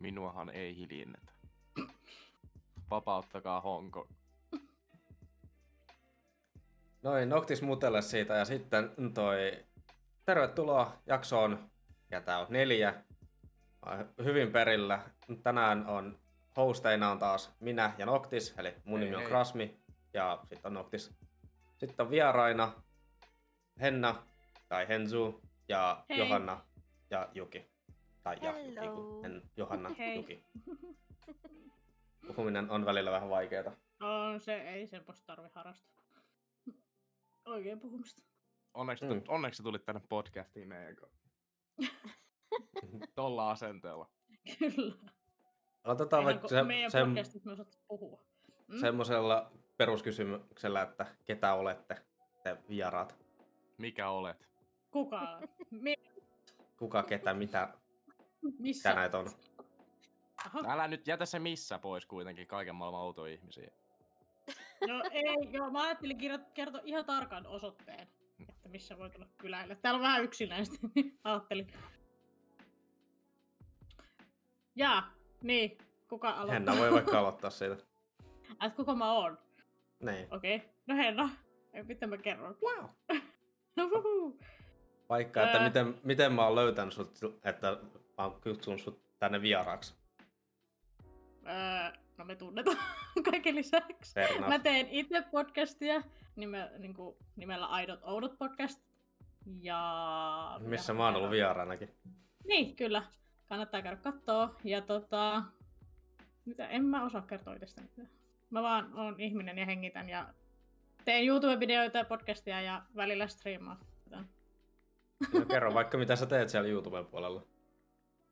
Minuahan ei hiljennetä. Vapauttakaa Honko. Noin, Noctis Mutelle siitä ja sitten toi tervetuloa jaksoon, ja tää on neljä. Hyvin perillä. Tänään on hosteina on taas minä ja Noctis, eli mun Hei, nimi on hei. Krasmi ja sitten on Noctis. Sitten on vieraina Henna tai Henzu ja Hei. Johanna ja Juki. Tai ja Hello. Juki, en, Johanna, Hei. Juki. Puhuminen on välillä vähän vaikeaa. No, se ei semmoista tarvi harrastaa. Oikein puhumista. Onneksi, Mm. onneksi tulit tänne podcastiin meidän kanssa. Tolla asenteella. Kyllä. Aloitetaan Eihän vaikka se, meidän se, podcastissa me osaat puhua. Mm? semmoisella peruskysymyksellä, että ketä olette te vieraat. Mikä olet? Kuka? Mi- Kuka, ketä, mitä, missä? mitä näitä on. Aha. Älä nyt jätä se missä pois kuitenkin kaiken maailman outoja ihmisiä. No ei, joo, mä ajattelin kertoa ihan tarkan osoitteen, että missä voi tulla kyläille. Täällä on vähän yksinäistä, niin ajattelin. Jaa, niin, kuka aloittaa? Henna voi vaikka aloittaa siitä. Ai, kuka mä oon? Niin. Okei, okay. no Henna. Mitä mä kerron? Wow. No. Vaikka, että miten, miten mä oon löytänyt sut, että mä oon kutsunut sut tänne vieraaksi. Öö, no me tunnetaan kaiken lisäksi. Enough. Mä teen itse podcastia nime, niin kuin, nimellä Aidot Oudot podcast. Ja... Missä mä oon ollut vieraanakin. Niin, kyllä. Kannattaa käydä kattoo. Ja tota... Mitä? En mä osaa kertoa itsestäni. Mä vaan oon ihminen ja hengitän ja teen YouTube-videoita ja podcastia ja välillä striimaa. No, kerro vaikka mitä sä teet siellä YouTuben puolella.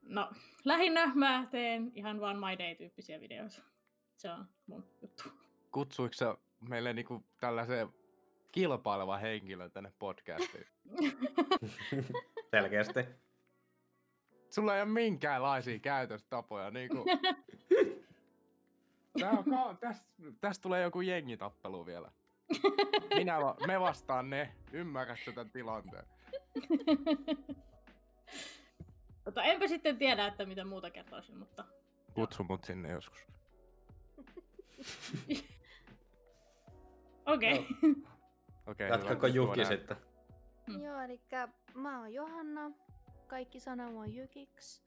No, lähinnä mä teen ihan vaan My Day-tyyppisiä videoita. Se on mun juttu. Kutsuiko sä meille niinku tällaiseen kilpaileva henkilö tänne podcastiin? Selkeästi. Sulla ei ole minkäänlaisia käytöstapoja. Niinku... Tää on ka- tästä, tästä tulee joku jengitappelu vielä. Minä va- me vastaan ne. Ymmärrätkö tämän tilanteen? Mutta enpä sitten tiedä, että mitä muuta kertoisin, mutta... Kutsu mut sinne joskus. Okei. Okei, Jatkako. Juki sitten? Mm. Joo, eli mä oon Johanna. Kaikki sanoo mua Jykiksi.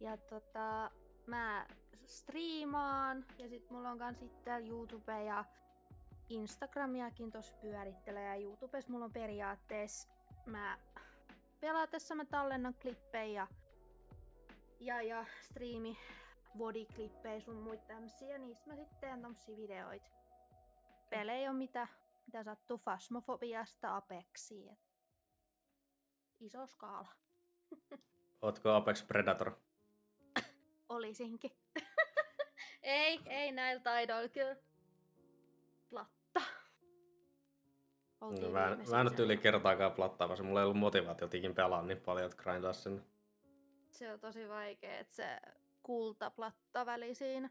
Ja tota, mä striimaan. Ja sit mulla on kans sitten YouTube ja Instagramiakin tossa pyörittelee. Ja YouTubessa mulla on periaatteessa mä pelatessa mä tallennan klippejä ja, ja striimi bodyklippejä sun muita tämmösiä. Niistä mä sitten teen tommosia videoita. Pelejä on mitä, mitä sattuu Fasmofobiasta Apexiin. et Iso skaala. Ootko Apex Predator? Olisinkin. ei, ei näillä taidoilla kyllä. Platta. Oltiin No, mä, mä en nyt yli kertaakaan plattaamassa. Mulla ei ollut motivaatiota ikin pelaa niin paljon, että grindaa sinne. Se on tosi vaikea, että se kultaplatta väli siinä.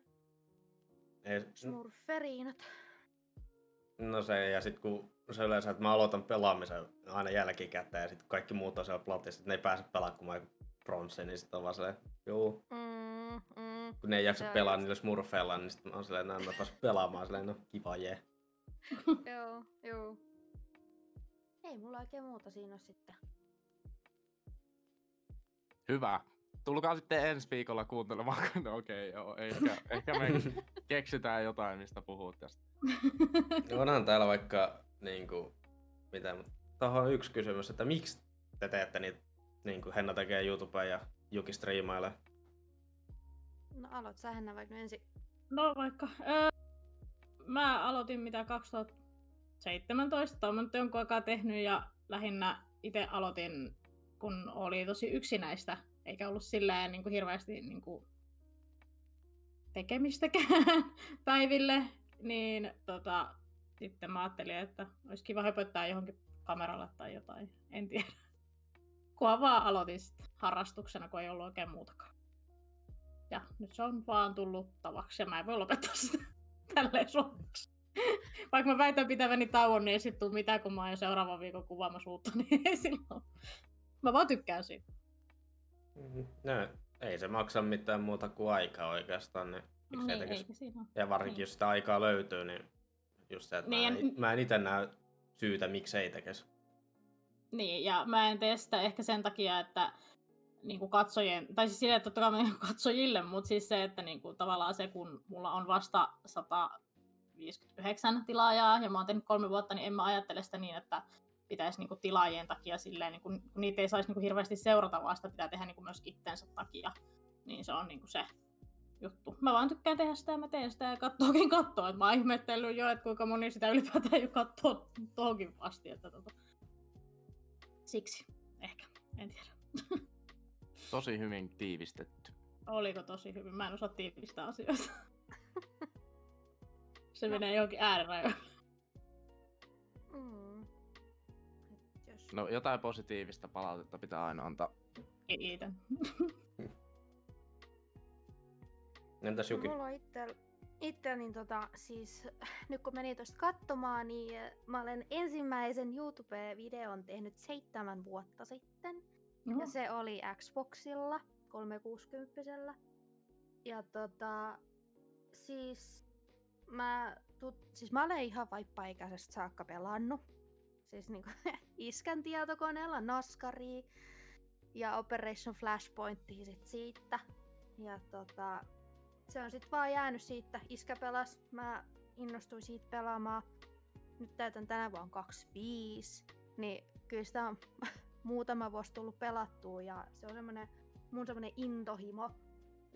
Ei, Smurferiinat. no se, ja sit kun se yleensä, että mä aloitan pelaamisen aina jälkikäteen, ja sit kaikki muut on siellä platissa, että ne ei pääse pelaamaan, kun mä oon bronsse, niin sit on vaan silleen, juu. Mm, mm. Kun ne ei jaksa Se on pelaa just- niillä smurfeilla, niin sit mä oon silleen, että mä pääs pelaamaan, silleen, no kiva jee. joo, joo. Ei mulla oikein muuta siinä ole sitten. Hyvä. Tulkaa sitten ensi viikolla kuuntelemaan. No okei, okay, joo. Ehkä, ehkä me keksitään jotain, mistä puhuu tästä. Onhan täällä vaikka, niinku, mitä, tuohon on yksi kysymys, että miksi te teette niitä, niinku Henna tekee YouTubea ja Juki striimailee. No aloit sä Henna vaikka ensin. No vaikka. Öö, mä aloitin mitä 2017, tai mä nyt jonkun aikaa tehnyt ja lähinnä itse aloitin, kun oli tosi yksinäistä, eikä ollut silleen niin kuin hirveästi niin kuin tekemistäkään päiville, niin tota, sitten mä ajattelin, että olisi kiva höpöttää johonkin kameralle tai jotain, en tiedä. Kunhan vaan aloitin harrastuksena, kun ei ollut oikein muutakaan. Ja nyt se on vaan tullut tavaksi ja mä en voi lopettaa sitä tälleen suomeksi. Vaikka mä väitän pitäväni tauon, niin ei sit tuu mitään, kun mä oon jo seuraavan viikon kuvaamassa uutta, niin ei silloin. Mä vaan tykkään siitä. Mm-hmm. No, ei se maksa mitään muuta kuin aikaa oikeastaan, niin No niin, eikä siinä. Ja varsinkin Niin. jos sitä aikaa löytyy, niin just se, että Niin, mä, en, mä en itse näe syytä, miksei tekisi. Niin, ja mä en tee sitä ehkä sen takia, että niin kuin katsojien, tai siis silleen, että totta kai teen katsojille, mutta siis se, että niin kuin, tavallaan se, kun mulla on vasta 159 tilaajaa, ja mä oon tehnyt kolme vuotta, niin en mä ajattele sitä niin, että pitäisi niin kuin, tilaajien takia silleen, niin kuin, kun niitä ei saisi niin kuin, hirveästi seurata, vaan sitä pitää tehdä niin kuin, myös itsensä takia. Niin se on niin kuin, se juttu. Mä vaan tykkään tehdä sitä ja mä teen sitä ja kattookin kattoo. Et mä oon ihmetellyt jo, että kuinka moni sitä ylipäätään jo kattoo tohonkin asti. Että tota. Siksi, ehkä, en tiedä. Tosi hyvin tiivistetty. Oliko tosi hyvin? Mä en osaa tiivistää asioita. Se menee johonkin äärirajoille. Mm. No jotain positiivista palautetta pitää aina antaa. Kiitän. Entäs Juki? Mulla on itse, itse niin tota, siis nyt kun menin tuosta katsomaan, niin eh, mä olen ensimmäisen YouTube-videon tehnyt seitsemän vuotta sitten. Ja se oli Xboxilla, 360 Ja tota, siis mä, tut, siis mä olen ihan vaippaikäisestä saakka pelannut. Siis niinku iskän tietokoneella Naskaria ja Operation Flashpointia sit siitä. Ja tota, se on sit vaan jäänyt siitä. Iskä pelas, mä innostuin siitä pelaamaan. Nyt täytän tänä vuonna 25. Niin kyllä sitä on muutama vuosi tullut pelattua ja se on semmonen, mun semmonen intohimo.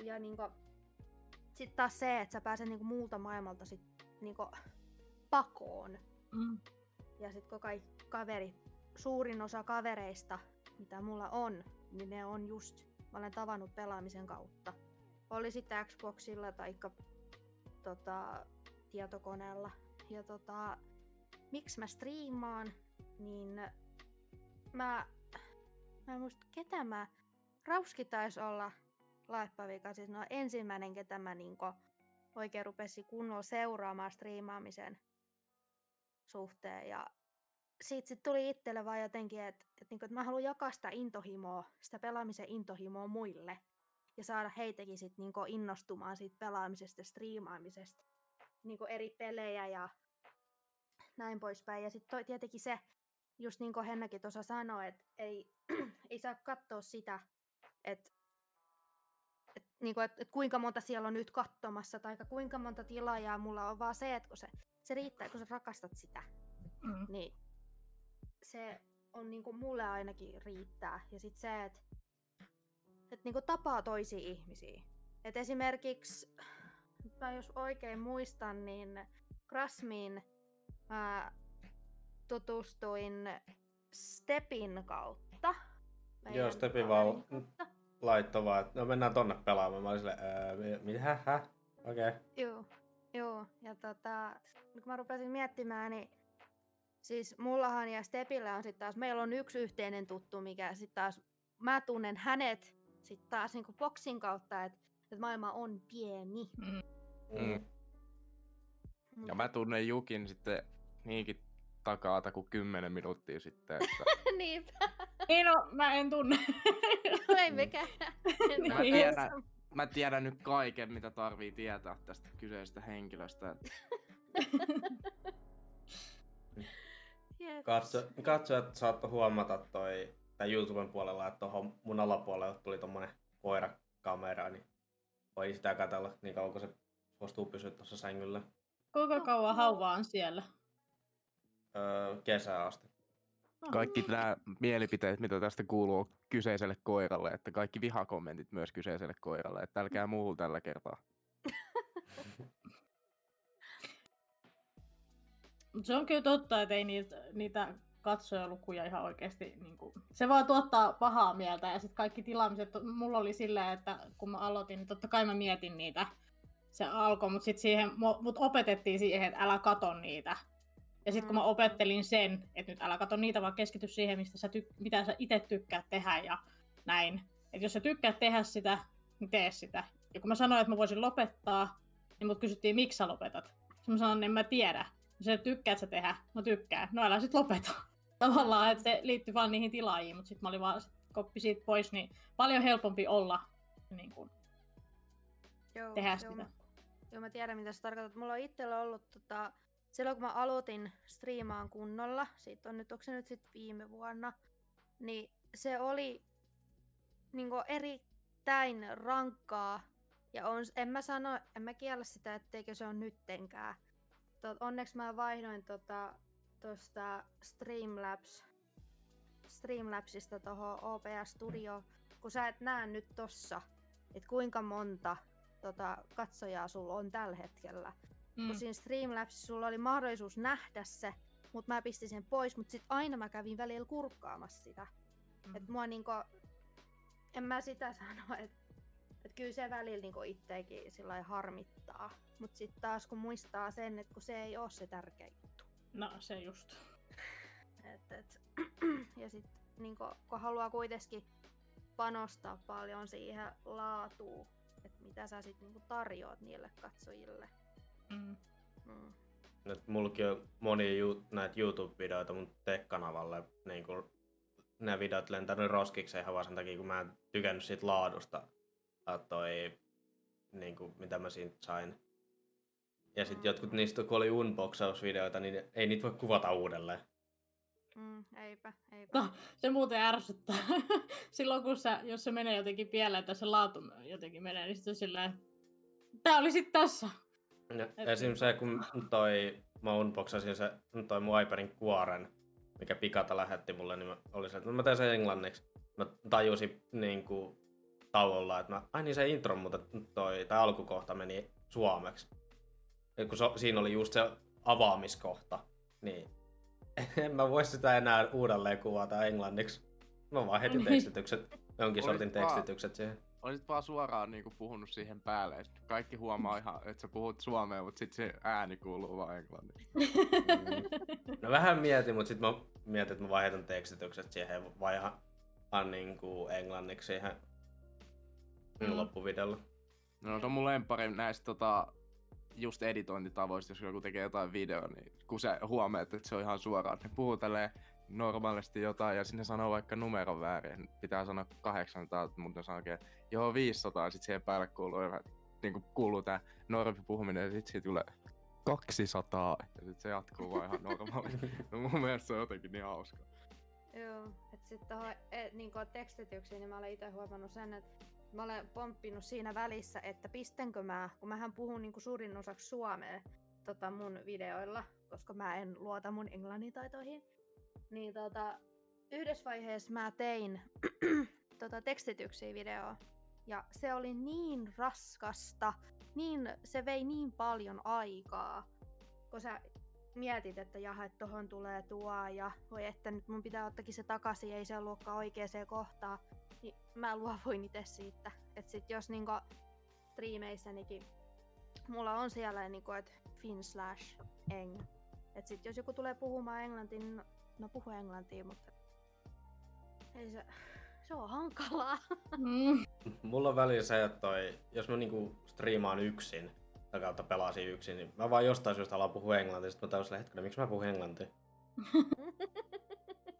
Ja niinku, sit taas se, että sä pääset niinku muulta maailmalta sit niinku pakoon. Mm. Ja sit kun kaikki kaverit, suurin osa kavereista, mitä mulla on, niin ne on just, mä olen tavannut pelaamisen kautta. Oli sitten Xboxilla tai tota, tietokoneella. Ja tota, miksi mä striimaan, niin mä, mä en muista ketä mä, Rauski taisi olla Laippavika, siis no ensimmäinen, ketä mä niinku oikein rupesi kunnolla seuraamaan striimaamisen suhteen. Ja siitä sit tuli itselle vaan jotenkin, että et niinku, et mä haluan jakaa sitä intohimoa, sitä pelaamisen intohimoa muille. Ja saada heitäkin sit niinku innostumaan siitä pelaamisesta ja striimaamisesta. Niinku eri pelejä ja näin poispäin. Ja sitten tietenkin se, just niin kuin Hennakin tuossa sanoi, että ei, ei saa katsoa sitä, että et, niinku, et, et kuinka monta siellä on nyt katsomassa tai kuinka monta tilaajaa mulla on, vaan se, että kun se, se riittää, kun sä rakastat sitä, Mm. niin se on niinku mulle ainakin riittää. Ja sitten se, että et niinku tapaa toisia ihmisiä. Et esimerkiksi, mä jos oikein muistan, niin Krasmiin mä tutustuin Stepin kautta. Joo, Stepi kaverin vaan laittoi vaan, että no mennään tonne pelaamaan. Mä olin silleen, öö, mi- mitä, hä? Okei. Okay. Joo, joo. Ja tota, kun mä rupesin miettimään, niin siis mullahan ja Stepillä on sitten taas, meillä on yksi yhteinen tuttu, mikä sitten taas, mä tunnen hänet sitten taas niinku boksin kautta, että et maailma on pieni. Mm. Mm. Ja mä tunnen Jukin sitten niinkin takaata kuin 10 minuuttia sitten. Että Niinpä, Niin no, mä en tunne. no ei mekään. Mä ole tiedän. Mä tiedän nyt kaiken, mitä tarvii tietää tästä kyseisestä henkilöstä. että Jep. Katso, katsojat saattoi huomata toi, tai YouTuben puolella, että tuohon mun alapuolelle tuli tommonen koirakamera, niin voi sitä katsella niin kauan, kun se suostuu pysyä tuossa sängyllä Kuinka kauan hauva on siellä? öö, kesää asti. Kaikki nämä mielipiteet, mitä tästä kuuluu kyseiselle koiralle, että kaikki vihakommentit myös kyseiselle koiralle, että älkää muuhun tällä kertaa. Se on kyllä totta, että ei niitä, niitä katsojalukuja ihan oikeasti, niin kuin, se vaan tuottaa pahaa mieltä ja sitten kaikki tilaamiset, mulla oli silleen, että kun mä aloitin, niin totta kai mä mietin niitä, se alkoi, mutta sitten siihen, mu- mut opetettiin siihen, että älä kato niitä. Ja sitten kun mä Mm. opettelin sen, että nyt älä kato niitä, vaan keskity siihen, mistä sä tyk- mitä sä itse tykkäät tehdä ja näin. Että jos sä tykkäät tehdä sitä, niin tee sitä. Ja kun mä sanoin, että mä voisin lopettaa, niin mut kysyttiin, miksi sä lopetat. Sitten mä sanoin, en mä tiedä. Se tykkäät sä tehdä? No tykkään. No älä sit lopeta. Tavallaan, että se liittyy vaan niihin tilaajiin, mutta sitten mä olin vaan sit koppi siitä pois, niin paljon helpompi olla niin kuin, Joo, tehdä joo, sitä. mä- Joo, mä tiedän mitä sä tarkoitat. Mulla on itsellä ollut tota, silloin kun mä aloitin striimaan kunnolla, siitä on nyt, onko se nyt sitten viime vuonna, niin se oli niinku erittäin rankkaa. Ja on, en mä sano, en mä kiellä sitä, etteikö se on nyttenkään. Tot, onneksi mä vaihdoin tota, tosta Streamlabs, Streamlabsista tuohon OBS Studio, kun sä et näe nyt tossa, että kuinka monta tota, katsojaa sulla on tällä hetkellä. Mm. Kun siinä Streamlabsissa sulla oli mahdollisuus nähdä se, mutta mä pistin sen pois, mutta sitten aina mä kävin välillä kurkkaamassa sitä. Mm. Et mua niinku, en mä sitä sano, että et kyllä se välillä niinku itteekin sillä lailla harmittaa. Mutta sitten taas kun muistaa sen, että kun se ei ole se tärkeä juttu. No se just. Et, et, ja sitten niinku, kun haluaa kuitenkin panostaa paljon siihen laatuun, että mitä sä sitten niinku tarjoat niille katsojille. Mm. Mm. Nyt mullakin on moni ju- näitä YouTube-videoita mun tech-kanavalle. Niin kun nämä videot lentänyt roskiksi ihan vaan sen takia, kun mä en tykännyt siitä laadusta. Ja toi, niin kuin, mitä mä siitä sain. Ja sitten jotkut niistä, kun oli unboxausvideoita, niin ei niitä voi kuvata uudelleen. Mm, eipä, eipä. No, se muuten ärsyttää. Silloin kun se, jos se menee jotenkin pieleen tai se laatu jotenkin menee, niin sitten silleen, tää oli sit tässä. Et- esim. se, kun toi, mä unboxasin se, toi mun iPadin kuoren, mikä Pikata lähetti mulle, niin mä olin se, että no mä teen sen englanniksi. Mä tajusin niin kuin, tauolla, että mä, ai niin se intro, mutta toi, tai alkukohta meni suomeksi. Ja kun so, siinä oli just se avaamiskohta, niin en mä voi sitä enää uudelleen kuvata englanniksi. Mä vaan heti Niin. tekstitykset, jonkin sortin tekstitykset siihen. Olisit vaan suoraan niinku puhunut siihen päälle. ja Kaikki huomaa ihan, että sä puhut suomea, mutta sitten se ääni kuuluu vaan englanniksi. No vähän mietin, mutta sitten mä mietin, että mä vaihdan tekstitykset siihen vaihan niin kuin englanniksi siihen Mm. loppuvideolla. No se on mun lempari näistä tota, just editointitavoista, jos joku tekee jotain videoa, niin kun sä huomaat, että se on ihan suoraan, että ne puhuu tälleen normaalisti jotain ja sinne sanoo vaikka numeron väärin, pitää sanoa 800, mutta ne sanoo, että joo 500, sit siihen päälle kuuluu, niin kuin kuuluu tää normi puhuminen ja sit siitä tulee 200 ja sit se jatkuu vaan ihan normaali. no mun mielestä se on jotenkin niin hauska. Joo, että sitten tuohon e, niinku tekstityksiin, niin mä olen itse huomannut sen, että mä olen pomppinut siinä välissä, että pistenkö mä, kun mähän puhun niinku suurin osaksi suomea tota mun videoilla, koska mä en luota mun englannin taitoihin, niin tota, yhdessä vaiheessa mä tein tota tekstityksiä videoa, ja se oli niin raskasta, niin, se vei niin paljon aikaa, kun sä mietit, että jaha, että tohon tulee tuo ja voi että nyt mun pitää ottakin se takaisin, ei se ollutkaan oikeaan kohtaan, niin mä luovuin itse siitä. Että sit jos niinku striimeissänikin mulla on siellä niinku, että fin slash eng. Et sit jos joku tulee puhumaan englantia, niin no, puhu englantia, mutta ei se, se on hankalaa. mm. Mulla on välillä se, että toi, jos mä niinku striimaan yksin, tai kautta pelasin yksin, niin mä vaan jostain syystä alan puhua englantia, sit mä tajusin hetkinen, miksi mä puhun englantia.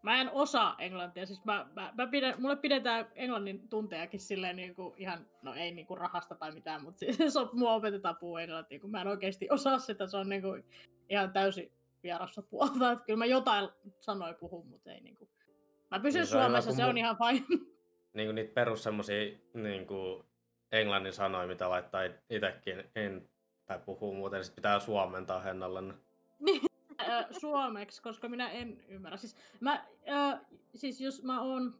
Mä en osaa englantia, siis mä, mä, mä pidän, mulle pidetään englannin tuntejakin silleen niinku ihan, no ei niinku rahasta tai mitään, mutta siis se on, mua opetetaan puhua englantia, kun mä en oikeasti osaa sitä, se on niinku ihan täysin vierassa puolta, että kyllä mä jotain sanoin puhun, mutta ei niinku. Mä pysyn Niin se on hyvä, Suomessa, se on ihan fine. Niinku niitä perus semmosia niinku englannin sanoja, mitä laittaa itekin en, tai puhuu muuten, niin sit pitää suomentaa hennalle. Ö, suomeksi, koska minä en ymmärrä. Siis, mä, ö, siis jos mä oon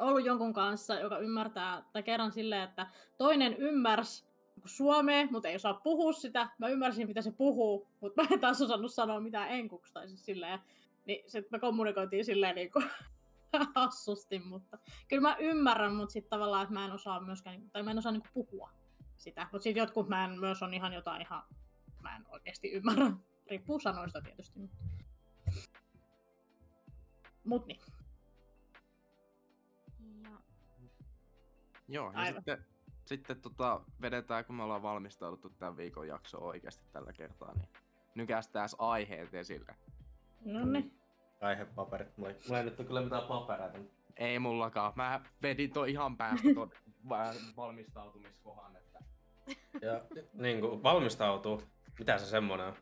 ollut jonkun kanssa, joka ymmärtää, tai kerran silleen, että toinen ymmärsi suomea, mutta ei osaa puhua sitä. Mä ymmärsin, mitä se puhuu, mutta mä en taas osannut sanoa mitään enkuksi tai siis silleen. Niin sit me kommunikoitiin silleen niinku hassusti, mutta kyllä mä ymmärrän, mutta sitten tavallaan, että mä en osaa myöskään, niinku- tai mä en osaa niinku puhua sitä. Mutta sitten jotkut mä en myös on ihan jotain ihan, mä en oikeasti ymmärrä. Riippuu sanoista tietysti. Mutta... Mut niin. Ja, Joo, ja Aivan. sitten, sitten tota, vedetään, kun me ollaan valmistauduttu tämän viikon jaksoon oikeasti tällä kertaa, niin nykästään aiheet esille. No niin. Aihepaperit. Mulla ei, mulla ei nyt ole kyllä mitään papereita. Ei mullakaan. Mä vedin toi ihan päästä ton va- valmistautumiskohan, että Ja niin kuin, valmistautuu. Mitä se semmonen on?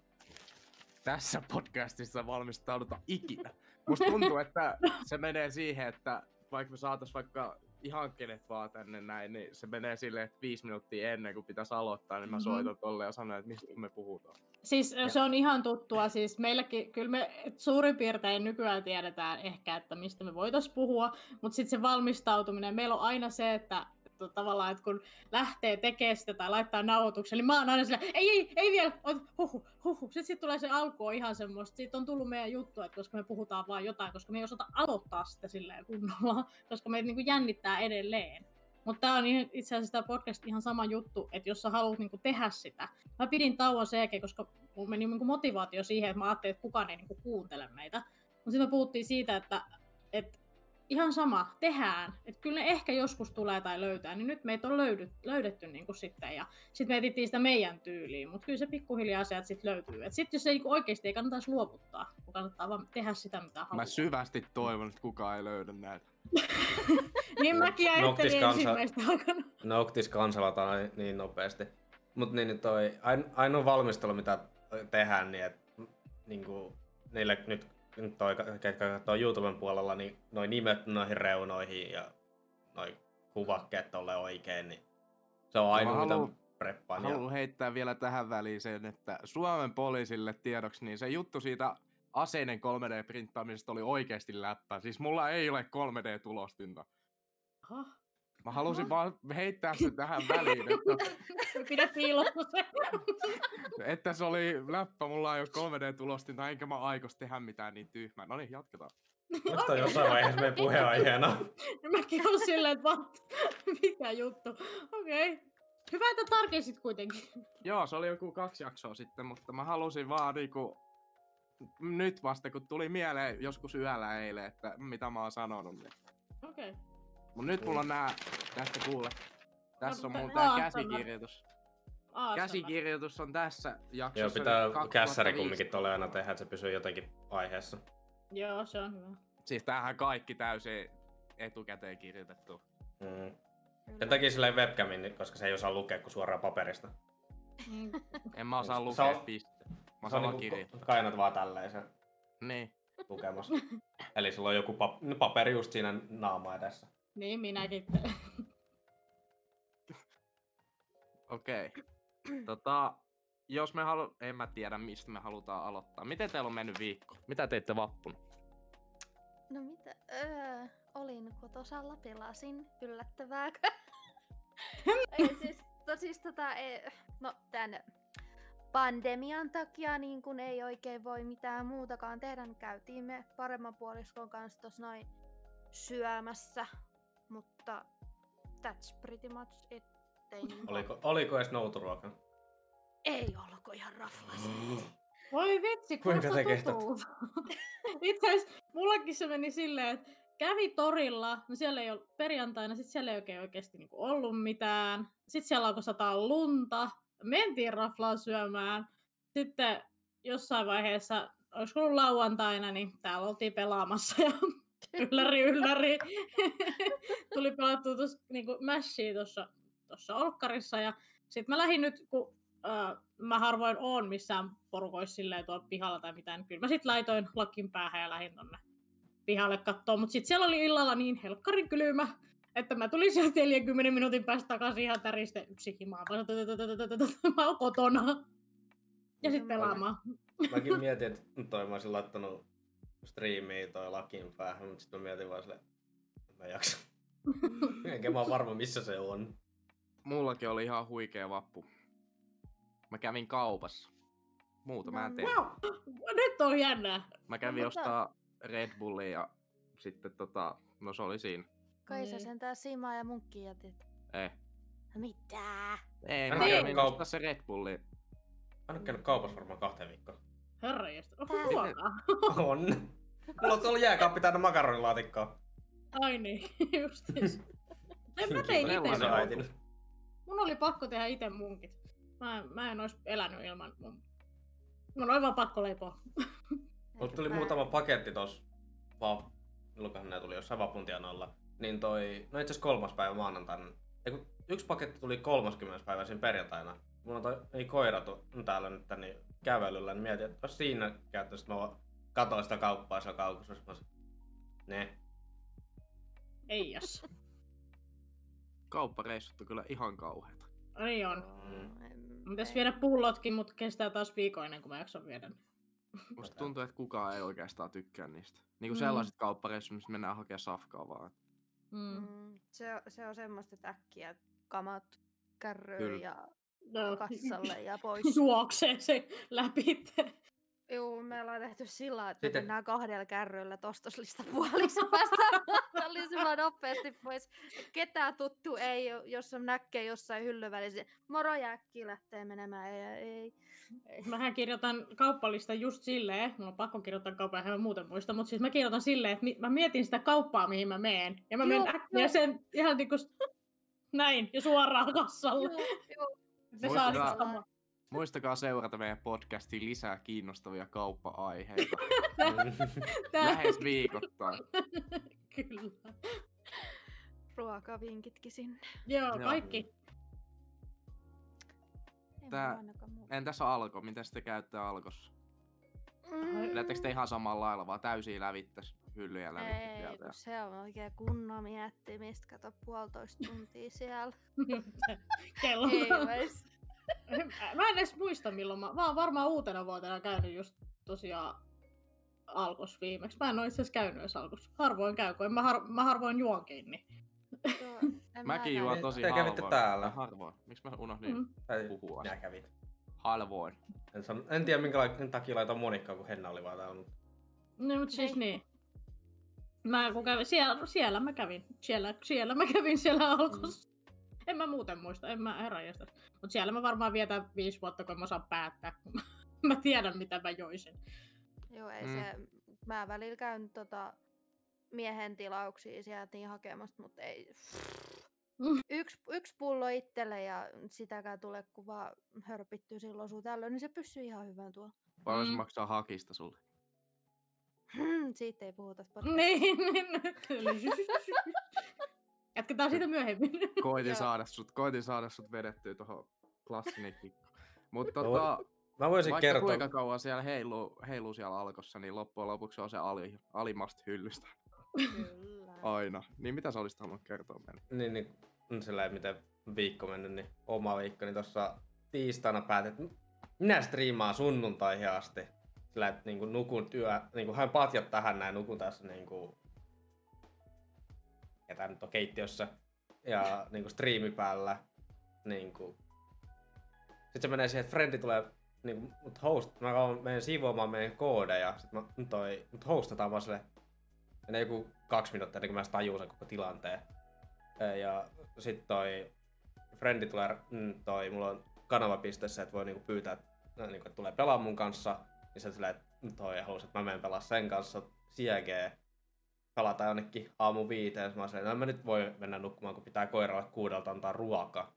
tässä podcastissa valmistauduta ikinä. Musta tuntuu, että se menee siihen, että vaikka me saatais vaikka ihan kenet vaan tänne näin, niin se menee silleen, että viisi minuuttia ennen kuin pitäisi aloittaa, niin mä Mhm. soitan tolle ja sanon, että mistä me puhutaan. Siis se on ihan tuttua, siis meilläkin, kyllä me suurin piirtein nykyään tiedetään ehkä, että mistä me voitaisiin puhua, mutta sitten se valmistautuminen, meillä on aina se, että, että tavallaan, että kun lähtee tekemään sitä tai laittaa nauhoituksen, niin mä oon aina sillä, ei, ei, ei vielä, ot, huhu, huhu. Sitten sit tulee se alku on ihan semmoista, siitä on tullut meidän juttu, että koska me puhutaan vaan jotain, koska me ei osata aloittaa sitä silleen kunnolla, koska meitä niin jännittää edelleen. Mutta tämä on itse asiassa tämä podcast ihan sama juttu, että jos sä haluat niinku tehdä sitä. Mä pidin tauon sen jälkeen, koska mulla meni niinku motivaatio siihen, että mä ajattelin, että kukaan ei niinku kuuntele meitä. Mutta sitten me puhuttiin siitä, että, että ihan sama, tehdään. Että kyllä ne ehkä joskus tulee tai löytää, niin nyt meitä on löydy, löydetty niinku sitten. Ja sitten me etsittiin sitä meidän tyyliin, mutta kyllä se pikkuhiljaa sieltä sitten löytyy. Että sitten jos ei niinku oikeasti ei kannattaisi luovuttaa, kun kannattaa vaan tehdä sitä, mitä haluaa. Mä syvästi toivon, että kukaan ei löydä näitä. niin mäkin ajattelin Noctis kansa- ensimmäistä aikana. Noctis kansalataan niin, niin nopeasti. Mut niin toi ain, ainoa valmistelu mitä tehdään, niin että niinku, niille nyt nyt toi, ketkä katsoo YouTuben puolella, niin noin nimet noihin reunoihin ja noin kuvakkeet tolle oikein, niin se on ainoa, mitä haluan- preppaan. Ja, Haluan heittää vielä tähän väliin sen, että Suomen poliisille tiedoksi, niin se juttu siitä aseiden 3D-printtaamisesta oli oikeasti läppä. Siis mulla ei ole 3D-tulostinta. Aha. Mä halusin Aha. vaan heittää sen tähän väliin, että, Pidä piilossa että se oli läppä, mulla ei ole 3D-tulostinta, enkä mä aikos tehdä mitään niin tyhmää. No niin, jatketaan. Musta on jossain vaiheessa meidän puheenaiheena. Mäkin olen silleen, että what? Mikä juttu? Okei. Okay. Hyvä, että tarkensit kuitenkin. Joo, se oli joku kaksi jaksoa sitten, mutta mä halusin vaan niinku, nyt vasta kun tuli mieleen joskus yöllä eilen, että mitä mä oon sanonut. Niin. Okei. Okay. Mut nyt mulla on nää, tästä kuule. Tässä on mun tää- käsikirjoitus. Käsikirjoitus on tässä jaksossa. Joo, pitää kässäri 2015. kumminkin tolle aina tehdä, että se pysyy jotenkin aiheessa. Joo, se on hyvä. Siis tämähän kaikki täysin etukäteen kirjoitettu. Mm. Ja teki silleen webcamin, niin- koska se ei osaa lukea kuin suoraan paperista. Mm. En mä osaa lukea on- piste. Mä osaan vaan niinku, kirjoittaa. kainat vaan tälleen se Niin. lukemassa. Eli sulla on joku pap- no, paperi just siinä naama edessä. Niin, minäkin. Okei. tota, jos me halu... En mä tiedä, mistä me halutaan aloittaa. Miten teillä on mennyt viikko? Mitä teitte vappuna? No mitä? Öö, olin kotosalla, pelasin. Yllättävääkö? ei siis, to, siis tota, ei, no tän pandemian takia niin kun ei oikein voi mitään muutakaan tehdä, niin käytiin me paremman puoliskon kanssa tossa noin syömässä, mutta that's pretty much it. Ei, niin Oliko, oliko edes nouturuoka? ei ollut kuin ihan raflaisesti. Voi vitsi, Kuinka tutulta. Itse asiassa mullakin se meni silleen, että kävi torilla, no siellä ei ollut perjantaina, sitten siellä ei oikein oikeasti niinku ollut mitään. Sitten siellä alkoi sataa lunta, mentiin raflaa syömään. Sitten jossain vaiheessa, olisiko ollut lauantaina, niin täällä oltiin pelaamassa ja ylläri, ylläri. Tuli pelattua tuossa niinku mashia tuossa tossa olkkarissa ja sitten mä lähdin nyt, kun äh, mä harvoin oon missään porukoissa silleen tuolla pihalla tai mitään, niin kyllä mä sitten laitoin lakin päähän ja lähdin tonne pihalle katsoa. Mutta sitten siellä oli illalla niin helkkarin kylmä, että mä tulin sieltä 40 minuutin päästä takaisin ihan täriste yksi himaan. Mä oon kotona. Ja sitten pelaamaan. Mäkin mietin, että toi mä olisin laittanut striimiin toi lakin päähän, mutta sitten mä mietin vaan silleen, että mä en jaksa. Enkä mä varma missä se on. Mullakin oli ihan huikea vappu. Mä kävin kaupassa. Muuta mä en No tehnyt. Wow. Nyt on jännää. Mä kävin No, ostaa Red Bullia ja sitten tota, no se oli siinä. Kai sä Niin. sentään Simaa ja munkki jätit. Eh. Mitä? Ei, Mä kävin kaup- ostaa se Red Bulli. Mä en käynyt kaupassa varmaan kahteen viikkoon. Herra. Onko Tää- ruokaa? On. Mulla on tuolla jääkaappi täynnä makaronilaatikkoa. Ai niin, justiin. En mä tein itse. Mun oli pakko tehdä itse munkit. Mä, en- mä en ois elänyt ilman mun... Mun oli vaan pakko leipoa. Mulla tuli muutama paketti tos, va- milloinkohan ne tuli jossain vapun tienoilla. Niin toi, no itse asiassa kolmas päivä maanantaina ei kun yksi paketti tuli 30. päivä siinä perjantaina. Mulla on toi, ei koira tu, täällä nyt niin kävelyllä, niin mietin, että jos siinä käyttäisi, mä katoin sitä kauppaa siellä kaukossa. Mä ne. Ei jos. Kauppareissut on kyllä ihan kauheita. Niin on. Mm. Ei. viedä pullotkin, mutta kestää taas viikon ennen kuin mä jaksan viedä. Musta tuntuu, että kukaan ei oikeastaan tykkää niistä. Niin kuin Mm. sellaiset kauppareissut, missä mennään hakemaan safkaa vaan. Mm. Mm, se, se on semmoista että äkkiä kamat kärryyn Kyllä. ja No, kassalle ja pois. Juoksee se läpi. Juu, me ollaan tehty sillä että Sitten- me mennään kahdella kärryllä tostoslista puoliksi päästään mahdollisimman nopeasti pois. Ketään tuttu ei, jos on näkee jossain hyllyn välissä. Moro ja äkkiä lähtee menemään. Ei, ei, ei. Mähän kirjoitan kauppalista just silleen, mulla on pakko kirjoittaa kauppaa, en mä muuten muista, mutta siis mä kirjoitan silleen, että mä mietin sitä kauppaa, mihin mä meen. Ja mä menen Joo, äkkiä joo. sen ihan niinku s- näin ja suoraan kassalle. Juu, juu. Se Muistakaa- saa samaa. Muistakaa seurata meidän podcastiin lisää kiinnostavia kauppa-aiheita. Lähes viikoittain. Kyllä. Ruokavinkitkin sinne. Joo, Joo. kaikki. Tää-. Entäs Alko? Miten te käytte Alkossa? Mm. Pidättekö te ihan samalla lailla, vaan täysiä lävittäs hyllyjä lävitte Ei, sieltä? kun se on oikein kunnon miettimistä. Kato puolitoista tuntia siellä. Kello. Mä en edes muista milloin mä, mä oon varmaan uutena vuotena käynyt just tosiaan alkos viimeksi. Mä en oo itse asiassa käynyt edes alkos. Harvoin käy, kun en mä, har, mä harvoin juonkin. Niin. Joo, Mäkin juon Te tosi kävitte harvoin. täällä. Harvoin. Miksi mä unohdin Mm. Puhua? minä kävin. Harvoin. En, san, en tiedä minkä takia laitan monikkaa, kun Henna oli vaan täällä. No, mutta siis Ei. niin. Mä kun kävin, siellä, siellä mä kävin. Siellä, siellä mä kävin siellä alkossa. En mä muuten muista, en mä herranjestas. Mut siellä mä varmaan vietän viisi vuotta, kun mä osaan päättää. Kun mä, mä tiedän, mitä mä joisin. Joo, ei Mm. se, mä välillä käyn tota, miehen tilauksia sieltä niin hakemasta, mutta ei. Mm. Yksi, yksi pullo itselle ja sitäkään tule, kun vaan hörpittyy silloin sun tällöin, niin se pysyy ihan hyvän tuo. Paljon se Mm. maksaa hakista sulle? Siitä ei puhuta podcastissa. Niin, niin. Jatketaan siitä myöhemmin. Koitin saada sut, koitin saada sut vedettyä tohon klassinen kikko. Mutta No, tota, Mä voisin vaikka kertoa. kuinka kauan siellä heiluu, heiluu siellä alkossa, niin loppujen lopuksi on se ali, alimasta hyllystä. Kyllä. Aina. Niin mitä sä olisit halunnut kertoa meille? Niin, niin mm, sillä miten viikko mennyt, niin oma viikko, niin tuossa tiistaina päätin, että minä striimaan sunnuntaihin asti. Sillä, että niin nukun työ, niin kuin hain patjat tähän näin, nukun tässä niin kuin, ja tää nyt on keittiössä, ja niin kuin striimi päällä, niin kuin. Sitten se menee siihen, että frendi tulee niin kuin, mut host, mä menen siivoamaan meidän koodeja, sit mä toi, mut hostataan vaan silleen, menee joku kaksi minuuttia ennen kuin mä tajuun sen koko tilanteen. Ja sit toi frendi tulee, mm, toi, mulla on kanavapistessä, että voi niinku pyytää, että, niinku, että tulee pelaa mun kanssa. Niin se silleen, että toi halusi, että mä menen pelaa sen kanssa CG. Pelataan jonnekin aamu viiteen. Mä sanoin, että mä nyt voi mennä nukkumaan, kun pitää koiralle kuudelta antaa ruoka.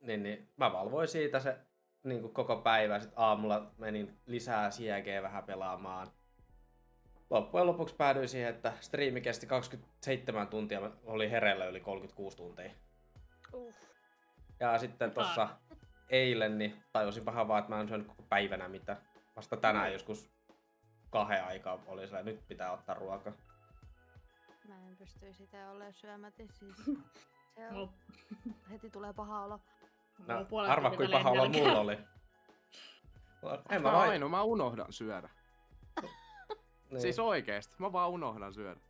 Niin, niin mä valvoin siitä se niin kuin koko päivä. Sitten aamulla menin lisää CG vähän pelaamaan. Loppujen lopuksi päädyin siihen, että striimi kesti 27 tuntia, mä oli hereillä yli 36 tuntia. Ja sitten tuossa eilen niin tajusin vähän vaan, että mä en syönyt koko päivänä mitä. Vasta tänään joskus kahden aikaa oli sillä, nyt pitää ottaa ruoka. Mä en pysty sitä olemaan syömättä, siis se on, heti tulee paha olo. No, puolet arva kuin paha olla nälkä. mulla oli. En mä Mä vain. ainoa, mä unohdan syödä. Niin. Siis oikeesti, mä vaan unohdan syödä.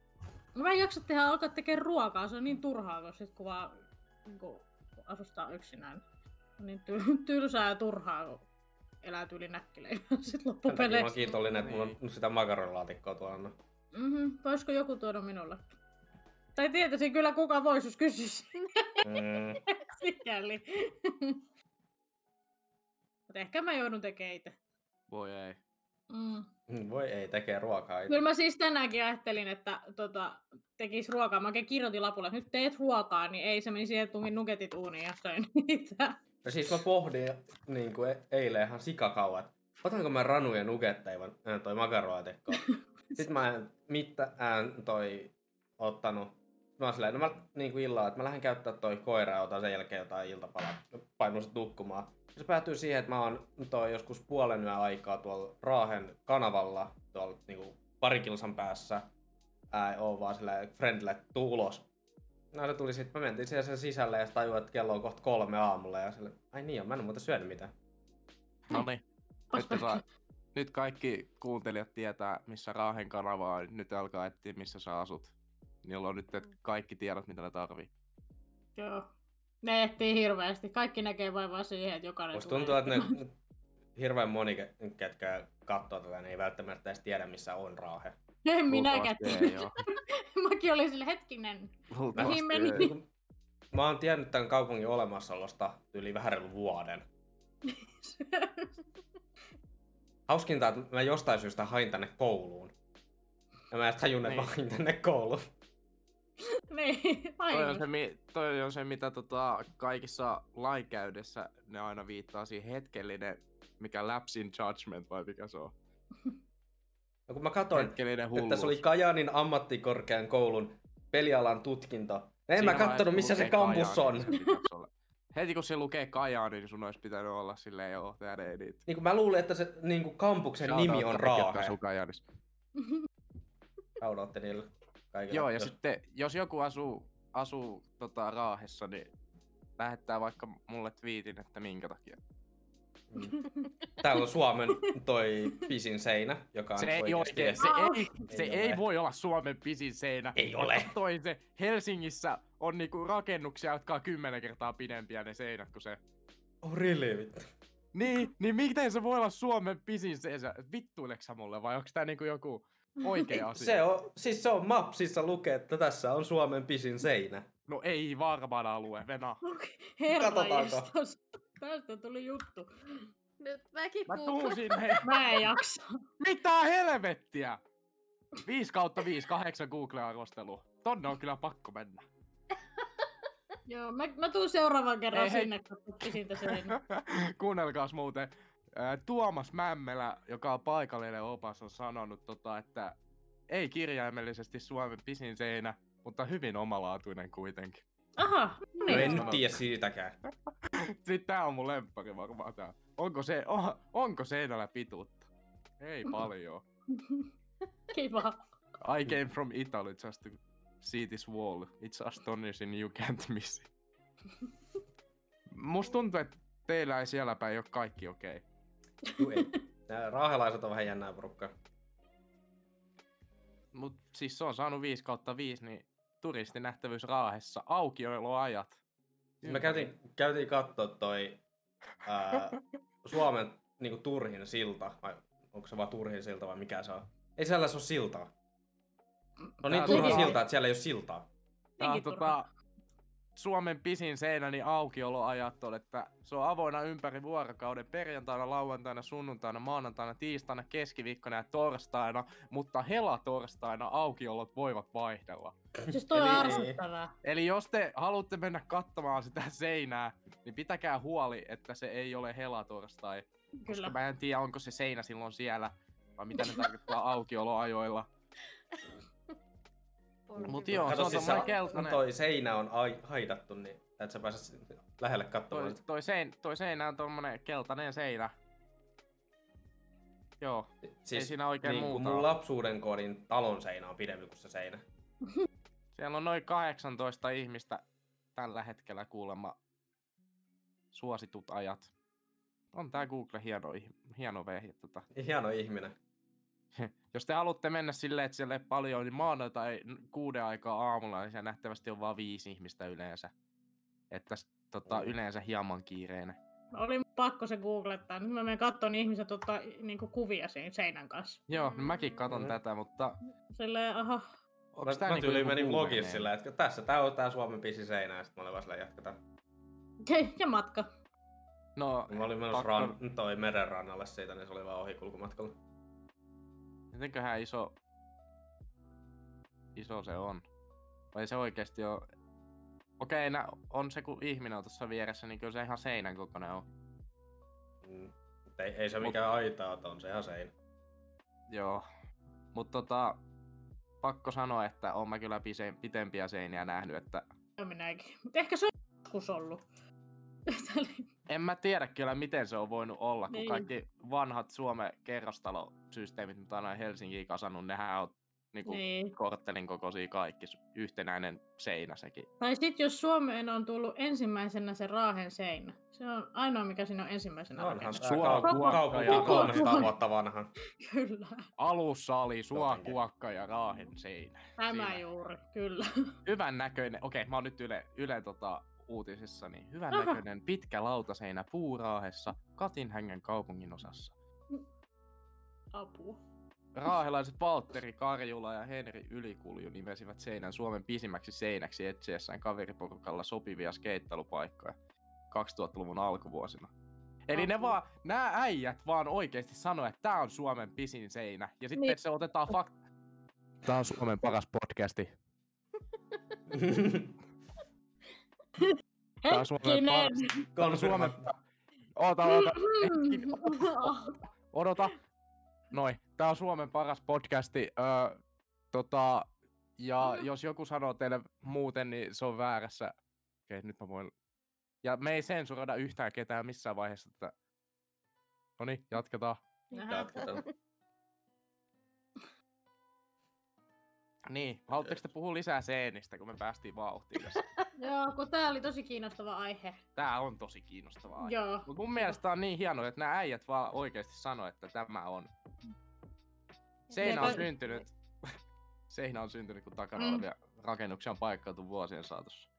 No Mä en jaksa tehdä, alkaa tekemään ruokaa, se on niin turhaa, kun sit kun vaan niin kun asustaa yksinään. On niin ty- tylsää ja turhaa, kun elää tyyli näkkileivä sit mä loppupeleissä. oon kiitollinen, että mulla on Niin. sitä makaronilaatikkoa tuolla. Mhm, voisiko joku tuoda minulle? Tai tietäisin kyllä kuka voisi, jos kysyisi. Mm. Sikäli. Mutta ehkä mä joudun tekemään itse. Voi ei. Mm. Voi ei, tekee ruokaa itse. Kyllä mä siis tänäänkin ajattelin, että tota, tekis ruokaa. Mä oikein kirjoitin lapulle, että nyt teet ruokaa, niin ei se meni siihen, että tungin nuketit uuniin ja söin niitä. Ja siis mä pohdin niin kuin e- eilen ihan sikakauan, että otanko mä ranuja nuketteja vai toi makaronilaatikko. Sitten mä en mitään toi ottanut. mä oon silleen, no mä niin kuin illalla, että mä lähden käyttää toi koira ja otan sen jälkeen jotain iltapalaa. Painun sit nukkumaan. Se päätyy siihen, että mä oon toi joskus puolen yön aikaa tuolla Raahen kanavalla, tuolla niinku pari kilsan päässä. Ää, oon vaan silleen, friendille, tuu ulos. No se tuli sitten, mä mentiin siihen sen sisälle ja tajuin, että kello on kohta kolme aamulla ja sille, ai niin, mä en oo muuten syönyt mitään. No niin. Nyt, tota, nyt kaikki kuuntelijat tietää, missä Raahen kanava on. Nyt alkaa etsiä, missä sä asut. Niillä on nyt kaikki tiedot, mitä ne tarvii. Joo. Ne etsii hirveästi. Kaikki näkee vain vaan siihen, että jokainen Musta tuntuu, että ne hirveän moni, ke- ketkä katsoo tätä, ne ei välttämättä edes tiedä, missä on Raahe. En minäkään. Mäkin olin sille hetkinen. Mihin meni? ei. Mä oon tiennyt tämän kaupungin olemassaolosta yli vähän reilu vuoden. Hauskinta, että mä jostain syystä hain tänne kouluun. Ja mä en edes tajunnut, että mä Niin. hain tänne kouluun. niin, Toi on, se, toi on se, mitä tota, kaikissa lainkäydessä ne aina viittaa siihen hetkellinen, mikä lapse in judgment vai mikä se on? No kun mä katsoin, että se oli Kajaanin ammattikorkean koulun pelialan tutkinto. En Siinä mä kattonut, kun missä se kampus on. niin. Heti kun se lukee Kajaani, niin sun olisi pitänyt olla silleen, joo, tää ei niitä. Niin kuin mä luulin, että se niin kuin kampuksen nimi on Raahe. Kajaanissa. Shoutoutti niille kaikille. Joo, ja Jos- sitten jos joku asuu, asuu tota, Raahessa, niin lähettää vaikka mulle twiitin, että minkä takia. Mm. Täällä on Suomen toi pisin seinä, joka on Se ei oikeasti... oikein, se ei, se Ei ei, ole. voi olla Suomen pisin seinä. Ei ole. katsoin se, Helsingissä on niinku rakennuksia, jotka on kymmenen kertaa pidempiä ne seinät kuin se. Oh really, vittu. Niin, niin miten se voi olla Suomen pisin seinä? Vittuileksä sä mulle vai onks tää niinku joku oikea asia? Se on, siis se on Mapsissa lukee, että tässä on Suomen pisin seinä. No ei varmaan alue, Vena. Herra Katsotaanko? jestas. Tästä tuli juttu. Nyt mäkin Mä tuun sinne. Mä en jaksa. Mitä helvettiä? 5 kautta 5, 8 Google-arvostelu. Tonne on kyllä pakko mennä. Joo, mä, mä tuun seuraavan kerran Ei, hei. sinne, kun pisintä seinä. Kuunnelkaas muuten. Tuomas Mämmelä, joka on paikallinen opas, on sanonut, tota, että ei kirjaimellisesti Suomen pisin seinä, mutta hyvin omalaatuinen kuitenkin. Aha, no No niin. en Sanoo. nyt tiedä siitäkään. Sitten tää on mun lemppari varmaan tää. Onko, se, on, onko seinällä pituutta? Ei paljon. Kiva. I came from Italy just to see this wall. It's astonishing you can't miss it. Musta tuntuu, että teillä ei siellä päin ole kaikki okei. Okay. Ei. Nää raahelaiset on vähän jännää porukkaa. Mut siis se on saanut 5 kautta 5, niin turistinähtävyys Raahessa. Aukioloajat. Siis me käytiin, käytiin katsoa toi ää, Suomen niinku Turhin silta, vai onko se vaan Turhin silta vai mikä se on? Ei siellä se ole siltaa. No niin Tää turha on- silta, että siellä ei ole siltaa. Tää on tota, Suomen pisin seinä, niin aukioloajat on, että se on avoinna ympäri vuorokauden perjantaina, lauantaina, sunnuntaina, maanantaina, tiistaina, keskiviikkona ja torstaina, mutta helatorstaina aukiolot voivat vaihdella. Siis toi on Eli-. Eli jos te haluatte mennä katsomaan sitä seinää, niin pitäkää huoli, että se ei ole helatorstai. Koska Kyllä. mä en tiedä, onko se seinä silloin siellä, vai mitä ne tarkoittaa aukioloajoilla. Mut joo, se Kato, on siis tommonen se- keltainen. toi seinä on ai, haidattu, niin et sä pääse lähelle katsomaan. Toi, toi, sein, toi seinä on tommonen keltainen seinä. Joo, siis, siinä oikein niin, muuta mun lapsuuden kodin talon seinä on pidempi kuin se seinä. siellä on noin 18 ihmistä tällä hetkellä kuulemma suositut ajat. On tää Google hieno, hieno vehje. Tota. Hieno ihminen. Jos te haluatte mennä silleen, että siellä ei paljon, niin maanantai kuuden aikaa aamulla, niin siellä nähtävästi on vain viisi ihmistä yleensä. Että tota, yleensä hieman kiireinen. Oli pakko se googlettaa. Nyt mä menen katsomaan niin ihmiset ottaa niinku kuvia siinä seinän kanssa. Joo, no mäkin katon Mm. tätä, mutta Silleen, aha. onks Mä, tää mä niinku tyyliin joku menin vlogissa sillä, että tässä tää on tää Suomen pisin seinä, ja sit mä olin vaan silleen, jatketaan. Ja matka. No, Mä olin menossa Pakko- ran, toi meren rannalle siitä, niin se oli vaan ohikulkumatkalla. Mitenköhän iso... Iso se on? Vai se oikeesti on... Okei, nä, on se kun ihminen on tuossa vieressä, niin kyllä se ihan seinän kokoinen on. Mm. Mut Ei, ei se mikään aita ole, on se ihan seinä. Joo. Mut tota... pakko sanoa, että oon mä kyllä pise- pitempiä seiniä nähnyt, että Joo, minäkin. Mutta ehkä se on joskus ollut. En mä tiedä kyllä miten se on voinut olla, kun Niin. kaikki vanhat Suomen kerrostalosysteemit, mitä on Helsinkiin kasannut, nehän on niinku niin. korttelin kokoisia kaikki, yhtenäinen seinä sekin. Tai sitten jos Suomeen on tullut ensimmäisenä se Raahen seinä. Se on ainoa, mikä siinä on ensimmäisenä Onhan rakennettu. tää Sua, kau- kuokka kaupunki ja on 300 kaupunki. vuotta vanha. Kyllä. Alussa oli sua, Jotenkin. kuokka ja raahen seinä. Tämä Siinä. juuri, kyllä. Hyvän näköinen, okei mä oon nyt Yle, Yle tota, uutisissa, niin hyvän Aha. näköinen pitkä lautaseinä puuraahessa Katinhängen kaupungin osassa. Apua. Raahelaiset Valtteri Karjula ja Henri Ylikulju nimesivät seinän Suomen pisimmäksi seinäksi etsiessään kaveriporukalla sopivia skeittailupaikkoja 2000-luvun alkuvuosina. Eli ne vaan, nämä äijät vaan oikeasti sanoo, että tämä on Suomen pisin seinä. Ja sitten Niin. se otetaan fakt... Tämä on Suomen paras podcasti. Tää on Suomen Hetkinen! Tämä on Suomen... Oota, oota, hetkinen. Mm. odota. Noin, tää on Suomen paras podcasti. Öö, tota, ja jos joku sanoo teille muuten, niin se on väärässä. Okei, nyt mä voin... Ja me ei sensuroida yhtään ketään missään vaiheessa tätä. No niin, jatketaan. Jatketaan. Niin, haluatteko te puhua lisää seenistä, kun me päästiin vauhtiin tässä? Joo, kun tää oli tosi kiinnostava aihe. Tää on tosi kiinnostavaa. aihe. Joo. Mut mun mielestä tää on niin hienoa, että nämä äijät vaan oikeasti sanoo, että tämä on. Seinä on syntynyt. Seinä on syntynyt, kun takana Mm. olevia rakennuksia on paikkautu vuosien saatossa.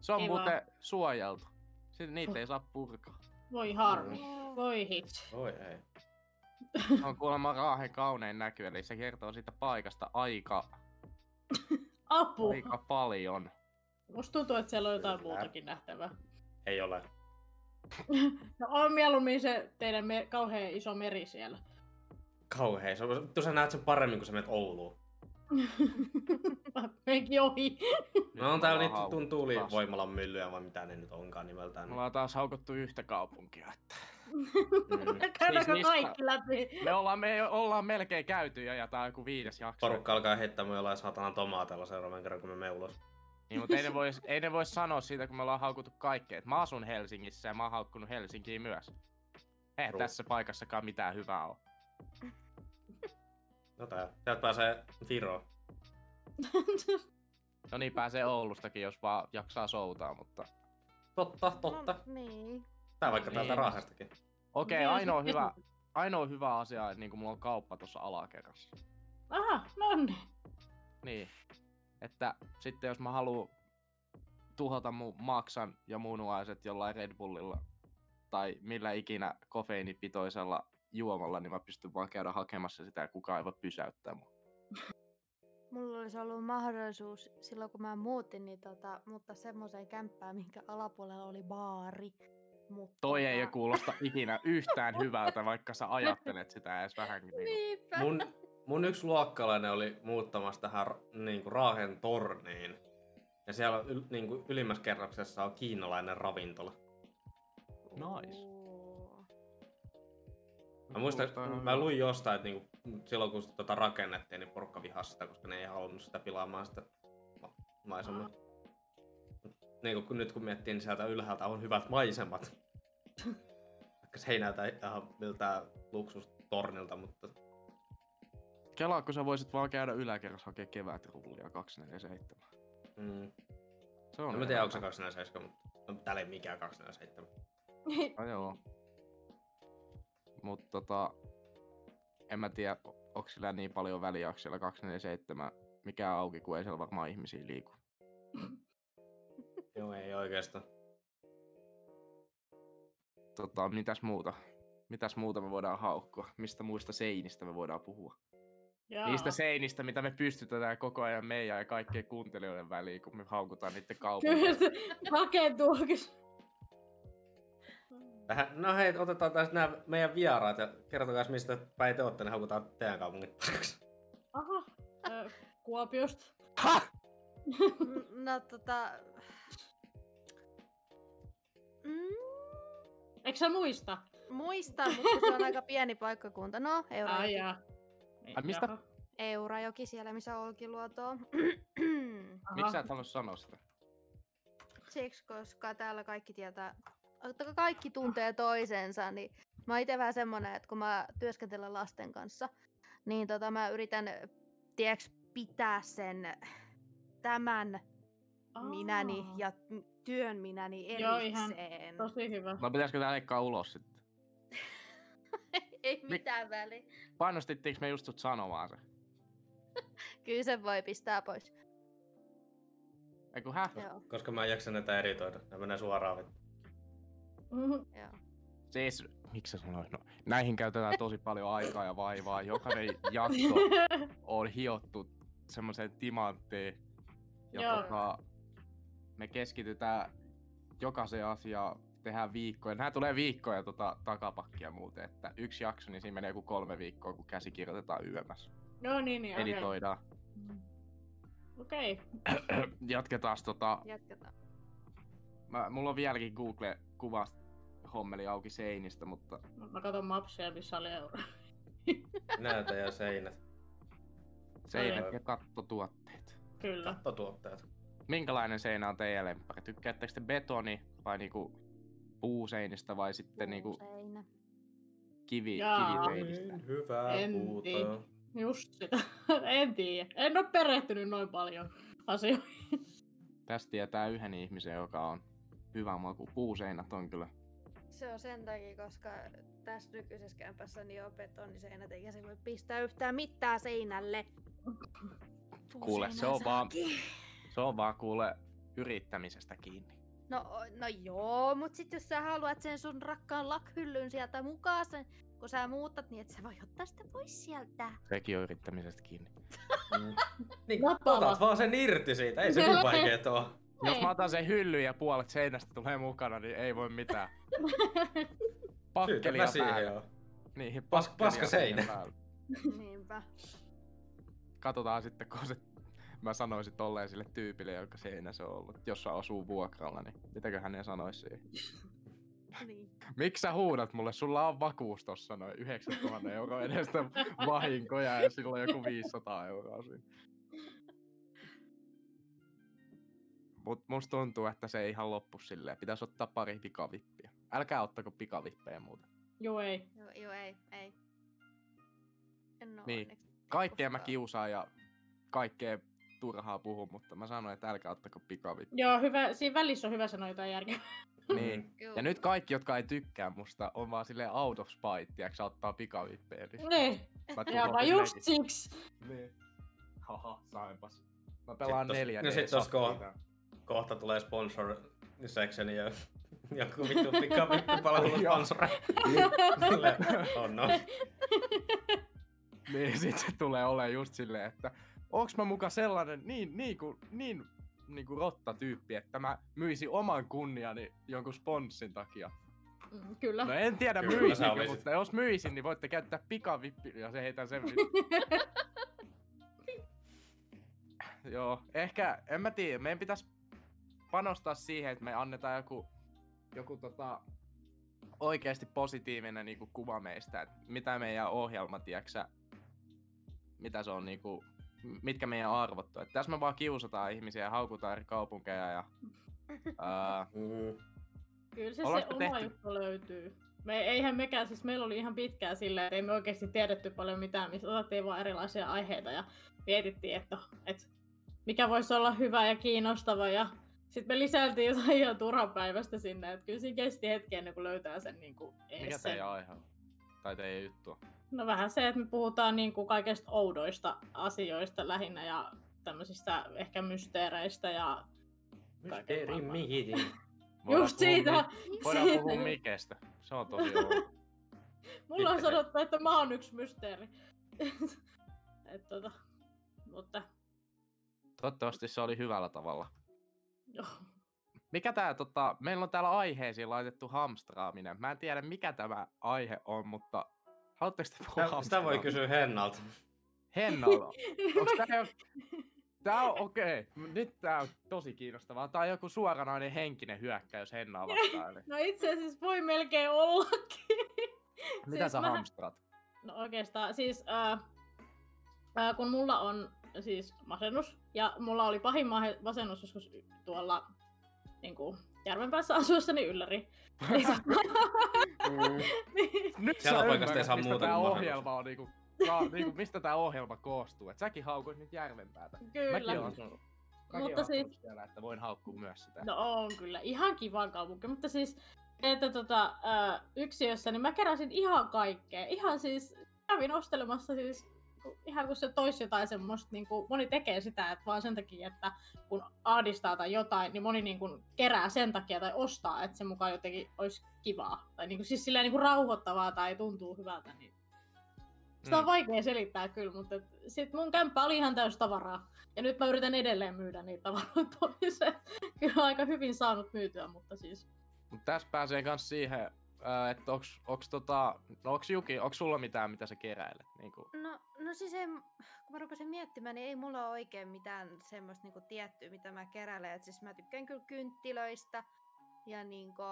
Se on Ei muuten suojeltu. Sitten niitä ei saa purkaa. Voi harmi. Voi hits. Voi ei. Se on kuulemma Raahen kaunein näky, eli se kertoo siitä paikasta aika, Apu. aika paljon. Musta tuntuu, että siellä on jotain Kyllä. muutakin nähtävää. Ei ole. No on mieluummin se teidän me- kauhean iso meri siellä. Kauhei. Se on, sä näet sen paremmin, kun sä menet Ouluun. Menkin ohi. No on me täällä ollaan niitä tun- haukuttu tuulivoimalan myllyjä vai mitä ne nyt onkaan nimeltään. Me ollaan taas haukuttu yhtä kaupunkia. Että... Mm. Käydäänkö niistä- kaikki läpi? Me ollaan, me ollaan melkein käyty ja, ja tää on joku viides jakso. Porukka alkaa heittää mun jollain saatanan tomaateilla seuraavan kerran, kun me menen ulos. Niin, mutta ei ne, vois, ei ne vois sanoa siitä, kun me ollaan haukuttu kaikkea. Mä asun Helsingissä ja mä oon haukkunut Helsinkiin myös. Ei True. tässä paikassakaan mitään hyvää ole. No tää. Sieltä pääsee Viroon. No niin, pääsee Oulustakin, jos vaan jaksaa soutaa, mutta... Totta, totta. No, niin. Tää vaikka Niin. täältä Raahestakin. Okei, Vielä ainoa sitten- hyvä, ainoa hyvä asia, että niin mulla on kauppa tuossa alakerrassa. Aha, no niin. Niin. Että sitten jos mä haluan tuhota mun maksan ja munuaiset jollain Red Bullilla tai millä ikinä kofeiinipitoisella juomalla, niin mä pystyn vaan käydä hakemassa sitä ja kukaan ei voi pysäyttää mua. Mulla olisi ollut mahdollisuus silloin, kun mä muutin, niin tota, mutta semmoiseen kämppään, minkä alapuolella oli baari. Mutta Toi ei tota- kuulosta ikinä yhtään hyvältä, vaikka sä ajattelet sitä edes vähänkin. Niin Niinpä. Mun, mun yksi luokkalainen oli muuttamassa tähän niinku Raahen torniin. Ja siellä yl, niinku, ylimmässä kerroksessa on kiinalainen ravintola. Nice. Mä muistan, ihan mä luin jostain, että niinku, silloin kun sitä tota rakennettiin, niin porukka vihasi sitä, koska ne ei halunnut sitä pilaamaan sitä ma- maisemaa. Niin kun, nyt kun miettii, niin sieltä ylhäältä on hyvät maisemat. Vaikka se ei näytä ihan miltään luksustornilta, mutta Kelaa, kun sä voisit vaan käydä yläkerrassa hakea kevätrullia 247. mm. Se on en mä ihan tiedä, onko se hyvä. 247, mutta no, täällä ei mikään 247. No joo. Mut tota, en mä tiedä, onko sillä niin paljon väliä, onko siellä 247 mikä auki, kun ei siellä varmaan ihmisiä liiku. Joo, ei oikeastaan. Tota, mitäs muuta? Mitäs muuta me voidaan haukkua? Mistä muista seinistä me voidaan puhua? Jaa. Niistä seinistä, mitä me pystytetään koko ajan meidän ja kaikkien kuuntelijoiden väliin, kun me haukutaan niiden kaupunkia. Kyllä se rakentuukin. Tähän, no hei, otetaan tästä nämä meidän vieraat ja kertokaa mistä päin te olette, niin haukutaan teidän kaupungit paikaksi. Aha. Kuopiosta. Ha! Mm, No tota... Mm, Eikö sä muista? muistan, mutta se on aika pieni paikkakunta. No, Ai Eurajoki. jaa. Ai mistä? Eurajoki siellä, missä on Olkiluoto. on. Miksi sä et halua sanoa sitä? Siksi, koska täällä kaikki tietää, kaikki tuntee toisensa, niin mä oon itse vähän semmonen, että kun mä työskentelen lasten kanssa, niin tota mä yritän, tiedäks, pitää sen tämän minäni Aa, ja m- työn minäni Joo, ihan erikseen. Tosi hyvä. No pitäisikö tää leikkaa ulos sitten? Ei mitään väliä. Painostittiinko me just sut sanomaan se? Kyllä se voi pistää pois. Eiku häh? Joo, Koska mä en jaksa näitä editoida. Ne menee suoraan vittu. Joo. Siis, miksi sä sanoit? No, näihin käytetään tosi paljon aikaa ja vaivaa. Jokainen jakso on hiottu semmoiseen timanttiin. Ja Joo. tota, me keskitytään jokaiseen asiaan, tehdään viikkoja. Nämä tulee viikkoja tota, takapakkia muuten, että yksi jakso, niin siinä menee joku kolme viikkoa, kun käsikirjoitetaan yömässä. No niin, niin. okei. Editoidaan. Mm. Okei. Jatketaan tota, Jatketaan. mä, mulla on vieläkin Google kuvasta hommeli auki seinistä, mutta Mut Mä katson mapsia, missä oli euro. Näytä ja seinät. seinät ja kattotuotteet. Kyllä. Kattotuotteet. Minkälainen seinä on teidän lemppari? Tykkäättekö te betoni vai niinku puuseinistä vai sitten niinku Seinä. kivi, kiviseinistä? Niin hyvää En puuta. tiedä. Just sitä. en tiedä. En ole perehtynyt noin paljon asioihin. Tästä tietää yhden ihmisen, joka on hyvä maku. Puuseinät on kyllä. Se on sen takia, koska tässä nykyisessä kämpässä niin on betoniseinät, eikä se voi pistää yhtään mitään seinälle. Kuule, se on vaan-. Se on vaan kuule yrittämisestä kiinni. No, no joo, mut sit jos sä haluat sen sun rakkaan lakhyllyn sieltä mukaan, sen, kun sä muutat, niin et sä voi ottaa sitä pois sieltä. Sekin on yrittämisestä kiinni. Mm. Niin, otat vaan sen irti siitä. Ei se niin vaikeet oo. Jos mä otan sen hyllyn ja puolet seinästä tulee mukana, niin ei voi mitään. Pakkelia siihen päälle. joo. Niin, Pas- paska seinä. Niinpä. Katsotaan sitten, kun se... Mä sanoisin tolleen sille tyypille, joka seinä se on ollut. Jos se asuu vuokralla, niin mitäköhän ne sanoisi siihen? Niin. Miksi sä huudat mulle? Sulla on vakuus tossa noin 9000 euroa edestä vahinkoja ja sillä on joku 500 euroa siinä. Mut musta tuntuu, että se ei ihan loppu silleen. Pitäisi ottaa pari pikavippiä. Älkää ottako pikavippejä muuten. Joo ei. Joo, joo, ei, ei. En oo Niin. Kaikkea mä kiusaan ja kaikkea turhaa puhun, mutta mä sanoin, että älkää ottako pikavippejä. Joo, hyvä. Siinä välissä on hyvä sanoa jotain järkeä. Niin. Juu. Ja nyt kaikki, jotka ei tykkää musta, on vaan silleen out of spite, tiiäks, ottaa pikavippejä. Niin Niin. mä Ja mä just siksi. Niin. Haha, sainpas. Mä pelaan neljä no sit tos ko- Kohta tulee sponsor section ja joku vittu pikavippipalvelu sponsori. Sille, oh no. Niin sit se tulee olemaan just silleen, että onks mä muka sellainen niin, niin, kuin, niin, niin kuin rotta-tyyppi, että mä myisin oman kunniani jonkun sponssin takia. Mm, Kyllä. No en tiedä Kyllä olisit. mutta jos myisin, niin voitte käyttää pikavippi ja se heitän sen Joo, ehkä, en mä tiedä, meidän pitäisi panostaa siihen, että me annetaan joku, joku tota, oikeasti positiivinen niinku kuva meistä, että mitä meidän ohjelma, tiiäksä, mitä se on niinku, m- mitkä meidän arvot on. Et tässä me vaan kiusataan ihmisiä ja haukutaan eri kaupunkeja ja ää. Kyllä se, se oma tehty- juttu löytyy. Me, eihän mekään, siis meillä oli ihan pitkään silleen, että ei me oikeasti tiedetty paljon mitään, missä otettiin vaan erilaisia aiheita ja mietittiin, että, että mikä voisi olla hyvä ja kiinnostava ja sitten me lisäiltiin jotain ihan turhapäivästä sinne, että kyllä siinä kesti hetki ennen kuin löytää sen niin kuin mikä sen. teidän aihe on? Tai teidän juttua? No vähän se, että me puhutaan niin kuin kaikesta oudoista asioista lähinnä ja tämmöisistä ehkä mysteereistä ja Mysteeri. Voidaan just puhua siitä. Mi- voidaan siitä. puhua Mikestä. Se on tosi. Mulla on se- sanottu, että mä oon yksi mysteeri. Et tota, mutta Toivottavasti se oli hyvällä tavalla. Joo. Mikä tää tota, meillä on täällä aiheisiin laitettu hamstraaminen. Mä en tiedä mikä tämä aihe on, mutta haluatteko te puhua Sitä, sitä voi kysyä Hennalta. Hennalla. Onks tää jo... Tää on okei. Okay. Nyt tää on tosi kiinnostavaa. Tää on joku suoranainen henkinen hyökkäys Hennaa vastaan. Eli No itse asiassa voi melkein ollakin. mitä Siis sä mähän- hamstrat? No oikeastaan, siis äh, ää, kun mulla on siis masennus, ja mulla oli pahin masennus joskus tuolla niin kuin, Järvenpäässä asuessani ylläri. Niin tota- Mm. niin, Nyt Siellä sä paikasta ei ymmärrät, saa mistä muuta kuin ohjelma on niinku, ka, niinku, mistä tää ohjelma koostuu. Et säkin haukuit nyt Järvenpäätä. kyllä. Mäkin oon asunut. Mäkin Mutta siis- siellä, että voin haukkua myös sitä. No on kyllä, ihan kiva kaupunki, mutta siis, että tota, yksiössä, niin mä keräsin ihan kaikkea. Ihan siis, kävin ostelemassa siis, ku- ihan kun se toisi jotain semmoista, niin kuin, moni tekee sitä, että vaan sen takia, että kun ahdistaa tai jotain, niin moni niin kuin, kerää sen takia tai ostaa, että se mukaan jotenkin olisi kivaa. Tai niin kuin, siis silleen niin kuin, rauhoittavaa tai tuntuu hyvältä, niin sitä on Mm. vaikea selittää kyllä, mutta sit mun kämppä oli ihan täys tavaraa. Ja nyt mä yritän edelleen myydä niitä tavaroita pois. Kyllä on aika hyvin saanut myytyä, mutta siis... Mut tässä pääsee kans siihen, että onks, onks, tota, no onks Juki, onks sulla mitään, mitä sä keräilet? Niinku, No, no siis ei, kun mä rupesin miettimään, niin ei mulla ole oikein mitään semmoista niinku tiettyä, mitä mä keräilen. Et siis mä tykkään kyllä kynttilöistä ja niinku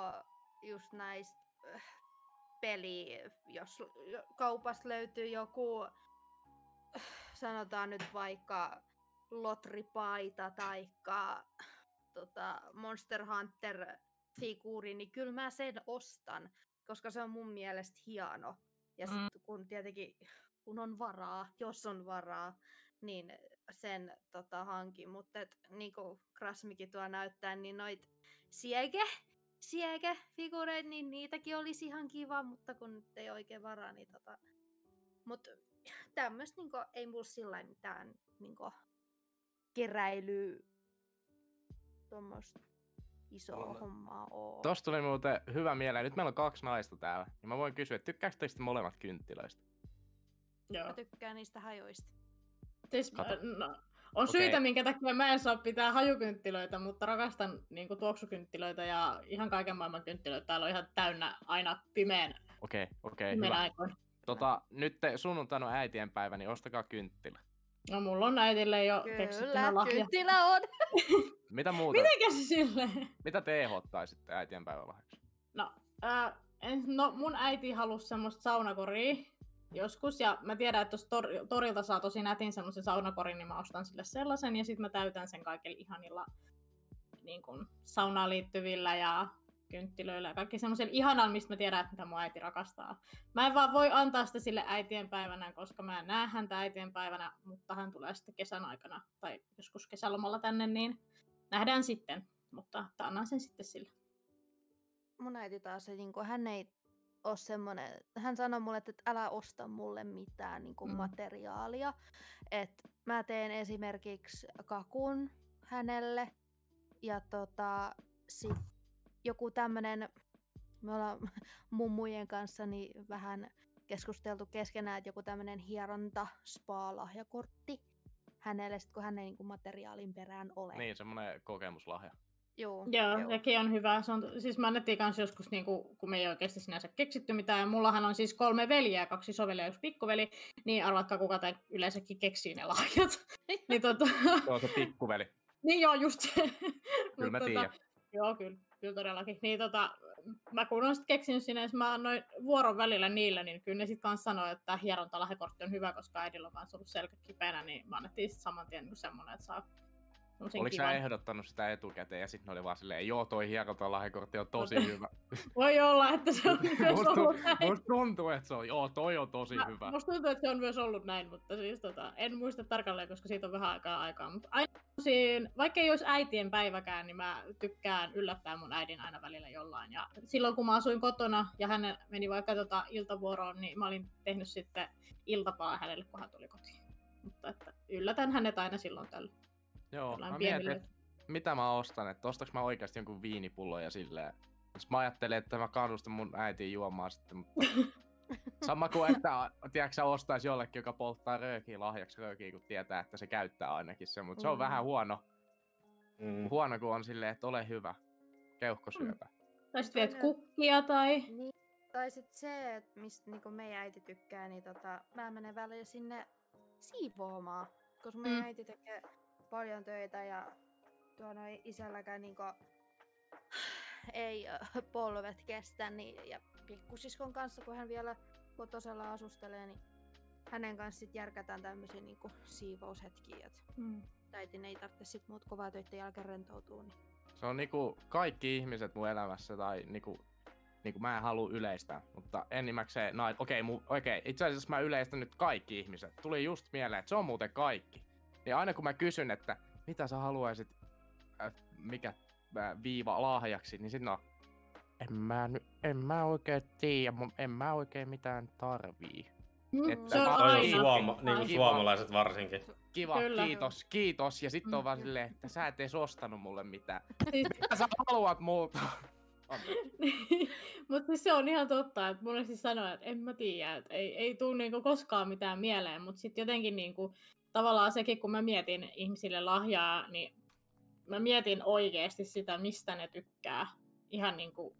just näistä äh, peli, jos kaupasta löytyy joku, äh, sanotaan nyt vaikka lotripaita tai tota, Monster Hunter figuuri, niin kyllä mä sen ostan, koska se on mun mielestä hieno. Ja Mm. sitten kun tietenkin, kun on varaa, jos on varaa, niin sen tota, hankin. Mutta niin kuin Krasmikin tuo näyttää, niin noit siege, siege figureita, niin niitäkin olisi ihan kiva, mutta kun nyt ei oikein varaa, niin tota... Mut tämmöistä niinku, ei mulla sillä mitään niinku, keräilyä tuommoista isoa On- hommaa oo. Tosta tuli muuten hyvä mieleen. Nyt meillä on kaksi naista täällä. Niin mä voin kysyä, että tykkääkö teistä molemmat kynttilöistä? Joo. Mä tykkään niistä hajoista. Siis, Kato. no, on Okei. syitä, minkä takia mä en saa pitää hajukynttilöitä, mutta rakastan niin kuin, tuoksukynttilöitä ja ihan kaiken maailman kynttilöitä. Täällä on ihan täynnä aina pimeän, Okei, okei, pimeän hyvä. aikoina. Tota, nyt te sunnuntaina on äitienpäivä, niin ostakaa kynttilä. No mulla on äitille jo keksittynä Kyllä, lahja. kynttilä on! Mitä muuta? Mitenkä se silleen? Mitä te ehdottaisitte äitienpäivän lahjaksi? No, ää, en- no, mun äiti halusi semmoista saunakoria joskus, ja mä tiedän, että tuosta tor- torilta saa tosi nätin semmoisen saunakorin, niin mä ostan sille sellaisen, ja sitten mä täytän sen kaikilla ihanilla niin kun, saunaan liittyvillä ja kynttilöillä ja kaikki semmoisen ihanan, mistä mä tiedän, että mitä mun äiti rakastaa. Mä en vaan voi antaa sitä sille äitienpäivänä, koska mä en näe häntä äitienpäivänä, mutta hän tulee sitten kesän aikana tai joskus kesälomalla tänne, niin nähdään sitten. Mutta annan sen sitten sille. Mun äiti taas, niin hän ei ole semmoinen, hän sanoi mulle, että älä osta mulle mitään niin Mm. mm. materiaalia. Et mä teen esimerkiksi kakun hänelle ja tota, sit joku tämmönen, me ollaan mummujen kanssa niin vähän keskusteltu keskenään, että joku tämmönen hieronta spa-lahjakortti hänelle, sit kun hän ei niin materiaalin perään ole. Niin, semmonen kokemuslahja. Joo, Joo, sekin on hyvä. Se on, siis mä annettiin kanssa joskus, niin kuin, kun me ei oikeasti sinänsä keksitty mitään. Ja mullahan on siis kolme veljeä, kaksi isoveliä ja yksi pikkuveli. Niin arvatkaa, kuka tai yleensäkin keksii ne lahjat. niin, tota, Se on se pikkuveli. niin joo, just se. Kyllä mä Mut tiedän. Joo, kyllä, kyllä todellakin. Niin tota, mä kun olen keksinyt sinne, jos mä annoin vuoron välillä niille, niin kyllä ne sitten kanssa sanoi, että hierontalahjakortti on hyvä, koska äidillä on kanssa ollut selkä kipeänä, niin mä annettiin sit saman tien niin semmonen, että saa Oliko sä ehdottanut sitä etukäteen ja sitten ne oli vaan silleen, joo toi hierontalahjakortti on tosi hyvä. Voi olla, että se on myös Musta, ollut näin. musta tuntuu, että se on, joo toi on tosi Mä- hyvä. Musta tuntuu, että se on myös ollut näin, mutta siis tota, en muista tarkalleen, koska siitä on vähän aikaa aikaa. Mutta aina siinä, vaikka ei olisi äitien päiväkään, niin mä tykkään yllättää mun äidin aina välillä jollain. Ja silloin kun mä asuin kotona ja hän meni vaikka tota iltavuoroon, niin mä olin tehnyt sitten iltapalaa hänelle, kun hän tuli kotiin. Mutta että yllätän hänet aina silloin tällä. Joo, mä mietin, että mitä mä ostan, että ostaks mä oikeasti jonkun viinipullon ja silleen. Jos mä ajattelen, että mä kannustan mun äitiä juomaan sitten, mutta sama kuin että tiedätkö, sä ostais jollekin, joka polttaa röökiä lahjaksi röökiä, kun tietää, että se käyttää ainakin se, mutta se on Mm. vähän huono, Mm. huono kun on silleen, että ole hyvä, keuhkosyöpä. Tai sitten viet kukkia tai... Niin, tai sitten se, että mistä niinku meidän äiti tykkää, niin tota, mä menen välillä sinne siivoamaan. Koska meidän Mm. äiti tekee paljon töitä ja tuo noin isälläkään niinku ei polvet kestä. Niin, ja pikkusiskon kanssa, kun hän vielä kotosella asustelee, niin hänen kanssa sit järkätään tämmöisiä niinku siivoushetkiä, että Mm. äitin ei tarvitse sit muut kovaa töiden jälkeen rentoutua. Niin. Se on niinku kaikki ihmiset mun elämässä tai niinku, niinku mä en halua yleistää, mutta enimmäkseen, no okei, okay, okay, itse asiassa mä yleistän nyt kaikki ihmiset. Tuli just mieleen, että se on muuten kaikki. Niin aina kun mä kysyn, että mitä sä haluaisit, äh, mikä äh, viiva lahjaksi, niin sitten no, en mä, en mä oikein tiedä, en mä oikein mitään tarvii. Mm, Että se on on aina. suoma, niin kuin Kiva. suomalaiset varsinkin. Kiva, Kyllä. kiitos, kiitos. Ja sitten on Mm. vaan silleen, että sä et edes ostanut mulle mitään. Siis- Mitä sä haluat multa? Mutta siis se on ihan totta, että monesti sanoo, että en mä tiedä, että ei, ei tule niinku koskaan mitään mieleen, mutta sitten jotenkin niinku, tavallaan sekin, kun mä mietin ihmisille lahjaa, niin mä mietin oikeasti sitä, mistä ne tykkää. Ihan niinku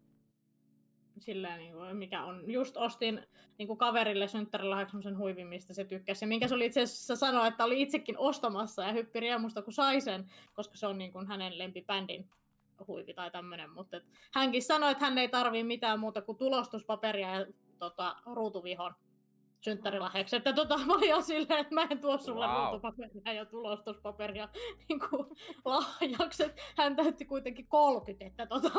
silleen, niinku, mikä on. Just ostin niinku kaverille synttärilahjaksi semmoisen huivin, mistä se tykkäsi. Ja minkä se oli itse asiassa sanoa, että oli itsekin ostamassa ja hyppi riemusta, kun sai sen, koska se on niinku hänen lempibändin huivi tai tämmöinen, mutta hänkin sanoi, että hän ei tarvii mitään muuta kuin tulostuspaperia ja tota, ruutuvihon synttärilahjaksi. Että tota, mä olin jo silleen, että mä en tuo sulle Wow. ruutupaperia ja tulostuspaperia niin kuin, lahjaksi. Hän täytti kuitenkin 30, että tota,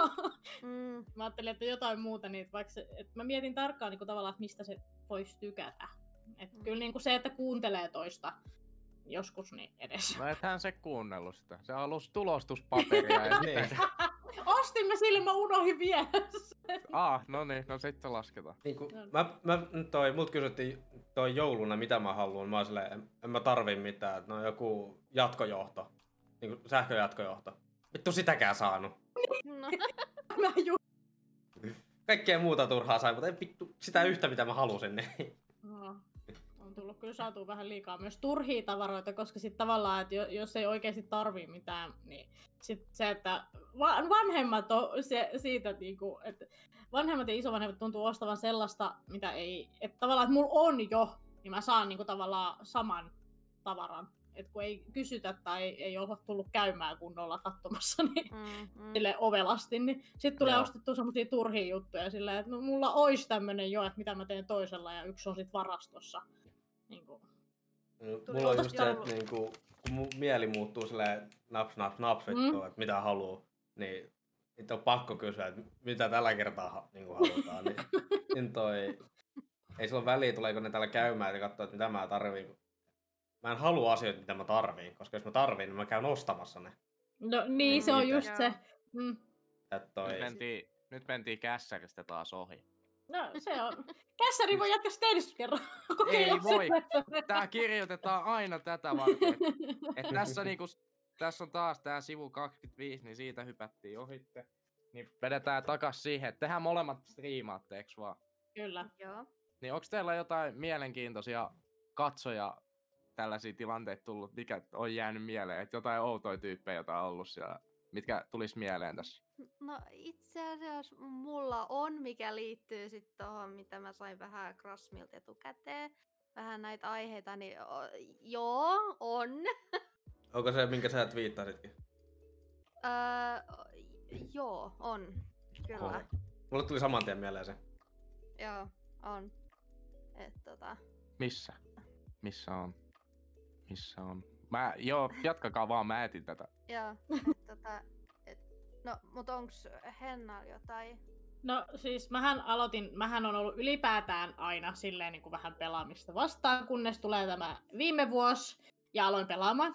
Mm, mä ajattelin, että jotain muuta, niin vaikka se, että mä mietin tarkkaan niin kuin, tavallaan, että mistä se voisi tykätä. Et Mm. kyllä niin kuin se, että kuuntelee toista joskus, niin edes. No ethän se kuunnellut sitä. Se halusi tulostuspaperia ja Niin. Sitten... Ostimme sille, mä unohdin vielä. Ah, no niin, no sitten lasketaan. Niin kuin, Joo. mä, mä, toi, mut kysyttiin toi jouluna, mitä mä haluan. Mä oon silleen, en, en mä tarvii mitään. että No joku jatkojohto. Niin kuin sähköjatkojohto. Vittu sitäkään saanut. no, mä ju- Kaikkea muuta turhaa sai, mutta ei vittu sitä yhtä, mitä mä halusin. Niin. No, on tullut kyllä saatu vähän liikaa myös turhia tavaroita, koska sitten tavallaan, että jo- jos ei oikeasti tarvii mitään, niin sit se, että va- vanhemmat on se, siitä, niinku, että vanhemmat ja isovanhemmat tuntuu ostavan sellaista, mitä ei, että tavallaan, että mulla on jo, niin mä saan niinku tavallaan saman tavaran. Et kun ei kysytä tai ei olla tullut käymään kunnolla katsomassa, niin mm, mm. sille ovelasti, niin sitten tulee Joo. ostettua semmoisia turhia juttuja silleen, että no, mulla olisi tämmöinen jo, että mitä mä teen toisella ja yksi on sitten varastossa. Niin kuin. Tuli Mulla on just se, että joulu. niinku, kun mun mieli muuttuu silleen naps naps naps vittu, Mm. että mitä haluu, niin nyt on pakko kysyä, että mitä tällä kertaa ha- niinku halutaan. niin, niin toi, ei sillä ole väliä, tuleeko ne täällä käymään ja katsoa, että mitä mä tarviin. Mä en halua asioita, mitä mä tarviin, koska jos mä tarviin, niin mä käyn ostamassa ne. No niin, se on Niitä. just se. Mm. Toi, Nyt mentiin, nyt mentiin kässäristä taas ohi. No se on. Kässäri voi jatkaa ensi kerran. Ei voi. Tää kirjoitetaan aina tätä varten. Et tässä, niinku, tässä on taas tää sivu 25, niin siitä hypättiin ohitte. Niin vedetään takas siihen, että tehdään molemmat striimaatte, eiks vaan? Kyllä. Joo. Niin onko teillä jotain mielenkiintoisia katsoja tällaisia tilanteita tullut, mikä on jäänyt mieleen? Että jotain outoja tyyppejä, joita on ollut siellä, mitkä tulis mieleen tässä? No itse asiassa mulla on, mikä liittyy sitten tuohon, mitä mä sain vähän Krasmilta etukäteen. Vähän näitä aiheita, niin o, joo, on. onko se, minkä sä twiittasitkin? Öö, joo, on. Kyllä. Oho. Mulle tuli saman tien mieleen se. Joo, on. Et tota, Missä? Missä on? Missä on? Mä, joo, jatkakaa vaan, mä etin tätä. joo, et tota, no, mut onks Hennalla jotain? No siis mähän aloitin, mähän on ollut ylipäätään aina silleen niin kuin vähän pelaamista vastaan, kunnes tulee tämä viime vuosi ja aloin pelaamaan.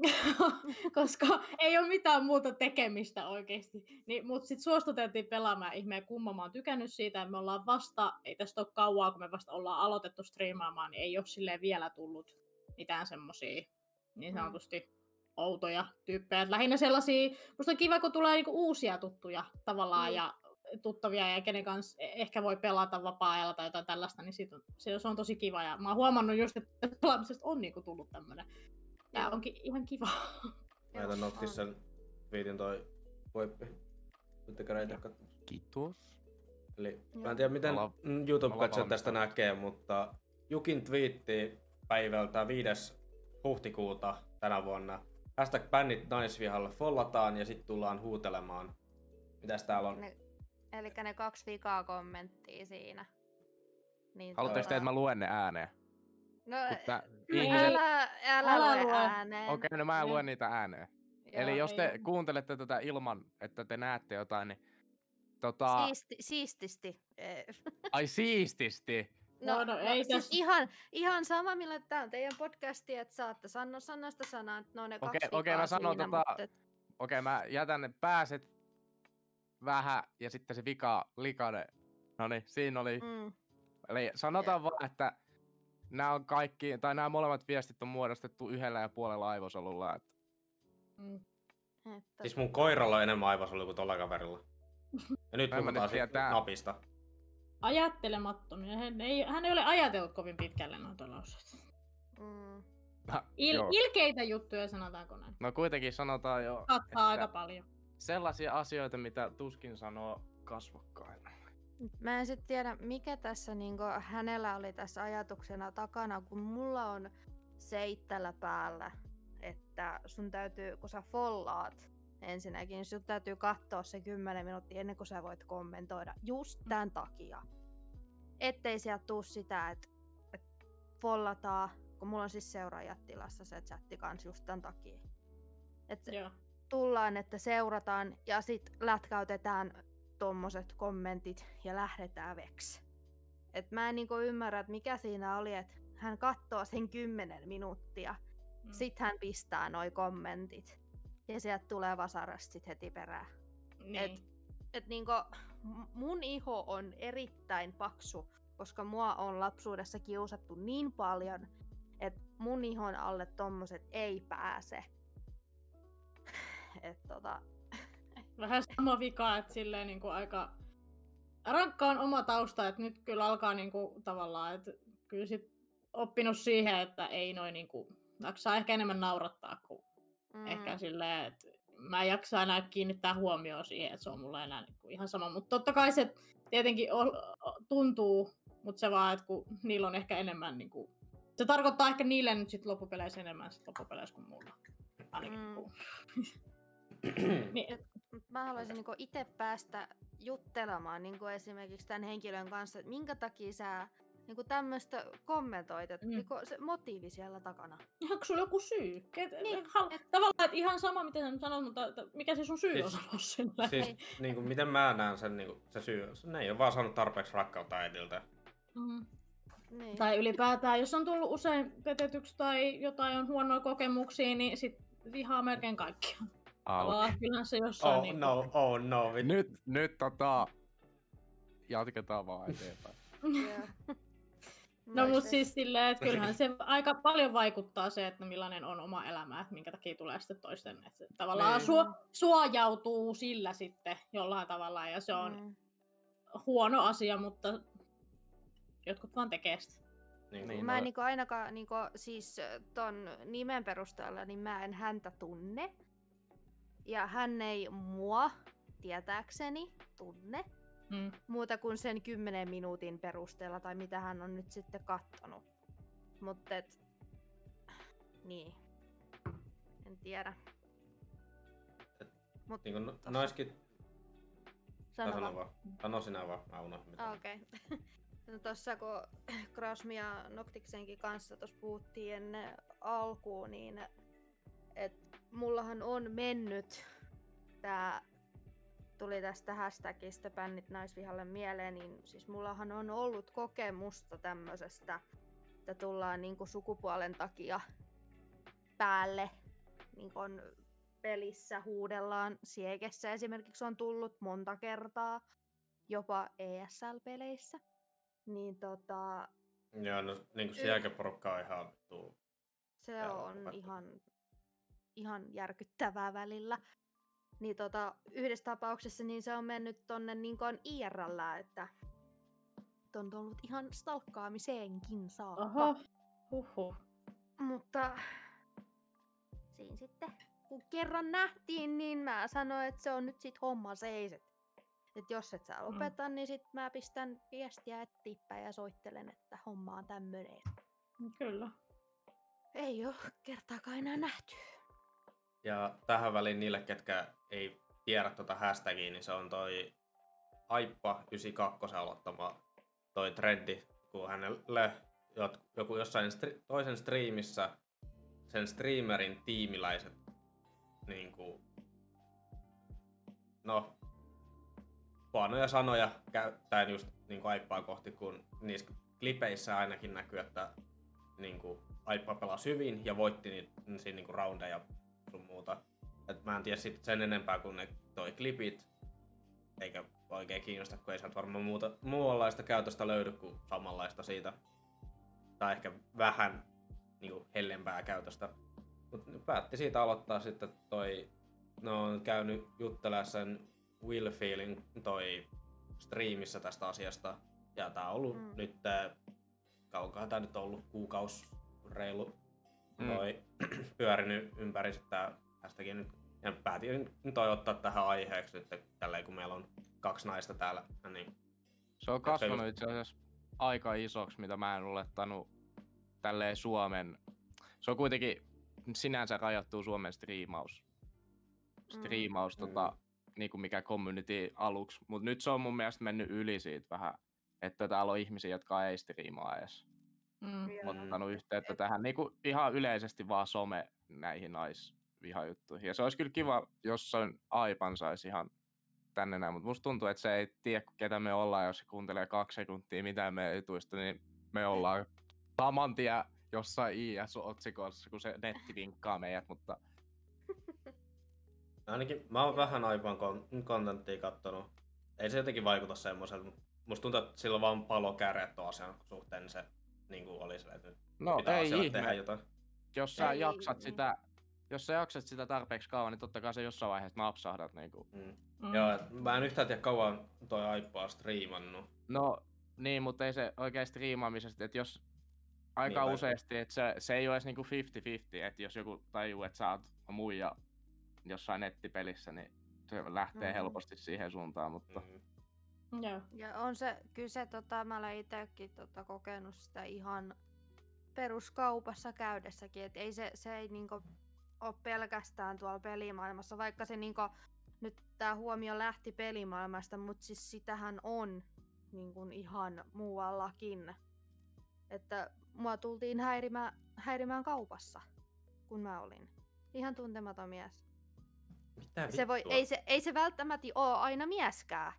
Koska ei ole mitään muuta tekemistä oikeasti. Niin, Mutta sitten suostuteltiin pelaamaan ihmeen kumma. Mä oon tykännyt siitä, että me ollaan vasta, ei tästä ole kauaa, kun me vasta ollaan aloitettu striimaamaan, niin ei ole silleen vielä tullut mitään semmosia niin Mm. sanotusti outoja tyyppejä. Et lähinnä sellaisia, musta on kiva, kun tulee niinku uusia tuttuja tavallaan Mm. ja tuttavia ja kenen kanssa e- ehkä voi pelata vapaa-ajalla tai jotain tällaista, niin siitä on, se, se on tosi kiva. Ja mä oon huomannut just, että pelaamisesta on niinku tullut tämmönen. Tää Joo. onkin ihan kiva. Mä jätän sen viitin toi voippi. Voitte käydä itse katsomassa. Kiitos. Eli mä Joo. en tiedä miten mm, YouTube-katsojat tästä näkee, mutta Jukin twiitti päivältä 5. huhtikuuta tänä vuonna. Hashtag bännit naisvihalle follataan ja sitten tullaan huutelemaan. Mitäs täällä on? Ne, eli ne kaksi vikaa kommenttia siinä. Niin Haluatteko te, että mä luen ne ääneen? No, Ei. ihmiset... älä, älä, Älä lue ääneen. Okei, no mä en lue niitä ääneen. Joo, Eli jos ei te oo. kuuntelette tätä ilman, että te näette jotain, niin tota... Siisti, siististi. Ai siististi! No, no, ei siis tässä- ihan, ihan sama, millä tämä on teidän podcasti, että saatte sanoa sanasta sanaan, että no ne Okei, kaksi okei, mä sanon siinä, tota- mutta Okei, mä jätän ne pääset vähän ja sitten se vika likane. No niin, siinä oli. Mm. Eli sanotaan vaan, että nämä on kaikki, tai nämä molemmat viestit on muodostettu yhdellä ja puolella aivosolulla. Että Mm. Että, Siis mun koiralla on enemmän aivosolua kuin tolla kaverilla. Ja nyt mä tää- napista. Ajattelemattomia. Hän ei, hän ei ole ajatellut kovin pitkälle noita lauseita. mm. Il, Joo. ilkeitä juttuja sanotaanko näin. No kuitenkin sanotaan jo, Kattaa että aika paljon. sellaisia asioita, mitä tuskin sanoo kasvokkain. Mä en sitten tiedä, mikä tässä niinku hänellä oli tässä ajatuksena takana, kun mulla on seittällä päällä, että sun täytyy, kun sä follaat ensinnäkin, niin sun täytyy katsoa se 10 minuuttia ennen kuin sä voit kommentoida. Just tämän takia. Ettei sieltä tuu sitä, että, että follataan, kun mulla on siis seuraajat tilassa se chatti kans just tämän takia. Että tullaan, että seurataan ja sit lätkäytetään tommoset kommentit ja lähdetään veks. Et mä en niinku ymmärrä, että mikä siinä oli, että hän katsoo sen 10 minuuttia, Mm. sit hän pistää noi kommentit ja sieltä tulee vasarasta sit heti perään. Niin. Et, et niinku, mun iho on erittäin paksu, koska mua on lapsuudessa kiusattu niin paljon, että mun ihon alle tommoset ei pääse. Et tota, Vähän sama vika, että silleen niinku aika rankka on oma tausta, että nyt kyllä alkaa niinku tavallaan, että kyllä sit oppinut siihen, että ei noin niinku, jaksaa ehkä enemmän naurattaa kuin mm, ehkä silleen, että mä en jaksa enää kiinnittää huomioon siihen, että se on mulle enää niinku ihan sama. Mutta totta kai se tietenkin o- o- tuntuu, mutta se vaan, että kun niillä on ehkä enemmän niinku, se tarkoittaa ehkä niille nyt sit loppupeleissä enemmän sit loppupeleissä kuin mulla. Ainakin Mm. kun... niin, mä haluaisin niinku itse päästä juttelemaan niinku esimerkiksi tämän henkilön kanssa, että minkä takia sä niinku tämmöistä kommentoit, että Mm. mm. niinku se motiivi siellä takana. onko sulla joku syy? Ket, Niin, niin, hal, et- Tavallaan, että ihan sama, mitä sä sanot, mutta että mikä se sun syy Siis- on sanoa sille? Siis niin kuin, miten mä näen sen, niin kuin, se syy, se- ne ei ole vaan saanut tarpeeksi rakkautta äidiltä. Mm. Niin. Tai ylipäätään, jos on tullut usein petetyksi tai jotain on huonoja kokemuksia, niin sit vihaa melkein kaikkia. Kyllähän se jossain Oh niin no, oh no. Nyt, nyt tota, jatketaan vaan eteenpäin. No Moi mut se. siis silleen, että kyllähän se aika paljon vaikuttaa se, että millainen on oma elämä, että minkä takia tulee sitten toisten. Että tavallaan Niin. suo, suojautuu sillä sitten jollain tavalla ja se on Mm. huono asia, mutta jotkut vaan tekee sitä. Niin, Niin, Mä en no- niinku ainakaan niinku, siis ö, ton nimen perusteella, niin mä en häntä tunne. Ja hän ei mua, tietääkseni, tunne. Mm. Muuta kuin sen 10 minuutin perusteella, tai mitä hän on nyt sitten kattonut. Mutta et... Niin. En tiedä. Mut, niin kuin, no, tossa- noiskin... sano Sano vaan. Sano sinä vaan, mä unohdin. mitä- Okei. Okay. No tossa kun Krasmi ja Noktiksenkin kanssa tuossa puhuttiin ennen alkuun, niin et mullahan on mennyt tää tuli tästä hashtagista bännit naisvihalle mieleen, niin siis mullahan on ollut kokemusta tämmöisestä, että tullaan niinku sukupuolen takia päälle niin kun pelissä huudellaan. Siekessä esimerkiksi on tullut monta kertaa, jopa ESL-peleissä. Niin tota, Joo, no niin kuin sielläporukka on ihan tuu. se on ihan, ihan järkyttävää välillä. Niin tota, yhdessä tapauksessa niin se on mennyt tonne niin kuin IRL, että on tullut ihan stalkkaamiseenkin saakka. Oho, huhhuh. Mutta siinä sitten, kun kerran nähtiin, niin mä sanoin, että se on nyt sit homma seis. Et, et jos et sä lopeta, mm. niin sit mä pistän viestiä eteenpäin ja soittelen, että homma on tämmönen. Kyllä. Ei oo kertaakaan enää nähty. Ja tähän väliin niille, ketkä ei tiedä tuota hashtagia, niin se on toi Aippa 92 aloittama toi trendi, kun hänelle joku jossain stri, toisen striimissä sen streamerin tiimiläiset niin kuin, no, huonoja sanoja käyttäen just niin kuin aippaa kohti, kun niissä klipeissä ainakin näkyy, että niin kuin, aippa pelasi hyvin ja voitti niitä siinä niin kuin roundeja sun muuta. Et mä en tiedä sit sen enempää kuin ne toi klipit, eikä oikein kiinnosta, kun ei sieltä varmaan muuta, muuanlaista käytöstä löydy kuin samanlaista siitä. Tai ehkä vähän niin kuin hellempää käytöstä. Mutta päätti siitä aloittaa sitten toi, no on käynyt juttelemaan sen Will Feeling toi striimissä tästä asiasta. Ja tää on ollut mm. nyt, kauankohan tää nyt on ollut kuukaus reilu mm. toi pyörinyt ympäri sitä tästäkin nyt. Ja päätin toi ottaa tähän aiheeksi nyt, tälleen kun meillä on kaksi naista täällä. Niin se on kasvanut itse asiassa aika isoksi, mitä mä en olettanut tälleen Suomen. Se on kuitenkin sinänsä rajattu Suomen striimaus. Striimaus, mm. tota, niin kuin mikä community aluksi. Mutta nyt se on mun mielestä mennyt yli siitä vähän. Että täällä on ihmisiä, jotka ei striimaa edes. Mm. Ottanut yhteyttä tähän niin kuin ihan yleisesti vaan some näihin naisvihajuttuihin. Ja se olisi kyllä kiva, jos sen Aipan saisi ihan tänne näin, mutta musta tuntuu, että se ei tiedä, ketä me ollaan, jos se kuuntelee kaksi sekuntia mitä me jutuista, niin me ollaan saman tien jossain IS-otsikossa, kun se netti vinkkaa meidät, mutta... Ainakin mä oon vähän aivan kontenttia kattonut. Ei se jotenkin vaikuta semmoiselta, mutta musta tuntuu, että sillä vaan palo käret tuon asian suhteen, niin se niin kuin oli se, että nyt no, pitää ei ihme. tehdä jotain. Jos sä ei jaksat ihme. sitä, jos sä jaksat sitä tarpeeksi kauan, niin totta kai se jossain vaiheessa napsahdat. Niin kuin. Mm. Mm. Joo, mä en yhtään tiedä kauan toi aippaa striimannut. No niin, mutta ei se oikein striimaamisesta, että jos aika niin, useasti, että se, se ei ole edes niinku 50-50, että jos joku tajuu, että sä oot muija jossain nettipelissä, niin se lähtee mm-hmm. helposti siihen suuntaan, mutta... Mm-hmm. Joo. Ja on se, kyllä se, tota, mä olen itsekin tota, kokenut sitä ihan peruskaupassa käydessäkin, että ei se, se ei niinku ole pelkästään tuolla pelimaailmassa, vaikka se niinku, nyt tämä huomio lähti pelimaailmasta, mutta siis sitähän on niin kuin ihan muuallakin. Että mua tultiin häirimään, häirimään kaupassa, kun mä olin. Ihan tuntematon mies. Mitä se voi, ei, se, ei se välttämättä ole aina mieskään.